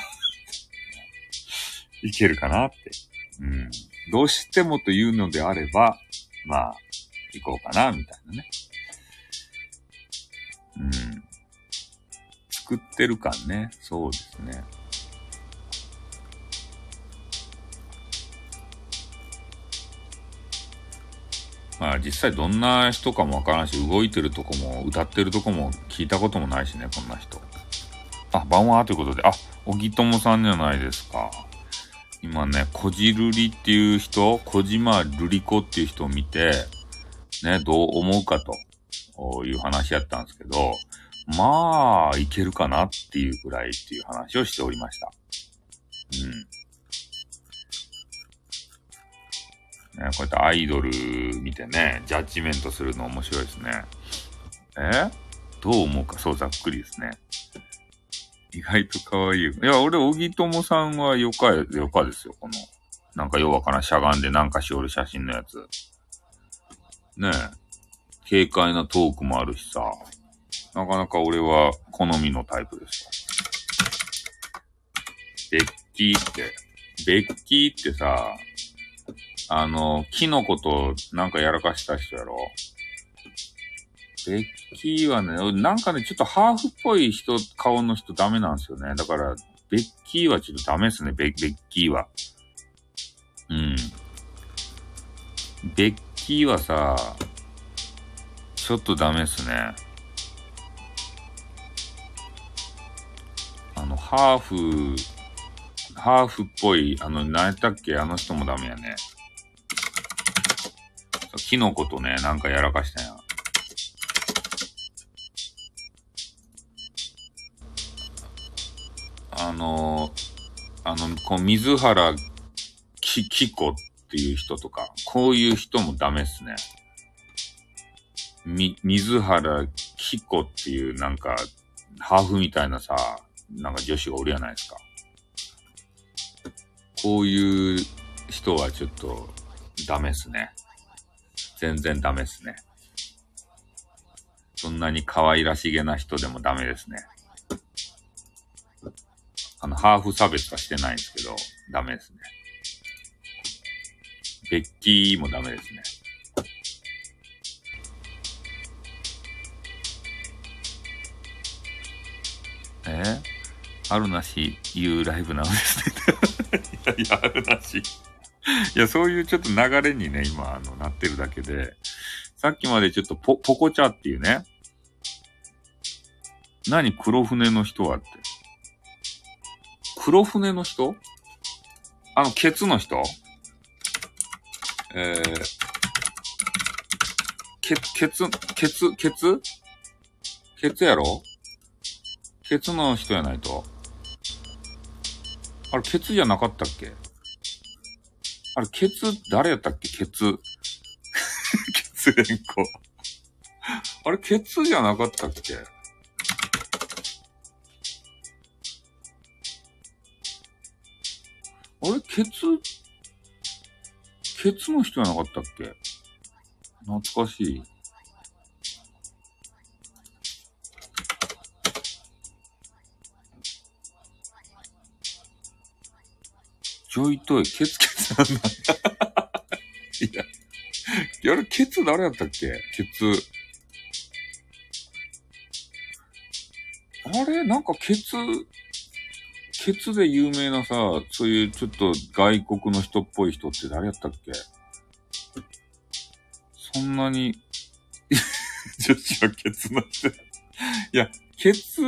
Speaker 1: いけるかなって。うん。どうしてもというのであれば、まあ、行こうかな、みたいなね。うん。作ってる感ね。そうですね。まあ実際どんな人かもわからんし、動いてるとこも、歌ってるとこも聞いたこともないしね、こんな人。あ、晩はということで、あ、小木友さんじゃないですか。今ね、こじるりっていう人、小島るり子っていう人を見て、ね、どう思うかという話やったんですけど、まあ、いけるかなっていうぐらいっていう話をしておりました。うん。ね、こうやってアイドル見てね、ジャッジメントするの面白いですね。え？どう思うか、そうざっくりですね。意外と可愛い。いや、俺、小木友さんはよか、よかですよ、この。なんかようわからんしゃがんでなんかしおる写真のやつ。ねえ。軽快なトークもあるしさ。なかなか俺は好みのタイプですベッキーって、ベッキーってさ、あの、キノコとなんかやらかした人やろ？ベッキーはね、なんかね、ちょっとハーフっぽい人、顔の人ダメなんですよね。だから、ベッキーはちょっとダメですね、ベベッキーは。うん。ベッキーはさ、ちょっとダメっすね。あの、ハーフ、ハーフっぽい、あの、何やったっけ？あの人もダメやね。キノコとね、なんかやらかしたやん。あの、あの、こう、水原き、きこっていう人とか、こういう人もダメっすね。み、水原きこっていうなんか、ハーフみたいなさ、なんか女子がおるやないですか。こういう人はちょっとダメっすね。全然ダメっすね。そんなに可愛らしげな人でもダメですね。あの、ハーフ差別はしてないんですけど、ダメですね。ベッキーもダメですね。え？あるなし、いうライブなのですね。いやいや、あるなし。いや、そういうちょっと流れにね、今、あの、なってるだけで、さっきまでちょっとポ、ポコチャっていうね、何黒船の人はって。黒船の人？あの、ケツの人？えー、ケ、ケツ、ケツ、ケツ？ケツやろ？ケツの人やないと。あれ、ケツじゃなかったっけ？あれ、ケツ、誰やったっけ？ケツ。ケツ連呼。あれ、ケツじゃなかったっけ？あれ、ケツ、ケツの人じゃなかったっけ？懐かしい。ちょいとい、ケツケツなんだ。いや、いや、あれ、ケツ誰やったっけ？ケツ。あれなんかケツ、ケツで有名なさ、そういうちょっと外国の人っぽい人って誰やったっけ？そんなに、女子はケツの人。いや、ケツ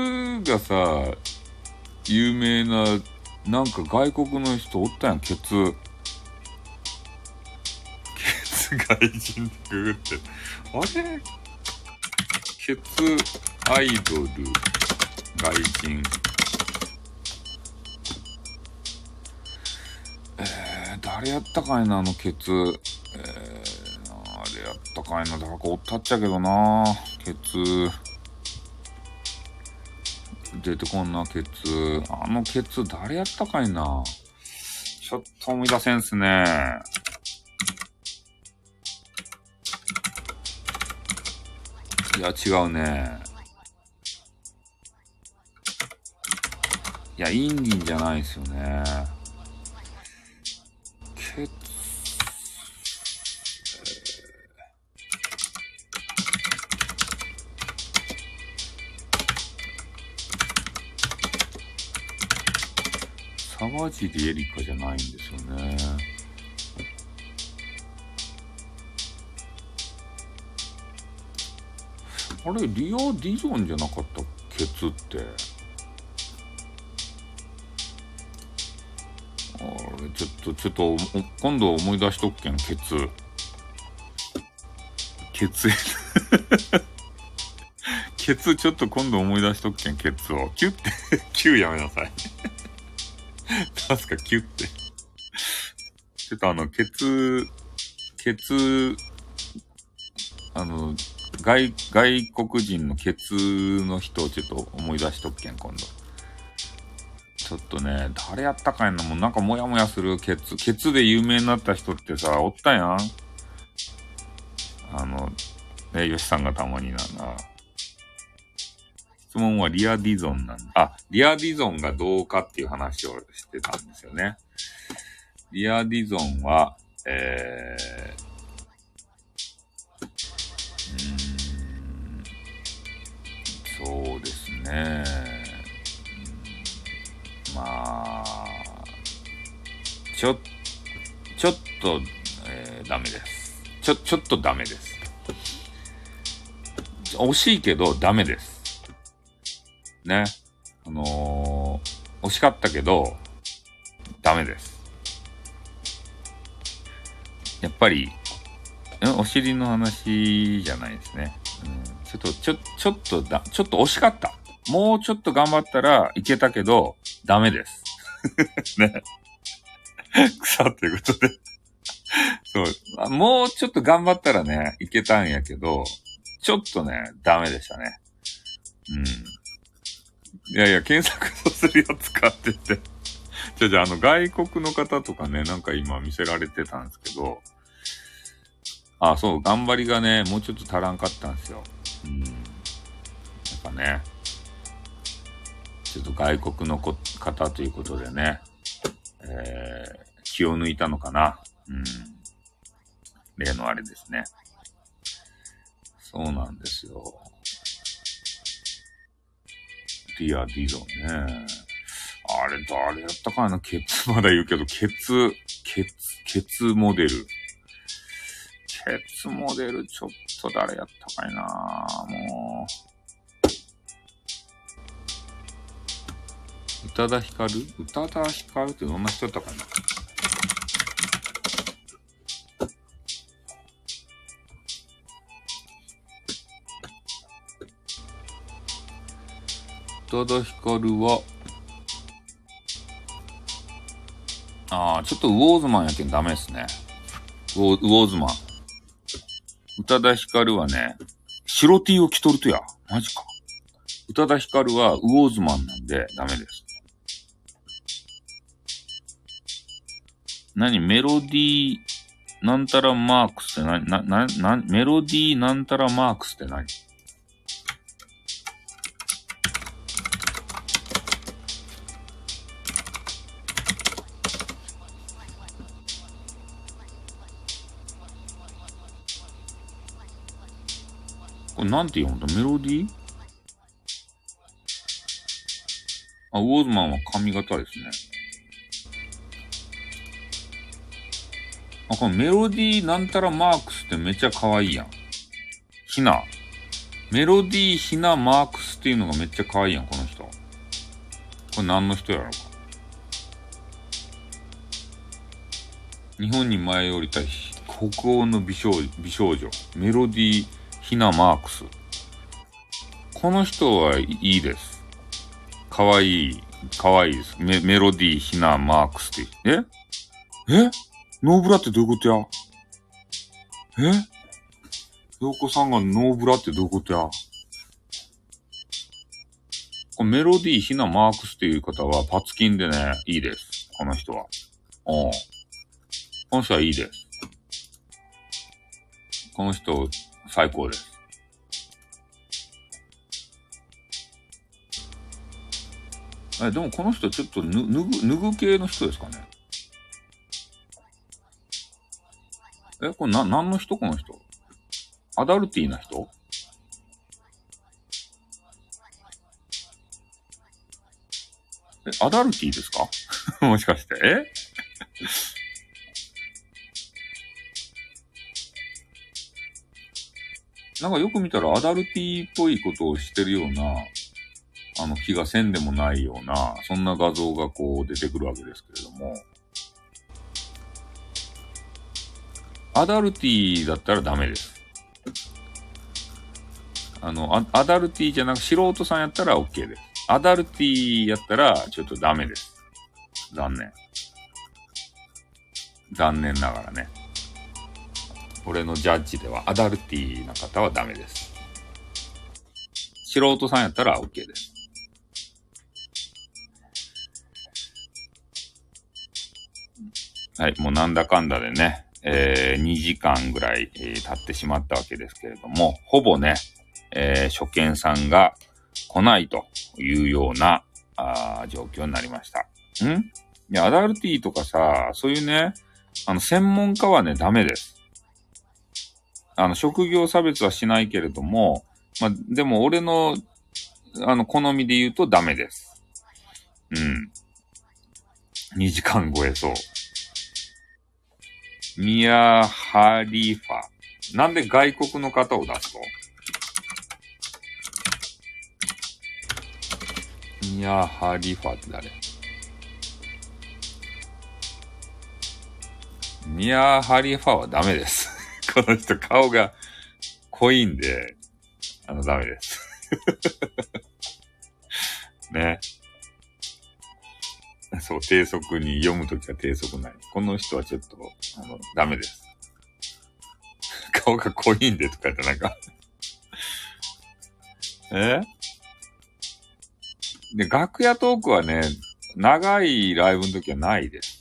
Speaker 1: がさ、有名な、なんか外国の人おったやん、ケツ。ケツ外人ってググって。あれ？ケツアイドル外人。誰やったかいな、あのケツ。えー、あれやったかいな、誰からおったっちゃけどな、ケツ。出てこんな、ケツ。あのケツ、誰やったかいな。ちょっと思い出せんすね。いや、違うね。いや、インディンじゃないですよね。沢尻エリカじゃないんですよね。あれ、リア・ディゾンじゃなかったケツって。あれ、ちょっと、ちょっと、今度思い出しとっけん、ケツ。ケツ。ケツ、ちょっと今度思い出しとっけん、ケツを。キュッて、キューやめなさい。確かキュッて。ちょっとあの、ケツ、ケツ、あの、外、外国人のケツの人をちょっと思い出しとっけん、今度。ちょっとね、誰やったかいな、もうなんかモヤモヤするケツ。ケツで有名になった人ってさ、おったやんあの、ね、ヨシさんがたまになんだ。質問はリアディゾンなん。あ、リアディゾンがどうかっていう話をしてたんですよね。リアディゾンは、えー、うーん、そうですね。まあ、ちょ、ちょっと、えーダメです。ちょ、ちょっとダメです。惜しいけどダメです。ね。あのー惜しかったけど、ダメです。やっぱり、お尻の話じゃないですね。うん、ちょっと、ちょ、ちょっとだ、ちょっと惜しかった。もうちょっと頑張ったらいけたけど、ダメです。ね。草ということで。そう。もうちょっと頑張ったらね、いけたんやけど、ちょっとね、ダメでしたね。うん。いやいや、検索するやつかってて。じゃじゃあ、の、外国の方とかね、なんか今見せられてたんですけど、あ、そう、頑張りがね、もうちょっと足らんかったんですよ。うん。やっぱね、ちょっと外国のこ方ということでね、えー、気を抜いたのかな。うん。例のあれですね。そうなんですよ。リア・ディゾンね。あれ、誰やったかな？ケツ、まだ言うけど、ケツ、ケツ、ケツモデル。ケツモデル、ちょっと誰やったかいな？もう。宇多田ヒカル？宇多田ヒカルってどんな人やったかな？多田ヒカルは、ああ、ちょっとウォーズマンやけんダメですね。ウォウォーズマン。宇多田ヒカルはね、白 T を着とるとや。マジか。宇多田ヒカルはウォーズマンなんでダメです。何？メロディーなんたらマークスって何？な、な、な、メロディーなんたらマークスって何？れなんて読むんだ？メロディー？あ、ウォーズマンは髪型ですね。あ、このメロディーなんたらマークスってめっちゃ可愛いやん。ひな。メロディーひなマークスっていうのがめっちゃ可愛いやん、この人。これ何の人やろうか。日本に舞い降りた北欧の美少美少女、メロディー・ヒナ・マークス。この人はいいです。かわいい、かわいいです。メメロディー・ヒナ・マークスって。え？え？ノーブラってどういうことや？え？洋子さんがノーブラってどういうことや？こメロディーひなマークスっていう方はパツキンでね、いいです。この人は。うん。この人はいいです。この人、最高です。え、でもこの人ちょっと脱ぐ、脱ぐ系の人ですかね？え、これな、何の人？この人アダルティーな人？え、アダルティーですか？もしかして。え？なんかよく見たらアダルティっぽいことをしてるような、あの気がせんでもないような、そんな画像がこう出てくるわけですけれども、アダルティだったらダメです。あの、アダルティじゃなく素人さんやったら OK です。アダルティやったらちょっとダメです。残念。残念ながらね。俺のジャッジではアダルティーな方はダメです。素人さんやったら OK です。はい、もうなんだかんだでね、えー、2時間ぐらい、えー、経ってしまったわけですけれども、ほぼね、えー、初見さんが来ないというような、あ状況になりました。ん？いや、アダルティーとかさ、そういうね、あの、専門家はね、ダメです。あの、職業差別はしないけれども、まあ、でも俺の、あの、好みで言うとダメです。うん。2時間超えそう。ミア・ハリファ。なんで外国の方を出すとミア・ハリファって誰？ミア・ハリファはダメです。この人顔が濃いんで、あの、ダメです。ね。そう、低速に読むときは低速ない。この人はちょっと、あの、ダメです。顔が濃いんでとか言ってなんかえ？で、楽屋トークはね、長いライブの時はないです。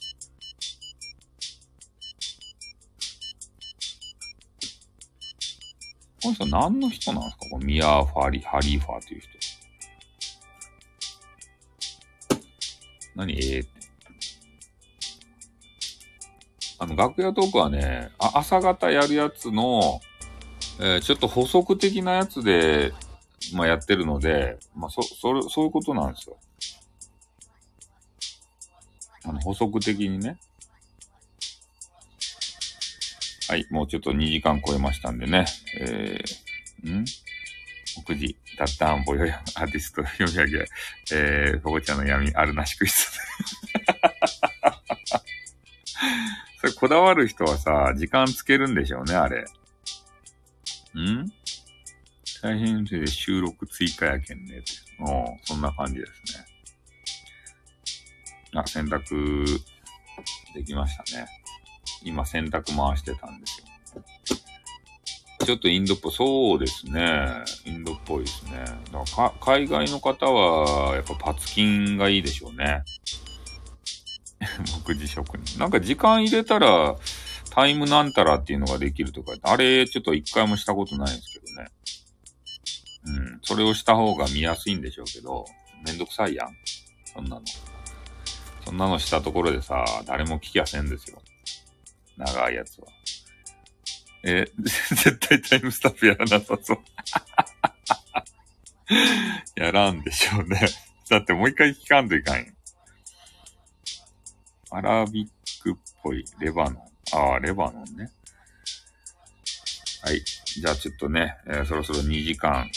Speaker 1: この人何の人なんですか？このミアファリ、ハリーファーという人。何？ええー、って。あの、楽屋トークはね、あ朝方やるやつの、えー、ちょっと補足的なやつで、まあ、やってるので、まあ、そ、それ、そういうことなんですよ。あの、補足的にね。はい、もうちょっと2時間超えましたんでね。えー、ん？目次、ダッタンボヨヤアーティスト読み上げ、えー、ポコちゃんの闇あるなしクイズ。それこだわる人はさ、時間つけるんでしょうね、あれ。ん？大変で収録追加やけんね。うん、そんな感じですね。あ、洗濯できましたね。今洗濯回してたんですよ。ちょっとインドっぽい。そうですね。インドっぽいですね。だから海外の方は、やっぱパツキンがいいでしょうね。目次職人。なんか時間入れたら、タイムなんたらっていうのができるとか、あれ、ちょっと一回もしたことないんですけどね。うん。それをした方が見やすいんでしょうけど、めんどくさいやん。そんなの。そんなのしたところでさ、誰も聞きやせんですよ。長いやつは。え 絶対タイムスタッフやらなさそう やらんでしょうね。だってもう一回聞かんといかんよ。アラビックっぽい、レバノン。ああ、レバノンね。はい。じゃあちょっとね、えー、そろそろ2時間。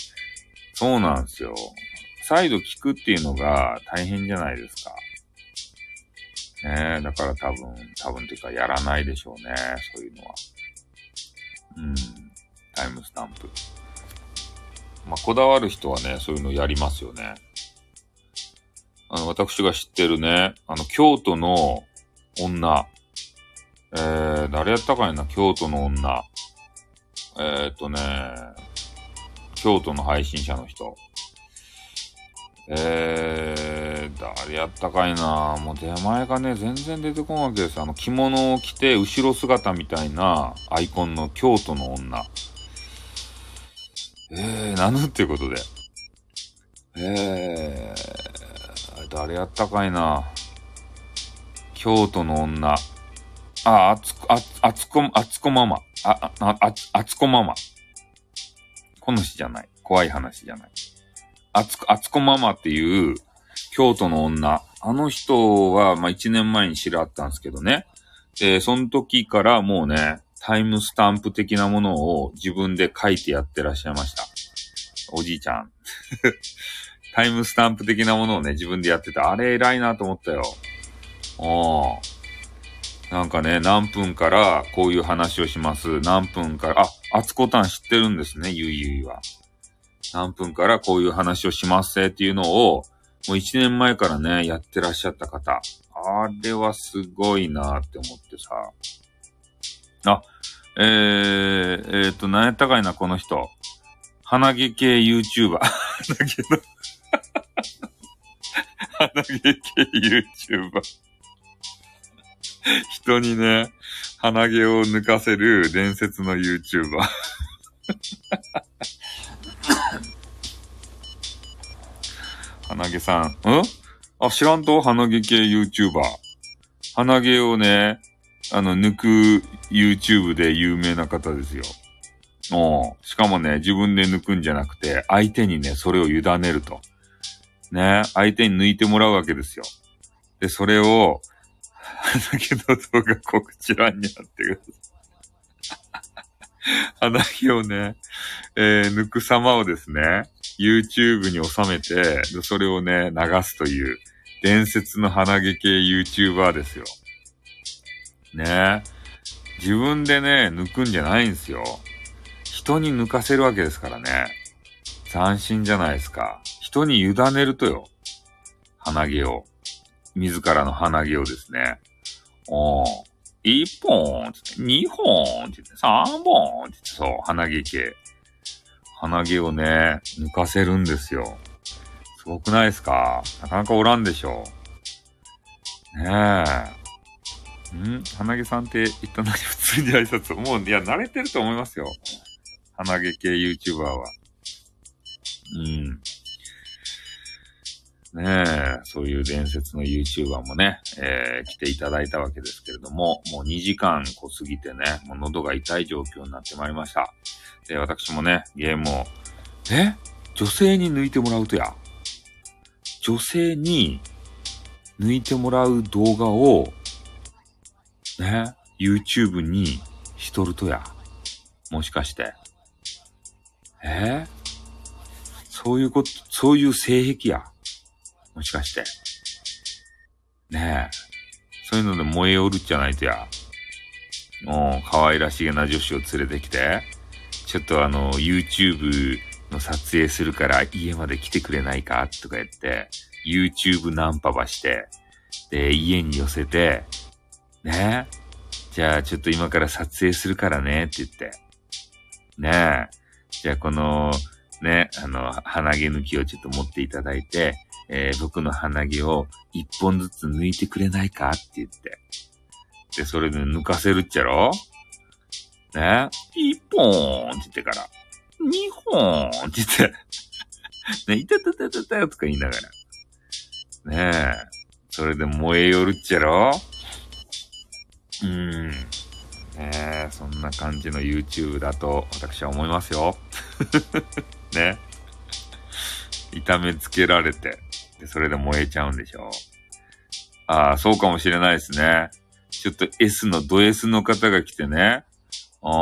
Speaker 1: そうなんですよ。再度聞くっていうのが大変じゃないですか。ね、だから多分、多分というかやらないでしょうね、そういうのは。うん。タイムスタンプ。まあ、こだわる人はね、そういうのやりますよね。あの、私が知ってるね、あの、京都の女。えー、誰やったかいな、京都の女。えー、っとね、京都の配信者の人。えー、誰やったかいなもう出前がね、全然出てこんわけです。あの、着物を着て、後ろ姿みたいなアイコンの京都の女。えー、なぬっていうことで。えー、誰やったかいな京都の女。あ、あつ、あ、あつこ、あつこママ。あ、あ、あ、つこママ。この詩じゃない。怖い話じゃない。あつ、あつこママっていう、京都の女。あの人は、まあ、一年前に知り合ったんですけどね。えー、その時からもうね、タイムスタンプ的なものを自分で書いてやってらっしゃいました。おじいちゃん。タイムスタンプ的なものをね、自分でやってた。あれ偉いなと思ったよ。おなんかね、何分からこういう話をします。何分から、あ、あつこたん知ってるんですね、ゆいゆいは。何分からこういう話をしますっていうのを、もう一年前からね、やってらっしゃった方。あれはすごいなって思ってさ。あ、えー、えー、っと、何やったかいな、この人。鼻毛系 YouTuber。だけど鼻毛系 YouTuber。人にね、鼻毛を抜かせる伝説の YouTuber。鼻毛さん。ん？あ、知らんと鼻毛系 YouTuber。鼻毛をね、あの、抜く YouTube で有名な方ですよ。おしかもね、自分で抜くんじゃなくて、相手にね、それを委ねると。ね、相手に抜いてもらうわけですよ。で、それを、鼻毛の動画こちらにあってください。鼻毛をね、えー、抜く様をですね、YouTube に収めて、それをね、流すという、伝説の鼻毛系 YouTuber ですよ。ね自分でね、抜くんじゃないんですよ。人に抜かせるわけですからね。斬新じゃないですか。人に委ねるとよ。鼻毛を。自らの鼻毛をですね。お一本、二本、三本、そう、鼻毛系。鼻毛をね、抜かせるんですよ。すごくないですか？なかなかおらんでしょう。ねえ。ん？鼻毛さんって言ったな普通に挨拶もう、いや、慣れてると思いますよ。鼻毛系 YouTuber は。うん。ねえ、そういう伝説の YouTuber もね、えー、来ていただいたわけですけれども、もう2時間濃すぎてね、もう喉が痛い状況になってまいりました。で、私もね、ゲームを、え？女性に抜いてもらうとや？女性に抜いてもらう動画を、ね、YouTube にしとるとや？もしかして。え？そういうこと、そういう性癖や？もしかして。ねえ。そういうので燃えおるじゃないとや。もう、可愛らしげな女子を連れてきて、ちょっとあの、YouTube の撮影するから家まで来てくれないかとか言って、YouTube ナンパばして、で、家に寄せて、ねえじゃあちょっと今から撮影するからねって言って。ねえ。じゃあこの、ね、あの、鼻毛抜きをちょっと持っていただいて、えー、僕の鼻毛を一本ずつ抜いてくれないか？って言って。で、それで抜かせるっちゃろ？ね？一本って言ってから、二本って言って、ね、いたたたたたよとか言いながら。ねえ。それで燃えよるっちゃろ？うん。ねえ、そんな感じの YouTube だと私は思いますよ。ね。痛めつけられて、で、それで燃えちゃうんでしょう。ああ、そうかもしれないですね。ちょっと S の、ド S の方が来てね、うん、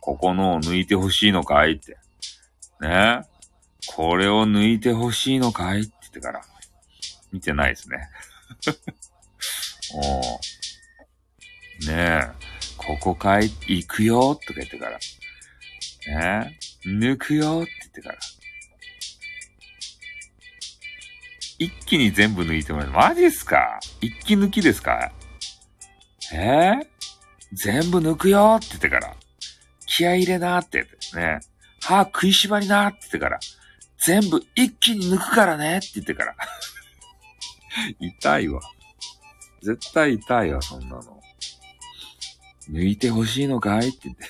Speaker 1: ここのを抜いてほしいのかいって。ね。これを抜いてほしいのかいって言ってから。見てないですね。おねえ、ここかい行くよとか言ってから。ねえ、抜くよって言ってから。一気に全部抜いてもらう。マジっすか？一気抜きですか？え？ー、全部抜くよって言ってから。気合入れなってってね。歯食いしばりなって言ってから。全部一気に抜くからねって言ってから。痛いわ。絶対痛いわ、そんなの。抜いてほしいのかいって言って。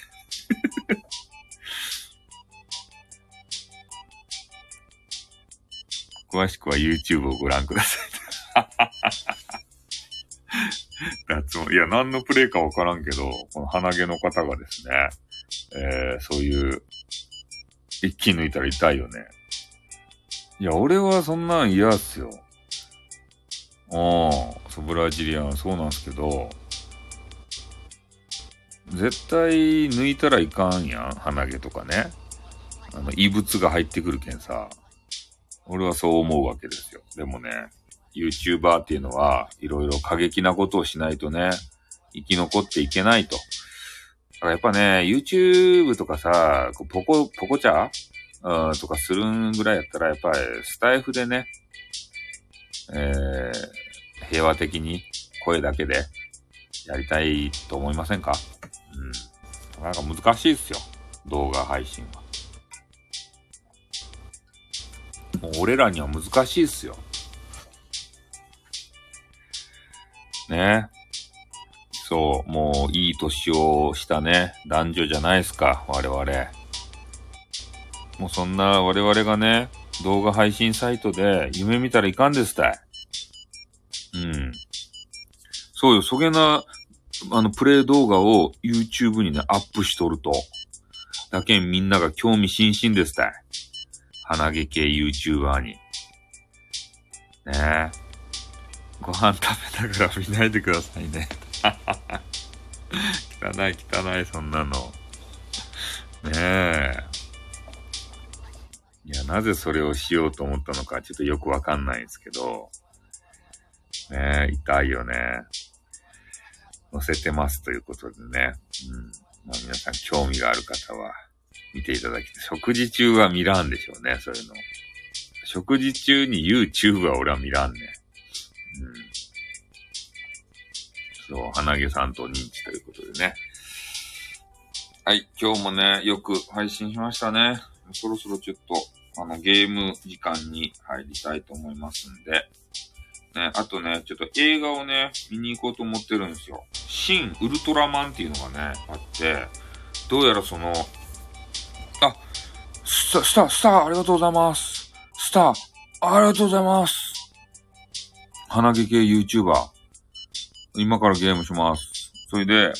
Speaker 1: 詳しくは YouTube をご覧ください。脱毛。いや、何のプレイかわからんけど、この鼻毛の方がですね、えー、そういう、一気抜いたら痛いよね。いや、俺はそんなん嫌っすよ。ああ、そ、ブラジリアン、そうなんすけど、絶対抜いたらいかんやん、鼻毛とかね。あの、異物が入ってくるけんさ。俺はそう思うわけですよ。でもね、YouTuber っていうのは、いろいろ過激なことをしないとね、生き残っていけないと。だからやっぱね、YouTube とかさ、ポコ、ポコチャ、とかするぐらいやったら、やっぱりスタイフでね、えー、平和的に声だけでやりたいと思いませんか？うん。なんか難しいですよ。動画配信は。俺らには難しいっすよ。ね。そう、もういい年をしたね、男女じゃないですか、我々。もうそんな我々がね、動画配信サイトで夢見たらいかんですたい。うん。そうよ、そげな、あの、プレイ動画を YouTube にね、アップしとると。だけんみんなが興味津々ですたい。鼻毛系 YouTuber に。ねえ。ご飯食べながら見ないでくださいね。汚い汚い、そんなの。ねえ。いや、なぜそれをしようと思ったのかちょっとよくわかんないんですけど。ねえ、痛いよね。載せてますということでね。うん。まあ皆さん興味がある方は見ていただきたい。食事中は見らんでしょうね、そういうの。食事中に YouTube は俺は見らんね。うん。そう、鼻毛さんと認知ということでね。はい、今日もね、よく配信しましたね。そろそろちょっと、あの、ゲーム時間に入りたいと思いますんで。ね、あとね、ちょっと映画をね、見に行こうと思ってるんですよ。新ウルトラマンっていうのがね、あって、どうやらその、あ、スタ、スタ、スタ、ありがとうございます。スター、ありがとうございます。鼻毛系 YouTuber。今からゲームします。それで、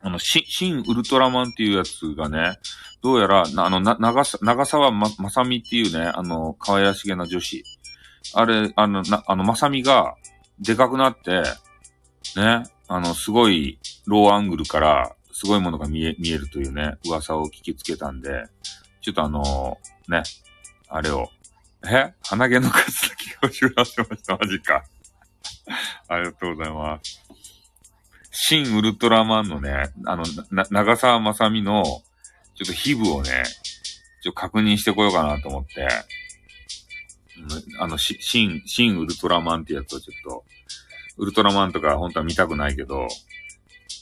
Speaker 1: あの、し、新ウルトラマンっていうやつがね、どうやら、あの、な、長さ、長沢ま、まさみっていうね、あの、可愛らしげな女子。あれ、あの、な、あの、まさみが、でかくなって、ね、あの、すごい、ローアングルから、すごいものが見え、見えるというね、噂を聞きつけたんで、ちょっとあのー、ね、あれを、え？鼻毛の数だけを知らせました。マジか。ありがとうございます。新ウルトラマンのね、あの、な、長澤まさみの、ちょっと皮膚をね、ちょっと確認してこようかなと思って、あの、し、新、新ウルトラマンってやつをちょっと、ウルトラマンとか本当は見たくないけど、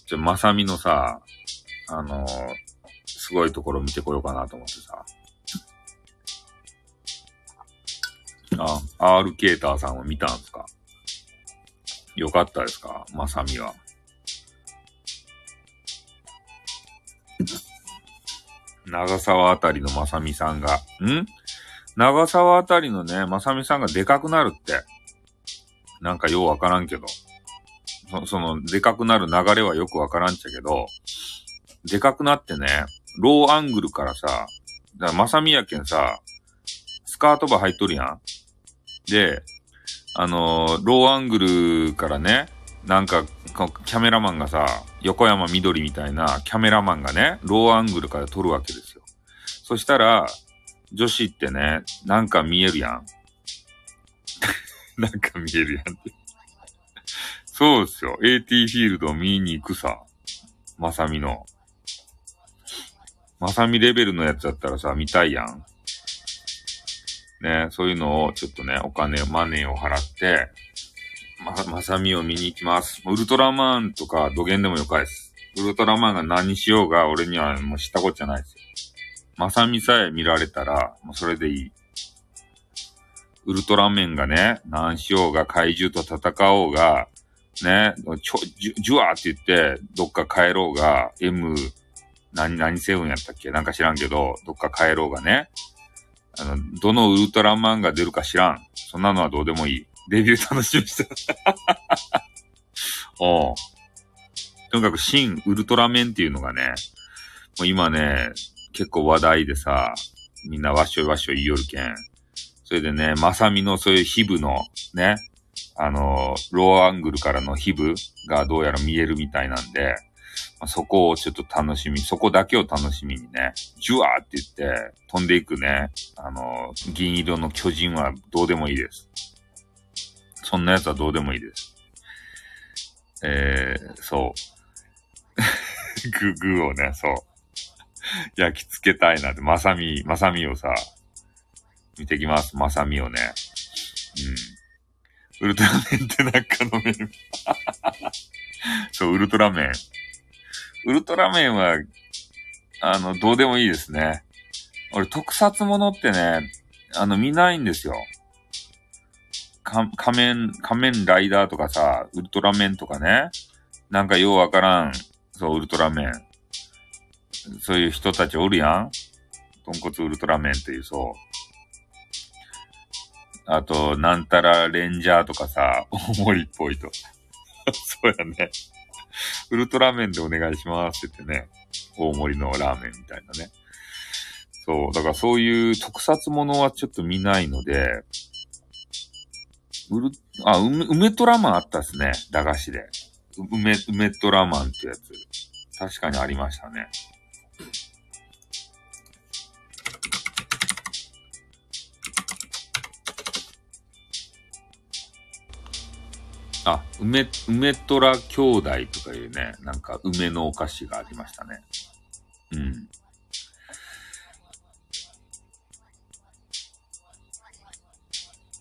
Speaker 1: ちょ、まさみのさ、あのー、すごいところ見てこようかなと思ってさ。あ、R ケーターさんを見たんですか？よかったですか？まさみは。長沢あたりのまさみさんが、ん？長沢あたりのね、まさみさんがでかくなるって。なんかようわからんけど。そその、でかくなる流れはよくわからんちゃけど、でかくなってね、ローアングルからさ、だからまさみやけんさ、スカートば入っとるやん。で、あのー、ローアングルからね、なんか、キャメラマンがさ、横山緑みたいなキャメラマンがね、ローアングルから撮るわけですよ。そしたら、女子ってね、なんか見えるやん。なんか見えるやんって。そうですよ。AT フィールド見に行くさ。まさみの。まさみレベルのやつだったらさ、見たいやん。ね、そういうのをちょっとね、お金、マネーを払って、ま、まさみを見に行きます。ウルトラマンとか土幻でもよかです。ウルトラマンが何しようが俺にはもう知ったこっちゃないですよ。まさみさえ見られたら、もうそれでいい。ウルトラメンがね、何しようが怪獣と戦おうが、ね、ちょ、じゅ、じゅわって言って、どっか帰ろうが、M、何、何セブンやったっけ？なんか知らんけど、どっか帰ろうがね。あの、どのウルトラマンが出るか知らん。そんなのはどうでもいい。デビュー楽しみにして おう。とにかく新ウルトラメンっていうのがね、もう今ね、結構話題でさ、みんなわっしょいわっしょい言いよるけん。それでね、まさみのそういう皮膚の、ね、あの、ローアングルからの皮膚がどうやら見えるみたいなんで、まあ、そこをちょっと楽しみ、そこだけを楽しみにね、ジュワーって言って飛んでいくね、あの、銀色の巨人はどうでもいいです。そんなやつはどうでもいいです。えー、そう。グ、グーをね、そう。焼き付けたいなって、まさみ、まさみをさ、見てきます、まさみをね。うん。ウルトラメンってなんか飲める。そう、ウルトラメン。ウルトラメンは、あの、どうでもいいですね。俺、特撮ものってね、あの、見ないんですよ。か、仮面、仮面ライダーとかさ、ウルトラメンとかね。なんかようわからん、そう、ウルトラメン。そういう人たちおるやん豚骨ウルトラメンっていう、そう。あと、なんたらレンジャーとかさ、大盛りっぽいと。そうやね。ウルトラメンでお願いしますって言ってね。大盛りのラーメンみたいなね。そう。だからそういう特撮ものはちょっと見ないので、ウル、あ、梅、梅トラマンあったっすね。駄菓子で。梅、梅トラマンってやつ。確かにありましたね。あ、梅、梅トラ兄弟とかいうね、なんか梅のお菓子がありましたね。うん。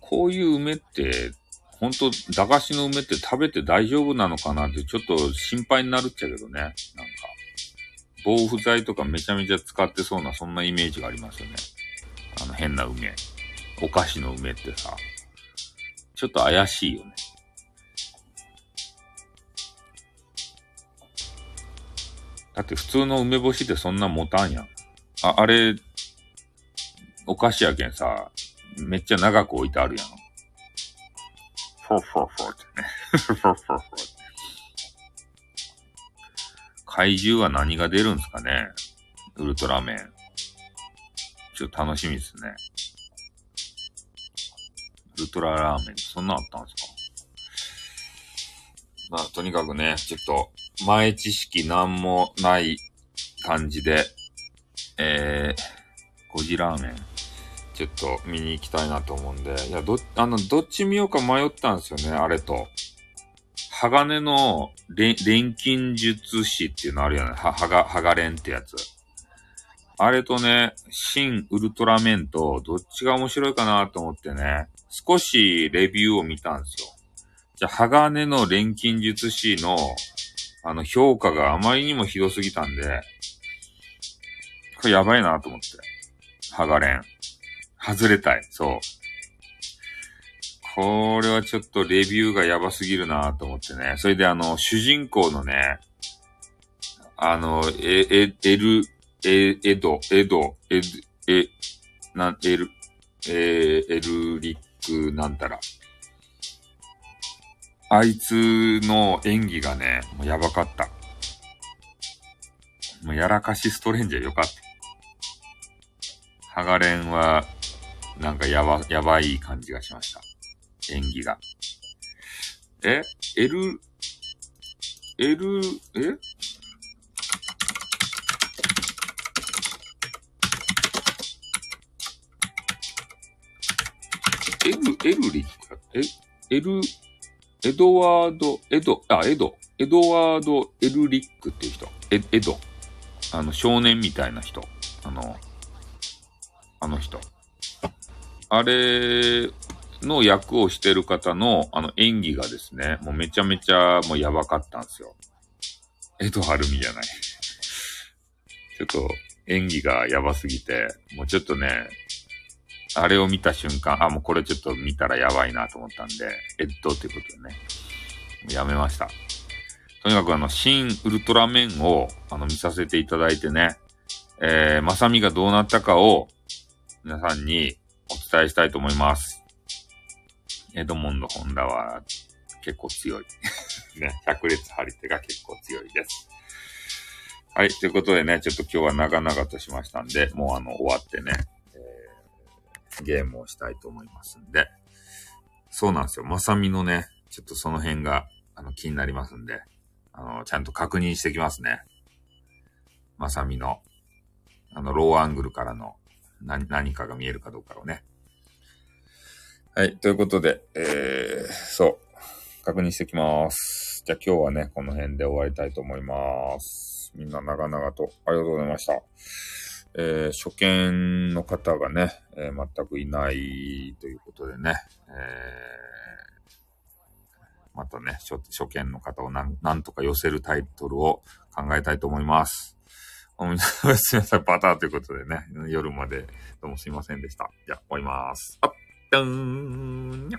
Speaker 1: こういう梅って、ほんと、駄菓子の梅って食べて大丈夫なのかなってちょっと心配になるっちゃけどね。なんか、防腐剤とかめちゃめちゃ使ってそうな、そんなイメージがありますよね。あの変な梅。お菓子の梅ってさ、ちょっと怪しいよね。だって普通の梅干しってそんな持たんやん。あ、あれ、お菓子やけんさ、めっちゃ長く置いてあるやん。フォーフォーフォーってね。フォフォーフォーって。怪獣は何が出るんすかねウルトラメン。ちょっと楽しみですね。ウルトララーメン、そんなあったんですかまあ、とにかくね、ちょっと、前知識なんもない感じで、えー、ゴジラーメン、ちょっと見に行きたいなと思うんで、いや、ど、あの、どっち見ようか迷ったんですよね、あれと。鋼の錬金術師っていうのあるよね。は、はが、はがれんってやつ。あれとね、新ウルトラメンとどっちが面白いかなと思ってね、少しレビューを見たんですよ。じゃ、鋼の錬金術師のあの、評価があまりにもひどすぎたんで、これやばいなと思って。ハガレン。外れたい。そう。これはちょっとレビューがやばすぎるなと思ってね。それであの、主人公のね、あの、え、え、エル、え、エド、エド、エ、え、な、エル、えエルリックなんたら。あいつの演技がね、もうやばかった。もうやらかしストレンジャーよかった。ハガレンは、なんかやば、やばい感じがしました。演技が。え ?L、L、え？エル、エルリック？え、エル、エドワード、エド、あ、エド、エドワード・エルリックっていう人。エ、エド。あの、少年みたいな人。あの、あの人。あれの役をしてる方の、あの演技がですね、もうめちゃめちゃもうやばかったんですよ。エド・ハルミじゃない。ちょっと演技がやばすぎて、もうちょっとね、あれを見た瞬間、あ、もうこれちょっと見たらやばいなと思ったんで、エッドっていうことでね、やめました。とにかくあの、新ウルトラメンを、あの、見させていただいてね、えー、まさみがどうなったかを、皆さんにお伝えしたいと思います。エドモンド・ホンダは、結構強い。ね、百列張り手が結構強いです。はい。ということでね、ちょっと今日は長々としましたんで、もうあの、終わってね、ゲームをしたいと思いますんで。そうなんですよ。まさみのね、ちょっとその辺が、あの、気になりますんで、あの、ちゃんと確認してきますね。まさみの、あの、ローアングルからの何、何かが見えるかどうかをね。はい。ということで、えー、そう。確認してきます。じゃあ今日はね、この辺で終わりたいと思います。みんな長々とありがとうございました。えー、初見の方がね、えー、全くいないということでね、えー、またね初、初見の方をなんなんとか寄せるタイトルを考えたいと思います。おみなさん、バターということでね、夜までどうもすいませんでした。じゃあ、終わります。あっ、ダーン